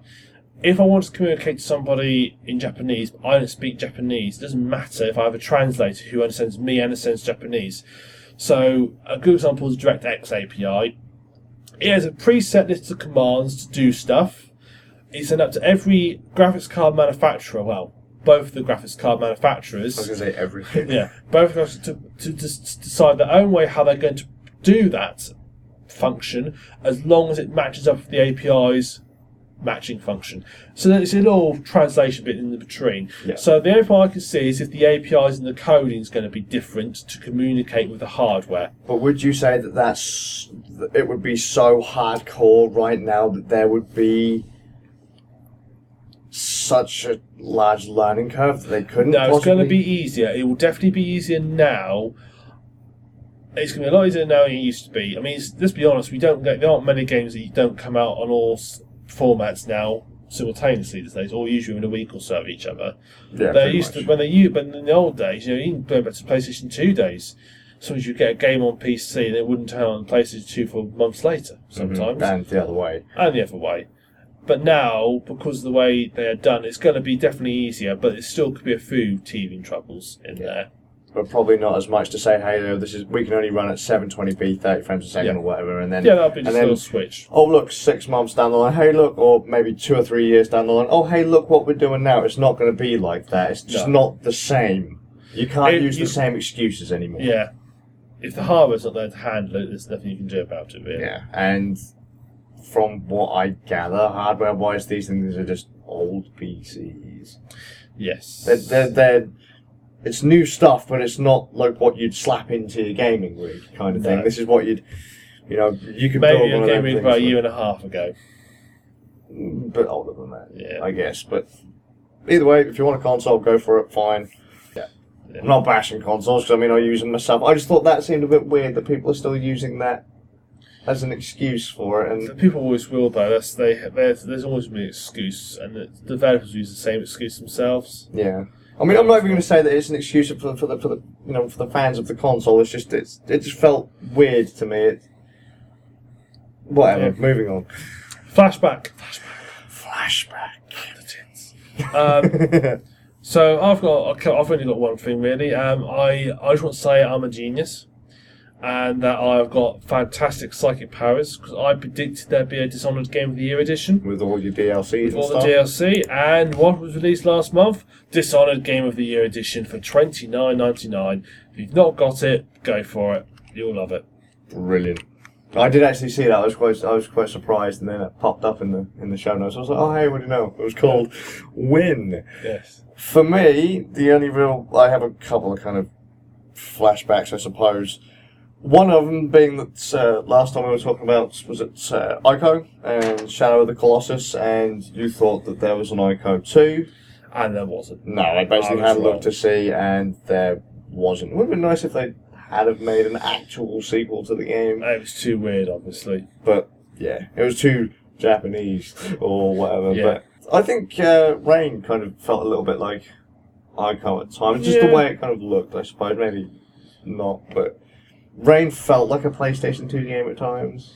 If I want to communicate to somebody in Japanese, but I don't speak Japanese, it doesn't matter if I have a translator who understands me and understands Japanese. So a good example is DirectX API. It has a preset list of commands to do stuff. It's sent up to every graphics card manufacturer, well, both the graphics card manufacturers I was going to say everything. yeah, both of us to, to, to decide their own way how they're going to do that function, as long as it matches up with the API's matching function. So there's a little translation bit in the between. Yeah. So the only thing I can see is if the APIs and the coding is going to be different to communicate with the hardware. But would you say that that's it would be so hardcore right now that there would be such a large learning curve that they couldn't? No, it's going to be easier. It will definitely be easier now. It's going to be a lot easier now than it used to be. I mean, it's, let's be honest. We don't get there aren't many games that you don't come out on all formats now simultaneously these days, or usually in a week or so of each other. Yeah, they used much. to when they used, but in the old days, you know, you can go back to PlayStation Two days. Sometimes you get a game on PC and it wouldn't turn on PlayStation Two for months later. Sometimes Mhm, and the other way. and the other way. But now, because of the way they are done, it's going to be definitely easier, but it still could be a few teething troubles in there. But probably not as much to say, hey, no, this is we can only run at 720p, 30 frames a second Yeah. or whatever, and then Yeah, that'll be and just a then little switch. oh look, six months down the line, hey look, or maybe two or three years down the line, oh hey look what we're doing now. It's not going to be like that. It's just No. not the same. You can't It- use you- the same excuses anymore. Yeah. If the hardware's not there to handle it, there's nothing you can do about it, really. Yeah, and from what I gather, hardware-wise, these things are just old PCs. Yes. They're, they're, they're, it's new stuff, but it's not like what you'd slap into your gaming rig kind of thing. No. This is what you'd, you know, you could Maybe build a one of game them rig about a year and a half ago. a bit older than that, Yeah. I guess. But either way, if you want a console, go for it. Fine. Yeah. I'm not bashing consoles I mean I use them myself. I just thought that seemed a bit weird that people are still using that as an excuse for it. And People always will, though. That's they. There's, there's always been an excuse, and the developers use the same excuse themselves. yeah, I mean I'm not even going to say that it's an excuse for the, for the for the you know for the fans of the console. It's just it's it just felt weird to me. It, whatever. Yeah. Moving on. Flashback. Flashback. The tits. Um, [LAUGHS] so I've got. I've only got one thing really. Um, I I just want to say I'm a genius. And that I've got fantastic psychic powers because I predicted there'd be a Dishonored Game of the Year edition With all your DLCs with all the. DLC. And what was released last month? Dishonored Game of the Year edition for twenty nine ninety nine. If you've not got it, go for it. You'll love it. Brilliant. I did actually see that. I was quite, I was quite surprised, and then it popped up in the in the show notes. I was like, "Oh, hey, what do you know?" It was called Win. Yes. For me, the only real I have a couple of kind of flashbacks, I suppose. One of them being that uh, last time we were talking about was it uh, Ico and Shadow of the Colossus, and you thought that there was an Ico too. And there wasn't. No, I basically I had a look to see, and there wasn't. It would have been nice if they had have made an actual sequel to the game, It was too weird, obviously. but yeah, it was too Japanese or whatever. Yeah. But I think uh, Rain kind of felt a little bit like Ico at times, just the way it kind of looked. I suppose maybe not, but Rain felt like a PlayStation Two game at times.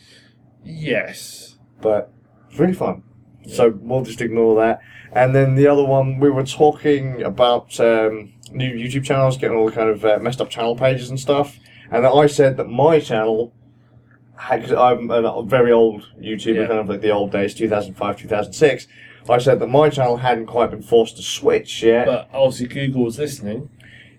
Yes. but it's really fun. So we'll just ignore that. And then the other one, we were talking about um, new YouTube channels, getting all the kind of uh, messed up channel pages and stuff. And then I said that my channel, because I'm a very old YouTuber, Yeah. kind of like the old days, 2005, 2006. I said that my channel hadn't quite been forced to switch yet. But obviously, Google was listening.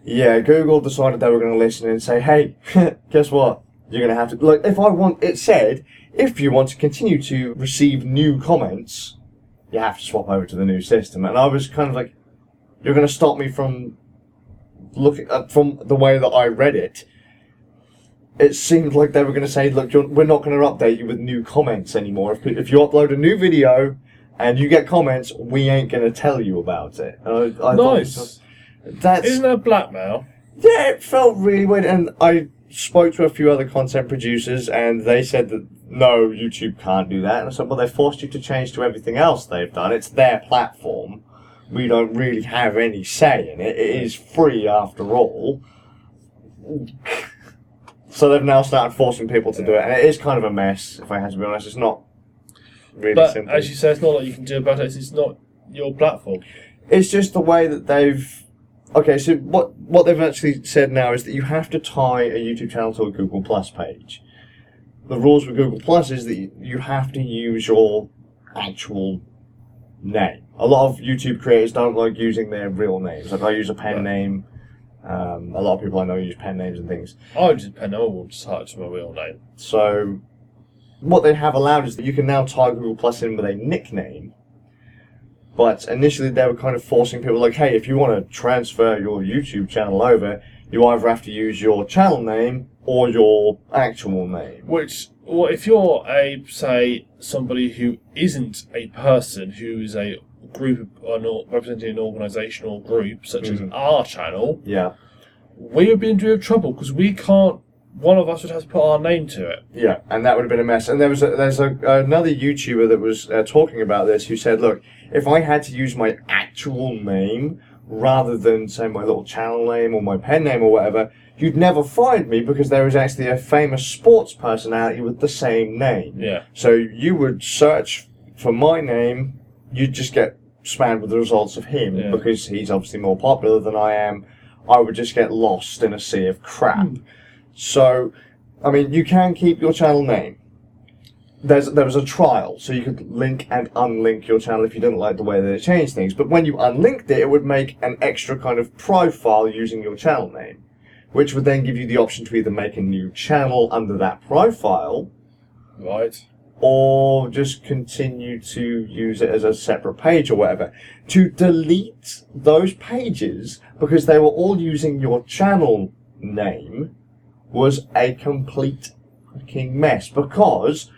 Yeah, Google decided they were going to listen and say, hey, [LAUGHS] guess what? You're going to have to, like, if I want, it said, if you want to continue to receive new comments, you have to swap over to the new system. And I was kind of like, you're going to stop me from looking at, from the way that I read it. It seemed like they were going to say, look, you're, we're not going to update you with new comments anymore. If, if you upload a new video and you get comments, we ain't going to tell you about it. And I, I thought nice. That's Isn't that blackmail? yeah, it felt really weird, and I spoke to a few other content producers, and they said that no, YouTube can't do that. And I said, well, they forced you to change to everything else they've done. It's their platform. We don't really have any say in it. It is free after all. So they've now started forcing people to do it, and it is kind of a mess. If I had to be honest, it's not really But simple. as you say, it's not what you can do about it. It's not your platform. It's just the way that they've. Okay, so what what they've actually said now is that you have to tie a YouTube channel to a Google Plus page. The rules with Google Plus is that you- have to use your actual name. A lot of YouTube creators don't like using their real names. Like I use a pen Right. name. Um, a lot of people I know use pen names and things. I just pen I will type to my real name. So, what they have allowed is that you can now tie Google Plus in with a nickname. But initially, they were kind of forcing people like, hey, if you want to transfer your YouTube channel over, you either have to use your channel name or your actual name. Which, well, if you're a say somebody who isn't a person who is a group or not representing an organisational group such as Mhm. our channel, Yeah, we would be in real trouble because we can't. One of us would have to put our name to it. yeah, and that would have been a mess. And there was a, there's a, another YouTuber that was uh, talking about this who said, look, if I had to use my actual name rather than say my little channel name or my pen name or whatever, you'd never find me because there is actually a famous sports personality with the same name. Yeah. So you would search for my name, you'd just get spammed with the results of him Yeah. because he's obviously more popular than I am. I would just get lost in a sea of crap. So, I mean, you can keep your channel name. There's there was a trial, so you could link and unlink your channel if you didn't like the way that it changed things. But when you unlinked it, it would make an extra kind of profile using your channel name, which would then give you the option to either make a new channel under that profile Right. or just continue to use it as a separate page or whatever. To delete those pages because they were all using your channel name was a complete fucking mess because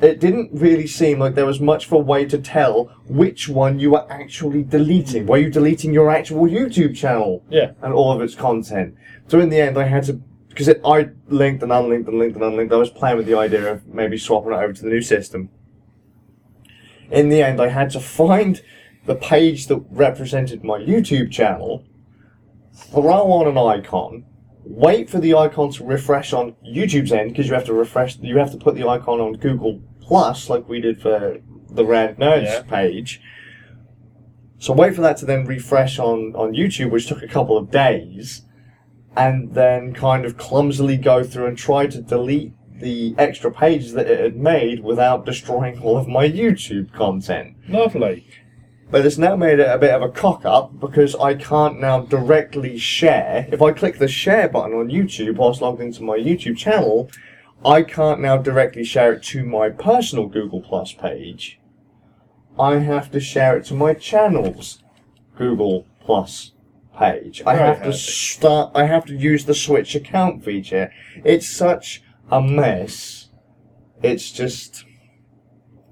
it didn't really seem like there was much of a way to tell which one you were actually deleting. Were you deleting your actual YouTube channel? Yeah. and all of its content. So in the end, I had to because I linked and unlinked and linked and unlinked. I was playing with the idea of maybe swapping it over to the new system. In the end, I had to find the page that represented my YouTube channel, throw on an icon, wait for the icon to refresh on YouTube's end because you have to refresh. You have to put the icon on Google Plus like we did for the Rand Nerds Yeah. page. So wait for that to then refresh on, on YouTube, which took a couple of days. and then kind of clumsily go through and try to delete the extra pages that it had made without destroying all of my YouTube content. Lovely. But it's now made it a bit of a cock up because I can't now directly share. If I click the share button on YouTube whilst logged into my YouTube channel, I can't now directly share it to my personal Google Plus page. I have to share it to my channel's Google Plus page. I have to start. I have to use the Switch account feature. It's such a mess. It's just.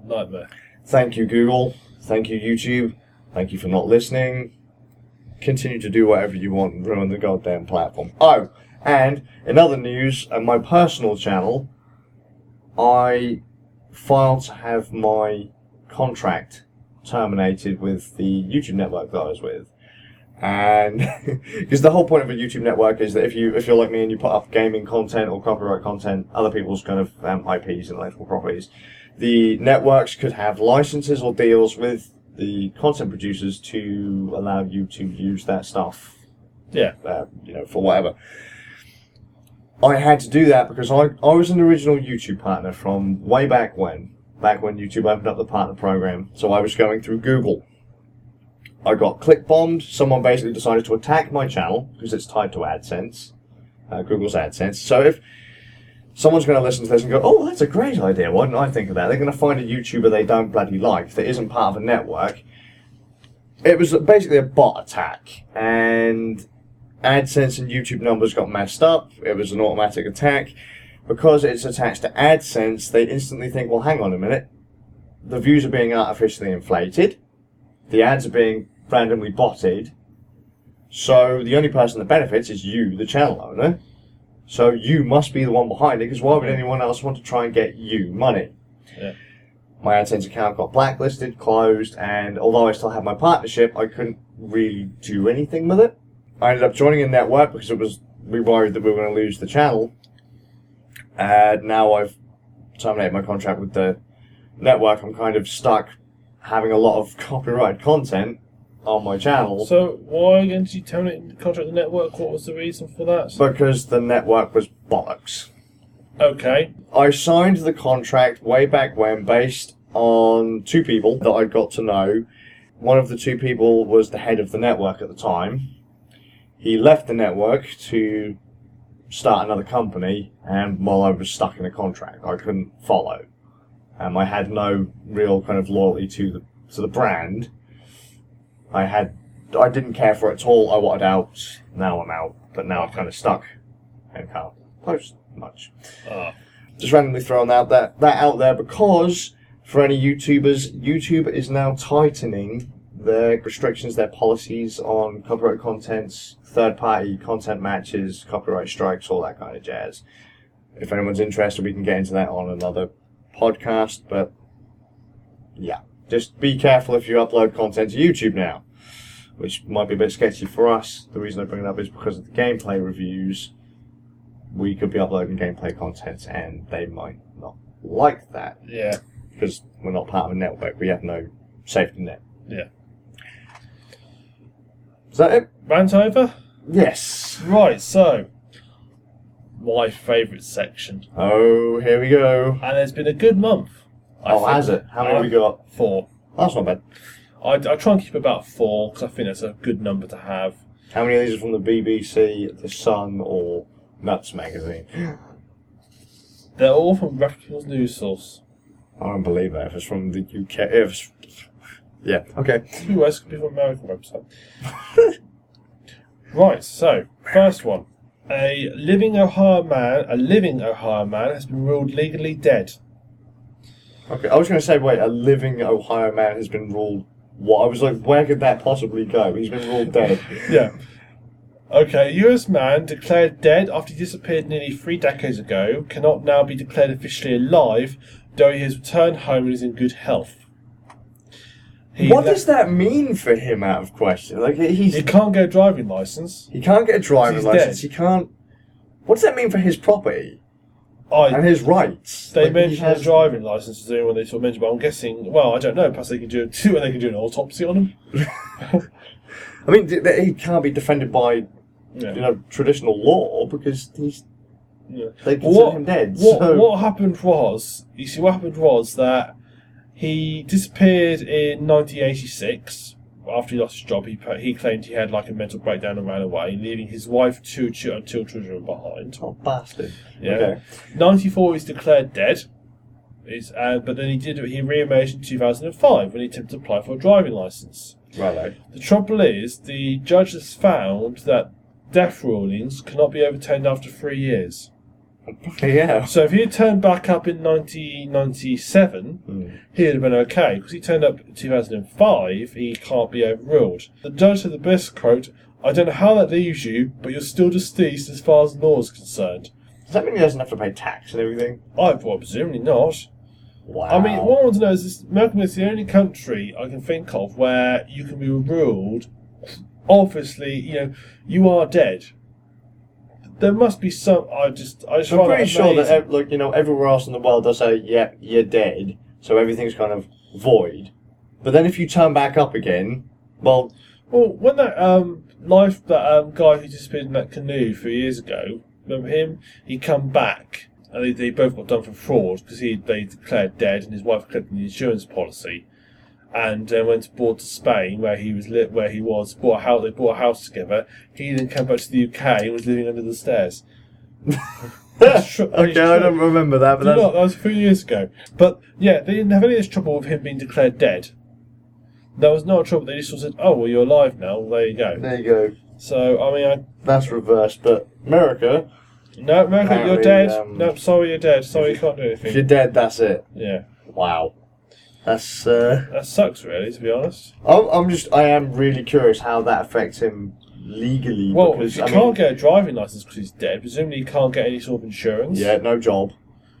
Nightmare. Thank you, Google. Thank you, YouTube. Thank you for not listening. Continue to do whatever you want and ruin the goddamn platform. Oh, and in other news, on my personal channel, I filed to have my contract terminated with the YouTube network that I was with. And [LAUGHS] because the whole point of a YouTube network is that if you if you're like me and you put up gaming content or copyright content, other people's kind of um, IPs and intellectual properties, the networks could have licenses or deals with the content producers to allow you to use that stuff Yeah. uh, you know, for whatever. I had to do that because I, I was an original YouTube partner from way back when, back when YouTube opened up the partner program. So I was going through Google. I got click bombed. Someone basically decided to attack my channel because it's tied to AdSense, uh, Google's AdSense. So if someone's going to listen to this and go, "Oh, that's a great idea. Why didn't I think of that?" They're going to find a YouTuber they don't bloody like that isn't part of a network. It was basically a bot attack, and AdSense and YouTube numbers got messed up. It was an automatic attack. Because it's attached to AdSense, they instantly think, well, hang on a minute. The views are being artificially inflated. The ads are being randomly botted. So the only person that benefits is you, the channel owner. So you must be the one behind it, because why would anyone else want to try and get you money? Yeah. My AdSense account got blacklisted, closed, and although I still had my partnership, I couldn't really do anything with it. I ended up joining a network because it was we worried that we were going to lose the channel. And now I've terminated my contract with the network. I'm kind of stuck having a lot of [LAUGHS] copyrighted content on my channel So why again did you terminate the contract with the network? What was the reason for that? because the network was bollocks. Okay. I signed the contract way back when based on two people that I got to know. One of the two people was the head of the network at the time. He left the network to start another company, and while I was stuck in a contract, I couldn't follow. Um, I had no real kind of loyalty to the to the brand. I had I didn't care for it at all. I wanted out. Now I'm out, but now I'm kind of stuck and can't post much Ah. just randomly throwing out that that out there because for any YouTubers, YouTube is now tightening their restrictions, their policies on copyright contents, third party content matches, copyright strikes, all that kind of jazz. If anyone's interested, we can get into that on another podcast, but yeah. Just be careful if you upload content to YouTube now, which might be a bit sketchy for us. The reason I bring it up is because of the gameplay reviews we could be uploading gameplay content and they might not like that Yeah. because we're not part of a network. We have no safety net. Yeah. Is that it? Rant over? Yes. Right, so my favourite section. Oh, here we go. And it's been a good month. I oh, has it? How many have we got? Four. That's not bad. I, I try and keep about four because I think that's a good number to have. How many of these are from the BBC, The Sun, or Nuts magazine? They're all from reputable news source. I don't believe that. If it's from the UK, if it's... yeah. Okay. US could be from American website. [LAUGHS] right, so first one. A living Ohio man, a living Ohio man has been ruled legally dead. Okay. I was going to say, wait, a living Ohio man has been ruled. What? I was like, where could that possibly go? He's been ruled dead. [LAUGHS] Yeah. Okay, a US man declared dead after he disappeared nearly three decades ago cannot now be declared officially alive, though he has returned home and is in good health. He what le- does that mean for him? Out of question, like he's He can't get a driving license. he can't get a driving He's license. He can't. What does that mean for his property I and his rights? They Like, mentioned has- a driving license to do when they sort of mentioned, but I'm guessing. Well, I don't know. Perhaps they can do it when [LAUGHS] they can do an autopsy on him. [LAUGHS] I mean, th- th- he can't be defended by Yeah. you know traditional law because he's Yeah. they consider what, him dead. what, so what happened was, you see, what happened was that he disappeared in 1986 after he lost his job. He he claimed he had like a mental breakdown and ran away, leaving his wife, two, ch- and two children behind. oh bastard. Yeah. Okay. 94 he's declared dead. He's, uh, but then he did he re-emerged in 2005 when he attempted to apply for a driving license. Righto. The trouble is, the judge has found that death rulings cannot be overturned after three years. Yeah. So if he had turned back up in 1997, Hmm. he'd have been okay. Because he turned up in 2005, he can't be overruled. The judge said the best quote, I don't know how that leaves you, but you're still deceased as far as law is concerned. Does that mean he doesn't have to pay tax and everything? I well, presumably not. Wow. I mean, what I want to know is this Malcolm is the only country I can think of where you can be ruled. Obviously, you know, you are dead. There must be some. I just, I just I'm pretty sure that ev- like you know everywhere else in the world does say, "Yeah, you're dead," so everything's kind of void. But then if you turn back up again, well, Well, when that um life that um guy who disappeared in that canoe few years ago, remember him? He come back and they, they both got done for fraud because he they declared dead and his wife collected the insurance policy, and uh, went aboard to Spain where he was lit where he was bought a house they bought a house together. He then came back to the UK and was living under the stairs. [LAUGHS] That's tru- [LAUGHS] that is okay, I don't remember that, but that's not? That was a few years ago. But yeah, they didn't have any of this trouble with him being declared dead. There was no trouble. They just sort of said, "Oh, well, you're alive now. There you go." there you go. So I mean, I That's reversed, but America, no, America, you're dead. um, no, sorry, you're dead. Sorry, you can't do anything. if you're dead, that's it. Yeah, Wow. That's uh, that sucks, really, to be honest. I'm, I'm just I am really curious how that affects him legally. Well, because, you I can't mean, get a driving license because he's dead, presumably he can't get any sort of insurance. yeah, no job,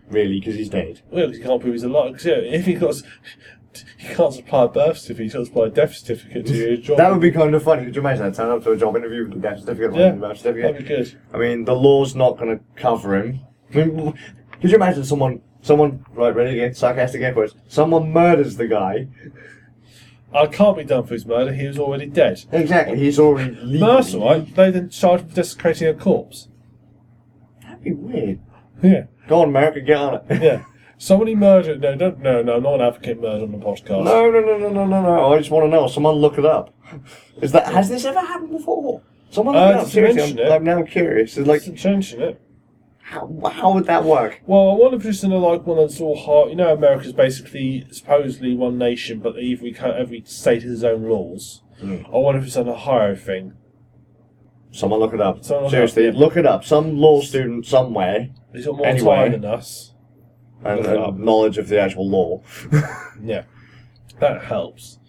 really, because he's dead. Well, he can't prove he's alive. Yeah, if he got, [LAUGHS] he can't supply a birth certificate. He can't supply a death certificate to your job. That would be kind of funny. Could you imagine that? Turn up to a job interview with a death certificate, Yeah, and a birth certificate. That'd be good. I mean, the law's not going to cover him. I mean, could you imagine someone, someone, right, ready again, sarcastic air quotes, someone murders the guy. I can't be done for his murder. He was already dead. Exactly, he's already legally. No, that's all right. They then charge him for desecrating a corpse. That'd be weird. Yeah, Go on, America, get on it. [LAUGHS] yeah. Somebody murdered. No, don't. No, no. I'm not advocating murder on the podcast. No, no, no, no, no, no, no. I just want to know. Someone look it up. Is that has this ever happened before? Someone look Uh, it up. just Seriously, I'm, it. I'm now curious. It's like, Like changing it. How, how would that work? Well, I wonder if it's in a, like one that's all hard. You know, America's basically supposedly one nation, but every every state has its own laws. Mm. I wonder if it's an Ohio thing. Someone look it up. Look it Seriously, up, yeah. look it up. Some law student somewhere He's got more Anyway. time than us. and, Look it up. and knowledge of the actual law. [LAUGHS] Yeah, that helps.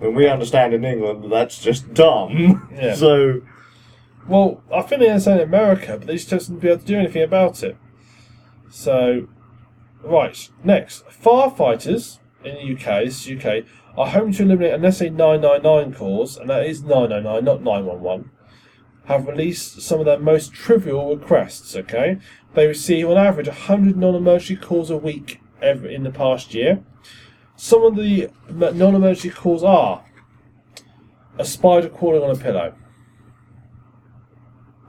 When we understand in England that that's just dumb. Yeah. [LAUGHS] So, Well, I think they understand in America, but they just don't seem to be able to do anything about it. So, right, next. Firefighters in the UK, this is UK, are hoping to eliminate SA 999 calls, and that is 999, not 911, have released some of their most trivial requests, okay? They receive on average 100 non emergency calls a week every, in the past year. Some of the non emergency calls are a spider crawling on a pillow.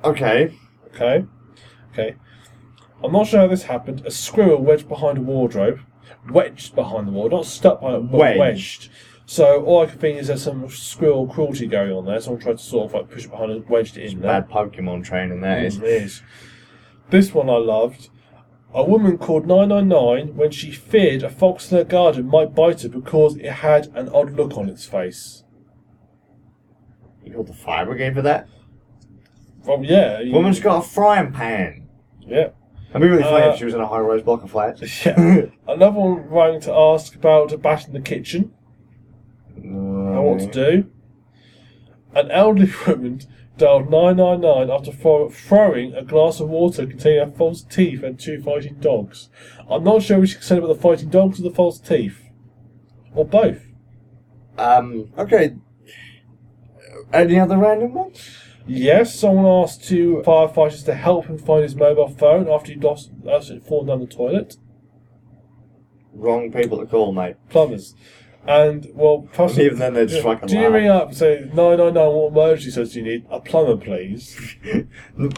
Okay. Okay. Okay. I'm not sure how this happened. A squirrel wedged behind a wardrobe. Wedged behind the wall, not stuck by it, but Wedged. wedged. So all I can think is there's some squirrel cruelty going on there. Someone tried to sort of like push it behind and wedged it in there. Bad Pokemon training, that is. Mm, it is. This one I loved. A woman called 999 when she feared a fox in her garden might bite her because it had an odd look on its face. You called the fire brigade for that? Well, yeah. you- Woman's got a frying pan. Yeah. It'd be really funny Uh, if she was in a high rise block of flats. [LAUGHS] Yeah. Another one rang to ask about a bat in the kitchen. and what to do. An elderly [LAUGHS] woman dialed 999 after throw- throwing a glass of water containing her false teeth and two fighting dogs. I'm not sure should concerned about the fighting dogs or the false teeth. Or both. Um, okay. Any other random ones? Yes, someone asked two firefighters to help him find his mobile phone after he'd lost, after he'd fallen down the toilet. Wrong people to call, mate. Plumbers. And well, possibly, [LAUGHS] Even then, they're just Yeah. fucking Do you loud. ring up and say nine nine nine? What emergency service do you need? A plumber, please. [LAUGHS]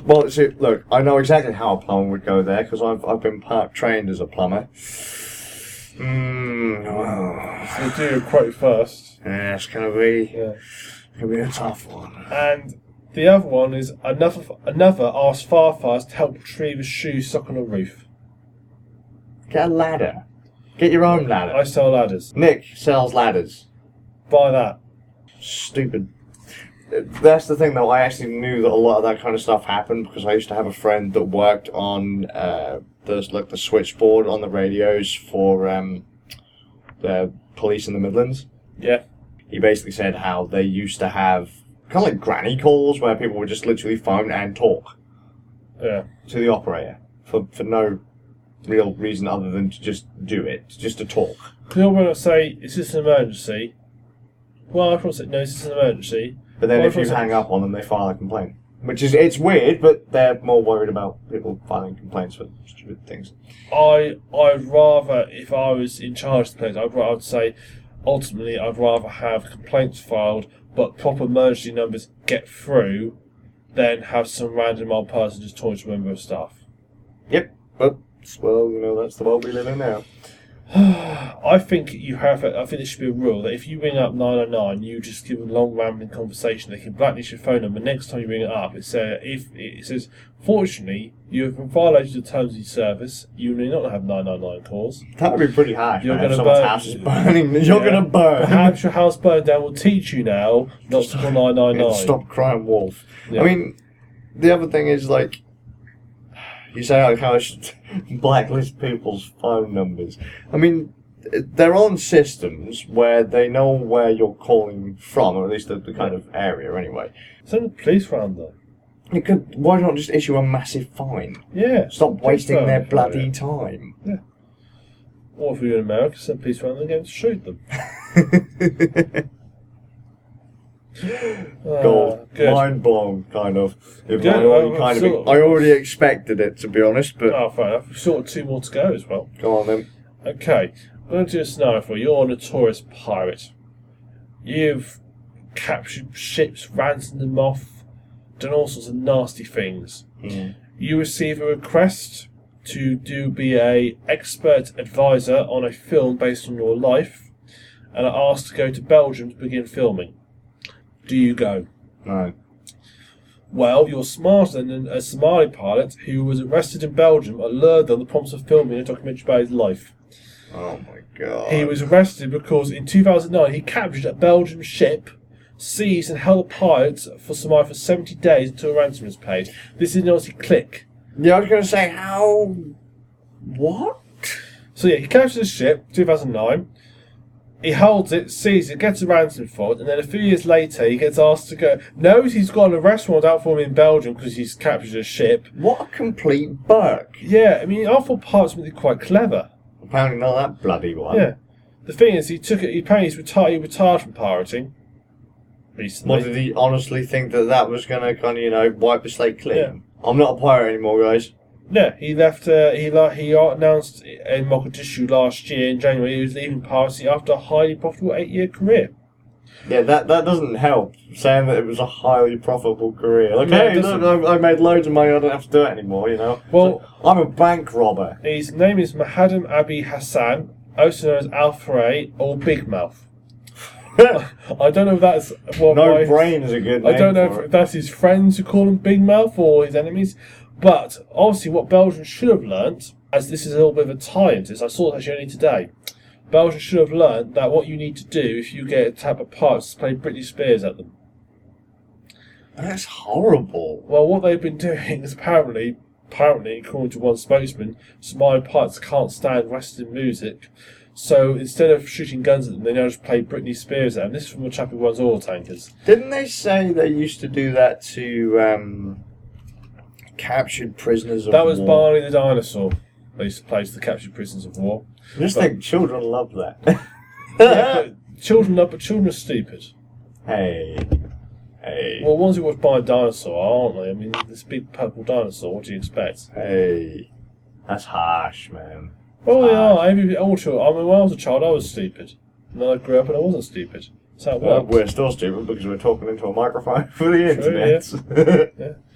Well, see, look, I know exactly how a plumber would go there because I've, I've been part trained as a plumber. Mm, oh, So do your quote first. yeah, it's gonna be Yeah. gonna be a tough one. And the other one is another another asked Farfars to help retrieve a shoe stuck on a roof. Get a ladder. Get your own ladder. I sell ladders. Nick sells ladders. Buy that. Stupid. That's the thing, though. I actually knew that a lot of that kind of stuff happened because I used to have a friend that worked on uh, the like the switchboard on the radios for um, the police in the Midlands. Yeah. He basically said how they used to have kind of like granny calls where people would just literally phone and talk Yeah. to the operator for for no real reason other than to just do it, just to talk. People will say, "Is this an emergency?" Well, I probably say, "No, is this an emergency?" But then Well, if you hang up on them, they file a complaint. Which is, it's weird, but they're more worried about people filing complaints for stupid things. I I'd rather, if I was in charge of the place, I'd, ra- I'd say, ultimately, I'd rather have complaints filed, but proper emergency numbers get through, than have some random old person just talking to a member of staff. Yep, but, well, you know, that's the world we live in now. [SIGHS] I think you have. I think there should be a rule that if you ring up 909, you just give a long rambling conversation. They can blacklist your phone number. Next time you ring it up, it says uh, if it says, "Fortunately, you have violated the terms of service. You may not have 999 calls. That would be pretty harsh, You're gonna burn- house is burning, [LAUGHS] you're Yeah. gonna burn. Perhaps your house burned down will teach you now not to call 999." Stop crying wolf. Yeah. I mean, the other thing is, like, you say like how I should [LAUGHS] blacklist people's phone numbers. I mean, they're on systems where they know where you're calling from, or at least the, the kind of area anyway. Send the police round though. You could, why not just issue a massive fine? Yeah. Stop wasting their bloody yeah. time. Or if you're in America, send police round and them shoot them. [LAUGHS] Good. mind blown, kind of. If Good, I already well, kind of, sort of- I already expected it to be honest, but Oh, fair enough. We've sort of two more to go as well. go on then. Okay, I'm going to do a scenario for you. You're a notorious pirate. You've captured ships, ransomed them off, done all sorts of nasty things. Mm. You receive a request to do be a expert advisor on a film based on your life, and are asked to go to Belgium to begin filming. Do you go? No. Well, you're smarter than a Somali pilot who was arrested in Belgium, allured on the promise of filming a documentary about his life. Oh my god. He was arrested because in 2009 he captured a Belgian ship, seized and held the pirates for Somalia for 70 days until a ransom was paid. This is obviously click. Yeah, I was gonna say how. What? So yeah, he captured a ship, 2009. He holds it, sees it, gets a ransom for it, and then a few years later he gets asked to go. Knows he's got an arrest warrant out for him in Belgium because he's captured a ship. What a complete burk. Yeah, I mean, I thought pirates were quite clever. Apparently not that bloody one. Yeah. The thing is, he took it. He apparently retired. He retired from pirating. Recently. What did he honestly think that that was gonna kind of you know wipe the slate clean? Yeah. I'm not a pirate anymore, guys. Yeah, he left. Uh, he la- he announced in Mogadishu last year in January he was leaving piracy after a highly profitable eight-year career. Yeah, that that doesn't help. Saying that it was a highly profitable career. Like, No, it hey, doesn't. look, I, I made loads of money. I don't have to do it anymore. You know. Well- So, I'm a bank robber. His name is Mohamed Abdi Hassan, also known as Al Faray or Big Mouth. [LAUGHS] I don't know if that's what no my- brain is a good name I don't know for if it. that's his friends who call him Big Mouth or his enemies, but obviously what Belgium should have learnt, as this is a little bit of a tie into this, I saw it actually only today. Belgium should have learnt that what you need to do if you get a type of parts is play Britney Spears at them. That's horrible. Well, what they've been doing is apparently, apparently, according to one spokesman, Somali pirates can't stand Western music. So instead of shooting guns at them, they now just play Britney Spears at them. This is from a chap who runs oil tankers. Didn't they say they used to do that to um, captured prisoners of That was war? Barney the dinosaur. They used to play to the captured prisoners of war. I just but- think children love that. [LAUGHS] yeah, but children are, but children are stupid. hey, hey, Well, ones who watch Barney the dinosaur, aren't they? I mean, this big purple dinosaur. What do you expect? hey. That's harsh, man. Well, they Ah. are. Every all children. I mean, when I was a child, I was stupid. And then I grew up and I wasn't stupid. That's how it Well, worked. we're still stupid because we're talking into a microphone [LAUGHS] for the internet. Yeah. [LAUGHS]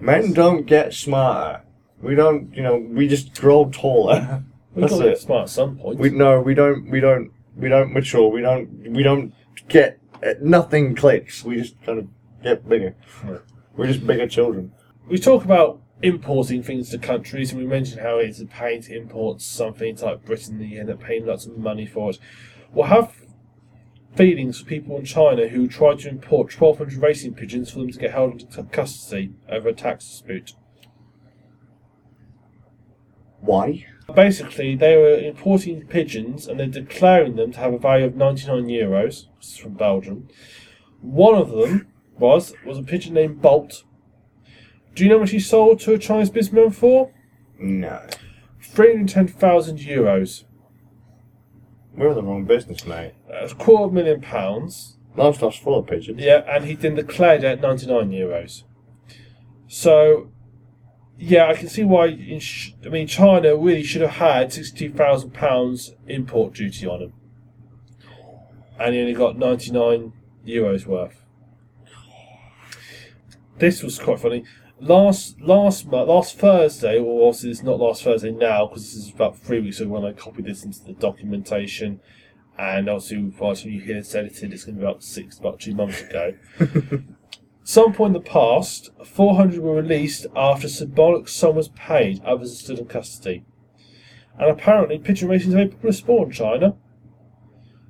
Men don't get smarter. We don't, you know, we just grow taller. [LAUGHS] we That's to get smart at some point. We no, we don't, we don't, we don't mature. We don't, we don't get uh, nothing clicks. We just kind of get bigger. We're just bigger children. we talk about importing things to countries, and we mentioned how it's a pain to import something to like Britain, and you end up paying lots of money for it. Well, have feelings for people in China who tried to import 1,200 racing pigeons for them to get held into custody over a tax dispute. Why? Basically, they were importing pigeons and they're declaring them to have a value of 99 euros. This is from Belgium. One of them was was a pigeon named Bolt. Do you know what he sold to a Chinese businessman for? No. 310,000 euros. We're in the wrong business, mate. That's a quarter of a million pounds. Lifestyle's full of pigeons. Yeah, and he then declared at 99 euros. So, yeah, I can see why. In sh- I mean, China really should have had 62,000 pounds import duty on him, and he only got 99 euros worth. This was quite funny. Last last month, last Thursday, or obviously it's not last Thursday now because this is about three weeks ago when I copied this into the documentation, and obviously by the you hear this edited, it's going to be about six, about two months ago. [LAUGHS] Some point in the past, 400 were released after a symbolic sum was paid, others are still in custody. And apparently, pigeon racing is a very popular sport in China.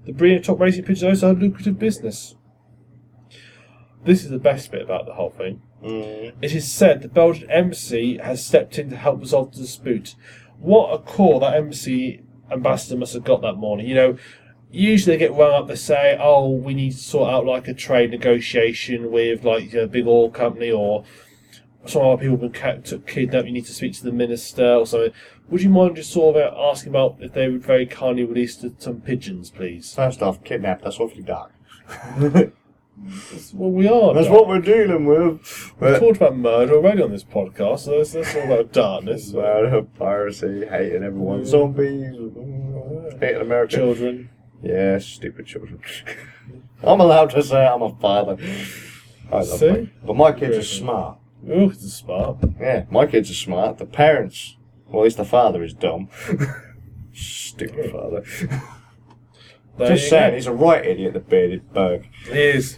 The breeding of top racing pigeons is also a lucrative business. This is the best bit about the whole thing. Mm. It is said the Belgian embassy has stepped in to help resolve the dispute. What a call that embassy ambassador must have got that morning. You know, usually they get rung up, they say, oh, we need to sort out like a trade negotiation with like a big oil company or some other people have been kidnapped, you need to speak to the minister or something. Would you mind just sort of asking about if they would very kindly release some pigeons, please? First off, kidnapped. That's awfully dark. [LAUGHS] That's what we are. That's what we're dealing with. We've talked about murder already on this podcast, so let's, let's talk about darkness. murder, piracy, hating everyone, zombies, hating America. Children. Yeah, stupid children. I'm allowed to say I'm a father. I love See? my, but my kids are smart. Ooh, it's a smart. Yeah, my kids are smart. The parents, well, at least the father is dumb. Stupid father. There Just saying, go. he's a right idiot, the bearded bug. He is.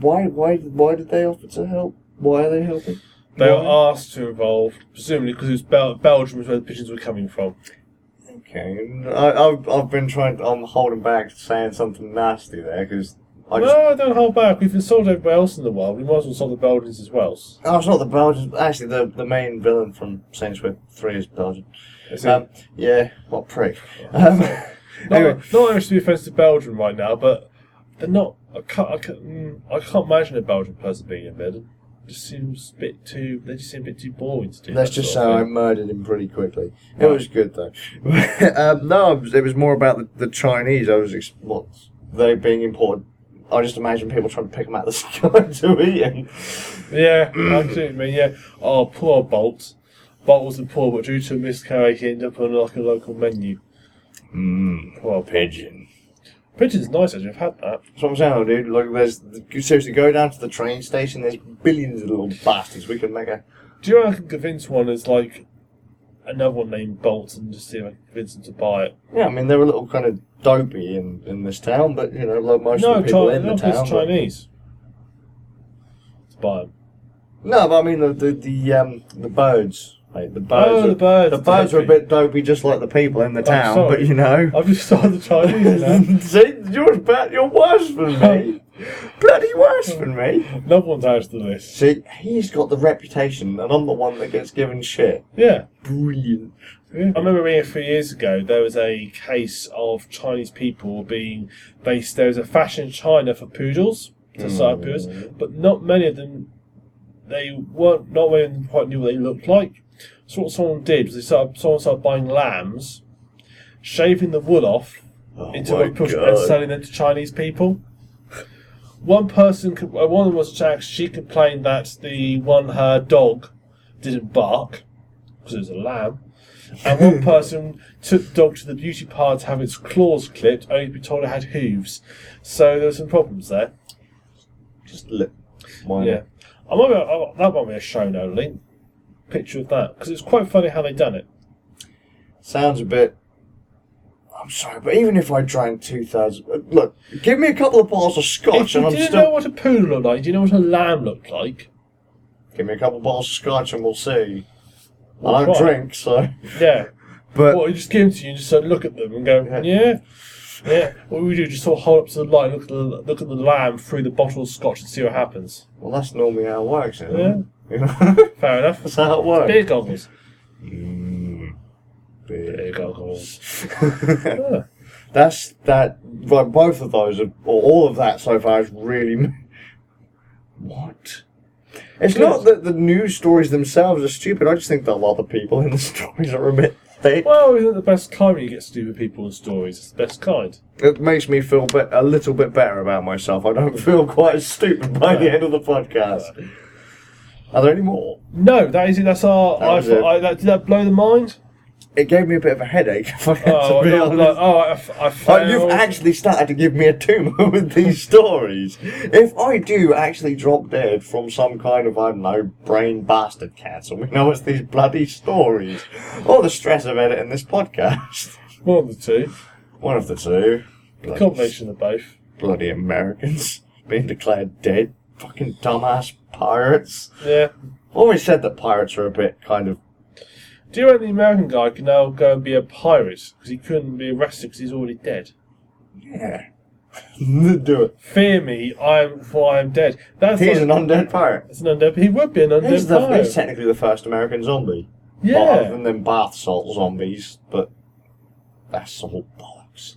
Why, why, why did they offer to help? Why are they helping? They Why? were asked to involve, presumably because it was Bel- Belgium was where the pigeons were coming from. Okay, I, I've, I've been trying. I'm holding back saying something nasty there because I just. no, don't hold back. We've insulted everybody else in the world. We might as well insult the Belgians as well. Oh, it's not the Belgians. Actually, the the main villain from Saints Row Three is Belgian. Is it? Um, yeah, what prick. Um, [LAUGHS] not, anyway, not actually offensive to Belgium right now, but they're not. I can't. I can't, mm, I can't imagine a Belgian person being a villain. It just seems a bit too. They just seem a bit too boring to do. let's that just say sort of I thing. murdered him pretty quickly. It Right. was good though. [LAUGHS] um, no, it was, it was more about the, the Chinese. I was ex- what they being imported. I just imagine people trying to pick them out of the [LAUGHS] sky to eat. Yeah, I see what you mean. Yeah. Oh, poor Bolt. Bolt wasn't poor, but due to a miscarriage, he ended up on like a local menu. Mmm, Poor pigeon. Pigeon's nice, actually. I've had that. That's what I'm saying, dude. Like, there's seriously go down to the train station. There's billions of little bastards. We could make a. Do you know I can convince one as like another one named Bolt and just see if I can convince them to buy it? Yeah, I mean they're a little kind of dopey in, in this town, but you know, like most no, of the people Chi- in the no, town. but- Chinese. To buy them. No, but I mean the the, the um the birds. Like the birds. Oh, are, the birds, The birds are a bit dopey, just like the people in the Oh, town. but you know. I've just started the Chinese now. See, you're bad. You're worse than me. [LAUGHS] Bloody worse than me. No one's asked to this. See, he's got the reputation, and I'm the one that gets given shit. Yeah. Brilliant. I remember reading a few years ago there was a case of Chinese people being based. There was a fashion in China for poodles, to hmm. side poodles, but not many of them. They weren't. Not of quite knew what they looked like. So what someone did was they started. Someone started buying lambs, shaving the wool off Oh into a push and selling them to Chinese people. One person, uh, one of them was a she complained that the one her dog didn't bark because it was a lamb, And one [LAUGHS] person took the dog to the beauty parlor to have its claws clipped, only to be told it had hooves. So there were some problems there. Just. Minor. Yeah. I might be, I, oh, that might be a show no link. Picture of that. Because it's quite funny how they done it. Sounds a bit. I'm sorry, but even if I drank two thirds, uh, look, give me a couple of bottles of scotch, you and I'm didn't still. know what a poodle looked like, do you know what a lamb looked like? Give me a couple of bottles of scotch, and we'll see. I don't try. drink, so. Yeah. [LAUGHS] But Well, you just give them to you and just sort of look at them and go, Yeah. Yeah, yeah. What we do, just sort of hold up to the light, look at the look at the lamb through the bottle of scotch and see what happens. well, that's normally how it works, isn't Yeah. it? [LAUGHS] You know, Fair enough. that's how it works. Beer goggles. Mm, Beer beer. goggles. Ah. [LAUGHS] That's that. Like both of those, are, or all of that so far is really. [LAUGHS] What? It's not that the news stories themselves are stupid. I just think that a lot of people in the stories are a bit thick. Well, isn't it the best kind when you get stupid people and stories? It's the best kind. It makes me feel bit, a little bit better about myself. I don't feel quite as stupid by the end of the podcast. Are there any more? No, that is it. That's our. That I. I, that, did that blow the mind? It gave me a bit of a headache. [LAUGHS] If I had Oh, to be no, honest. oh, I, f- I failed. you've actually started to give me a tumour [LAUGHS] with these stories. If I do actually drop dead from some kind of, I don't know, brain bastard cancer, we know it's these bloody stories. Or the stress of editing this podcast. One of the two. One of the two. Bloody, Combination of both. bloody Americans [LAUGHS] being declared dead. Fucking dumbass pirates. Yeah. Always said that pirates are a bit kind of. Do you reckon the American guy can now go and be a pirate because he couldn't be arrested because he's already dead? Yeah. [LAUGHS] do it. Fear me, I am for I am dead. That's He's like, an undead pirate. That's an undead. He would be an undead He's, the, pirate. he's technically the first American zombie. Well, other yeah, than them bath salt zombies, but that's all bollocks.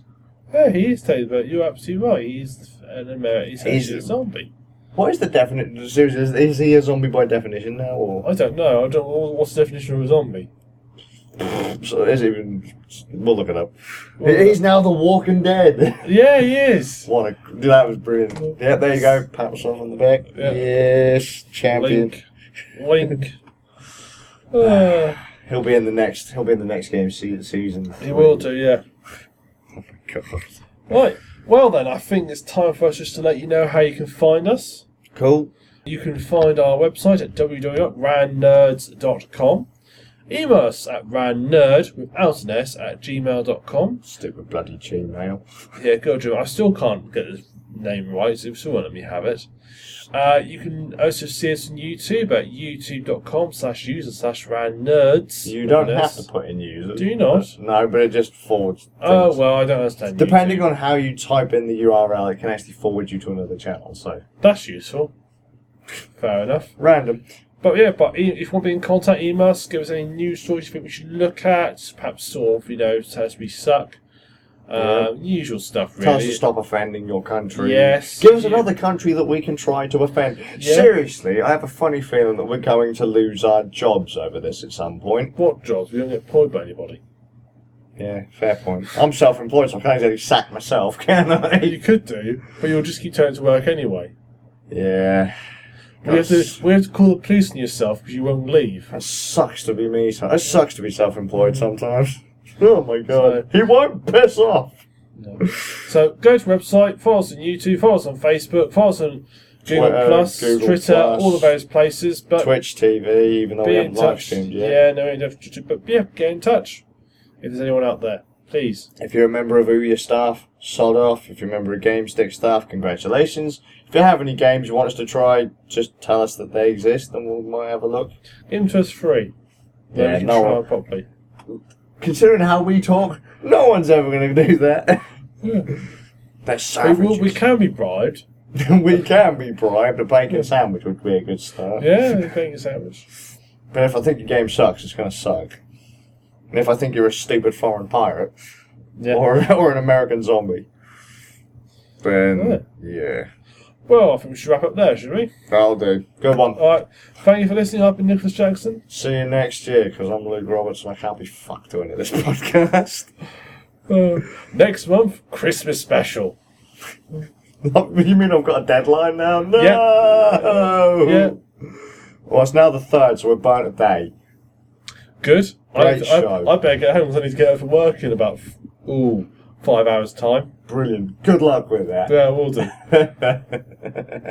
yeah, he is Taylor, but you're absolutely right. He's an American. He's, He's- a zombie. What is the definition? Is, is he a zombie by definition now, or I don't know. I don't. What's the definition of a zombie? [LAUGHS] so is he even? We'll look it up. He's now the Walking Dead. [LAUGHS] Yeah, he is. what a that was brilliant. Yeah, there you go. Pat myself on the back. Yeah. Yes, champion. Link. Link. Uh, [LAUGHS] He'll be in the next. He'll be in the next game se- season. he will do. Yeah. Oh my god. Right. Well then, I think it's time for us just to let you know how you can find us. Cool. You can find our website at www.rannerds.com. Email us at rannerd without an S at gmail.com. Stupid bloody Gmail. Yeah, go do. I still can't get the name right, so still won't let me have it. Uh, you can also see us on YouTube at youtube.com slash user slash rannerds. You don't have to put in user. Do you not? No, but it just forwards. Oh, things. well, I don't understand. Depending YouTube. on how you type in the URL, it can actually forward you to another channel. So That's useful. Fair enough. random. But yeah, but if you want to be in contact, email us, give us any news stories you think we should look at, perhaps sort of, you know, tell us we suck. Uh, Usual stuff, Tell us to stop offending your country. Yes. Give us You- another country that we can try to offend. Yeah. Seriously, I have a funny feeling that we're going to lose our jobs over this at some point. What jobs? We don't get employed by anybody. Yeah, fair point. I'm self-employed, so I can't exactly sack myself, [LAUGHS] can I? You could do, but you'll just keep turning to work anyway. Yeah. We have, to, we have to call the police on yourself because you won't leave. That sucks to be me. so- It sucks to be self-employed sometimes. [LAUGHS] Oh my god. He won't piss off. No. So go to the website, follow us on YouTube, follow us on Facebook, follow us on Google Twitter, Plus, Google Twitter, Plus, all of those places. But Twitch TV, even though we be in haven't live touch. streamed yet. Yeah, no, don't have to- but yeah, get in touch if there's anyone out there, please. If you're a member of Ouya staff, sod off. If you're a member of GameStick staff, congratulations. If you have any games you want us to try, just tell us that they exist and we might have a look. Give them to us free. Yeah, no one- properly. Considering how we talk, no one's ever going to do that. Yeah. [LAUGHS] They're We, will, we can be bribed. [LAUGHS] we can be bribed. A bacon sandwich would be a good start. Yeah, we can get a sandwich. But if I think your game sucks, it's going to suck. And if I think you're a stupid foreign pirate Yeah. or, [LAUGHS] or an American zombie, then yeah. Well, I think we should wrap up there, should we? That'll do. Good one. All right. Thank you for listening. I've been Nicholas Jackson. See you next year because I'm Luke Roberts and I can't be fucked doing it this [LAUGHS] podcast. Uh, next month, Christmas special. you mean I've got a deadline now? No. Yeah. Well, it's now the third, so we're burnt a day. Good. I, Great I, show. I better get home because I need to get up for work in about f- ooh five hours time. Brilliant. Good luck with that. Yeah, we'll do. [LAUGHS]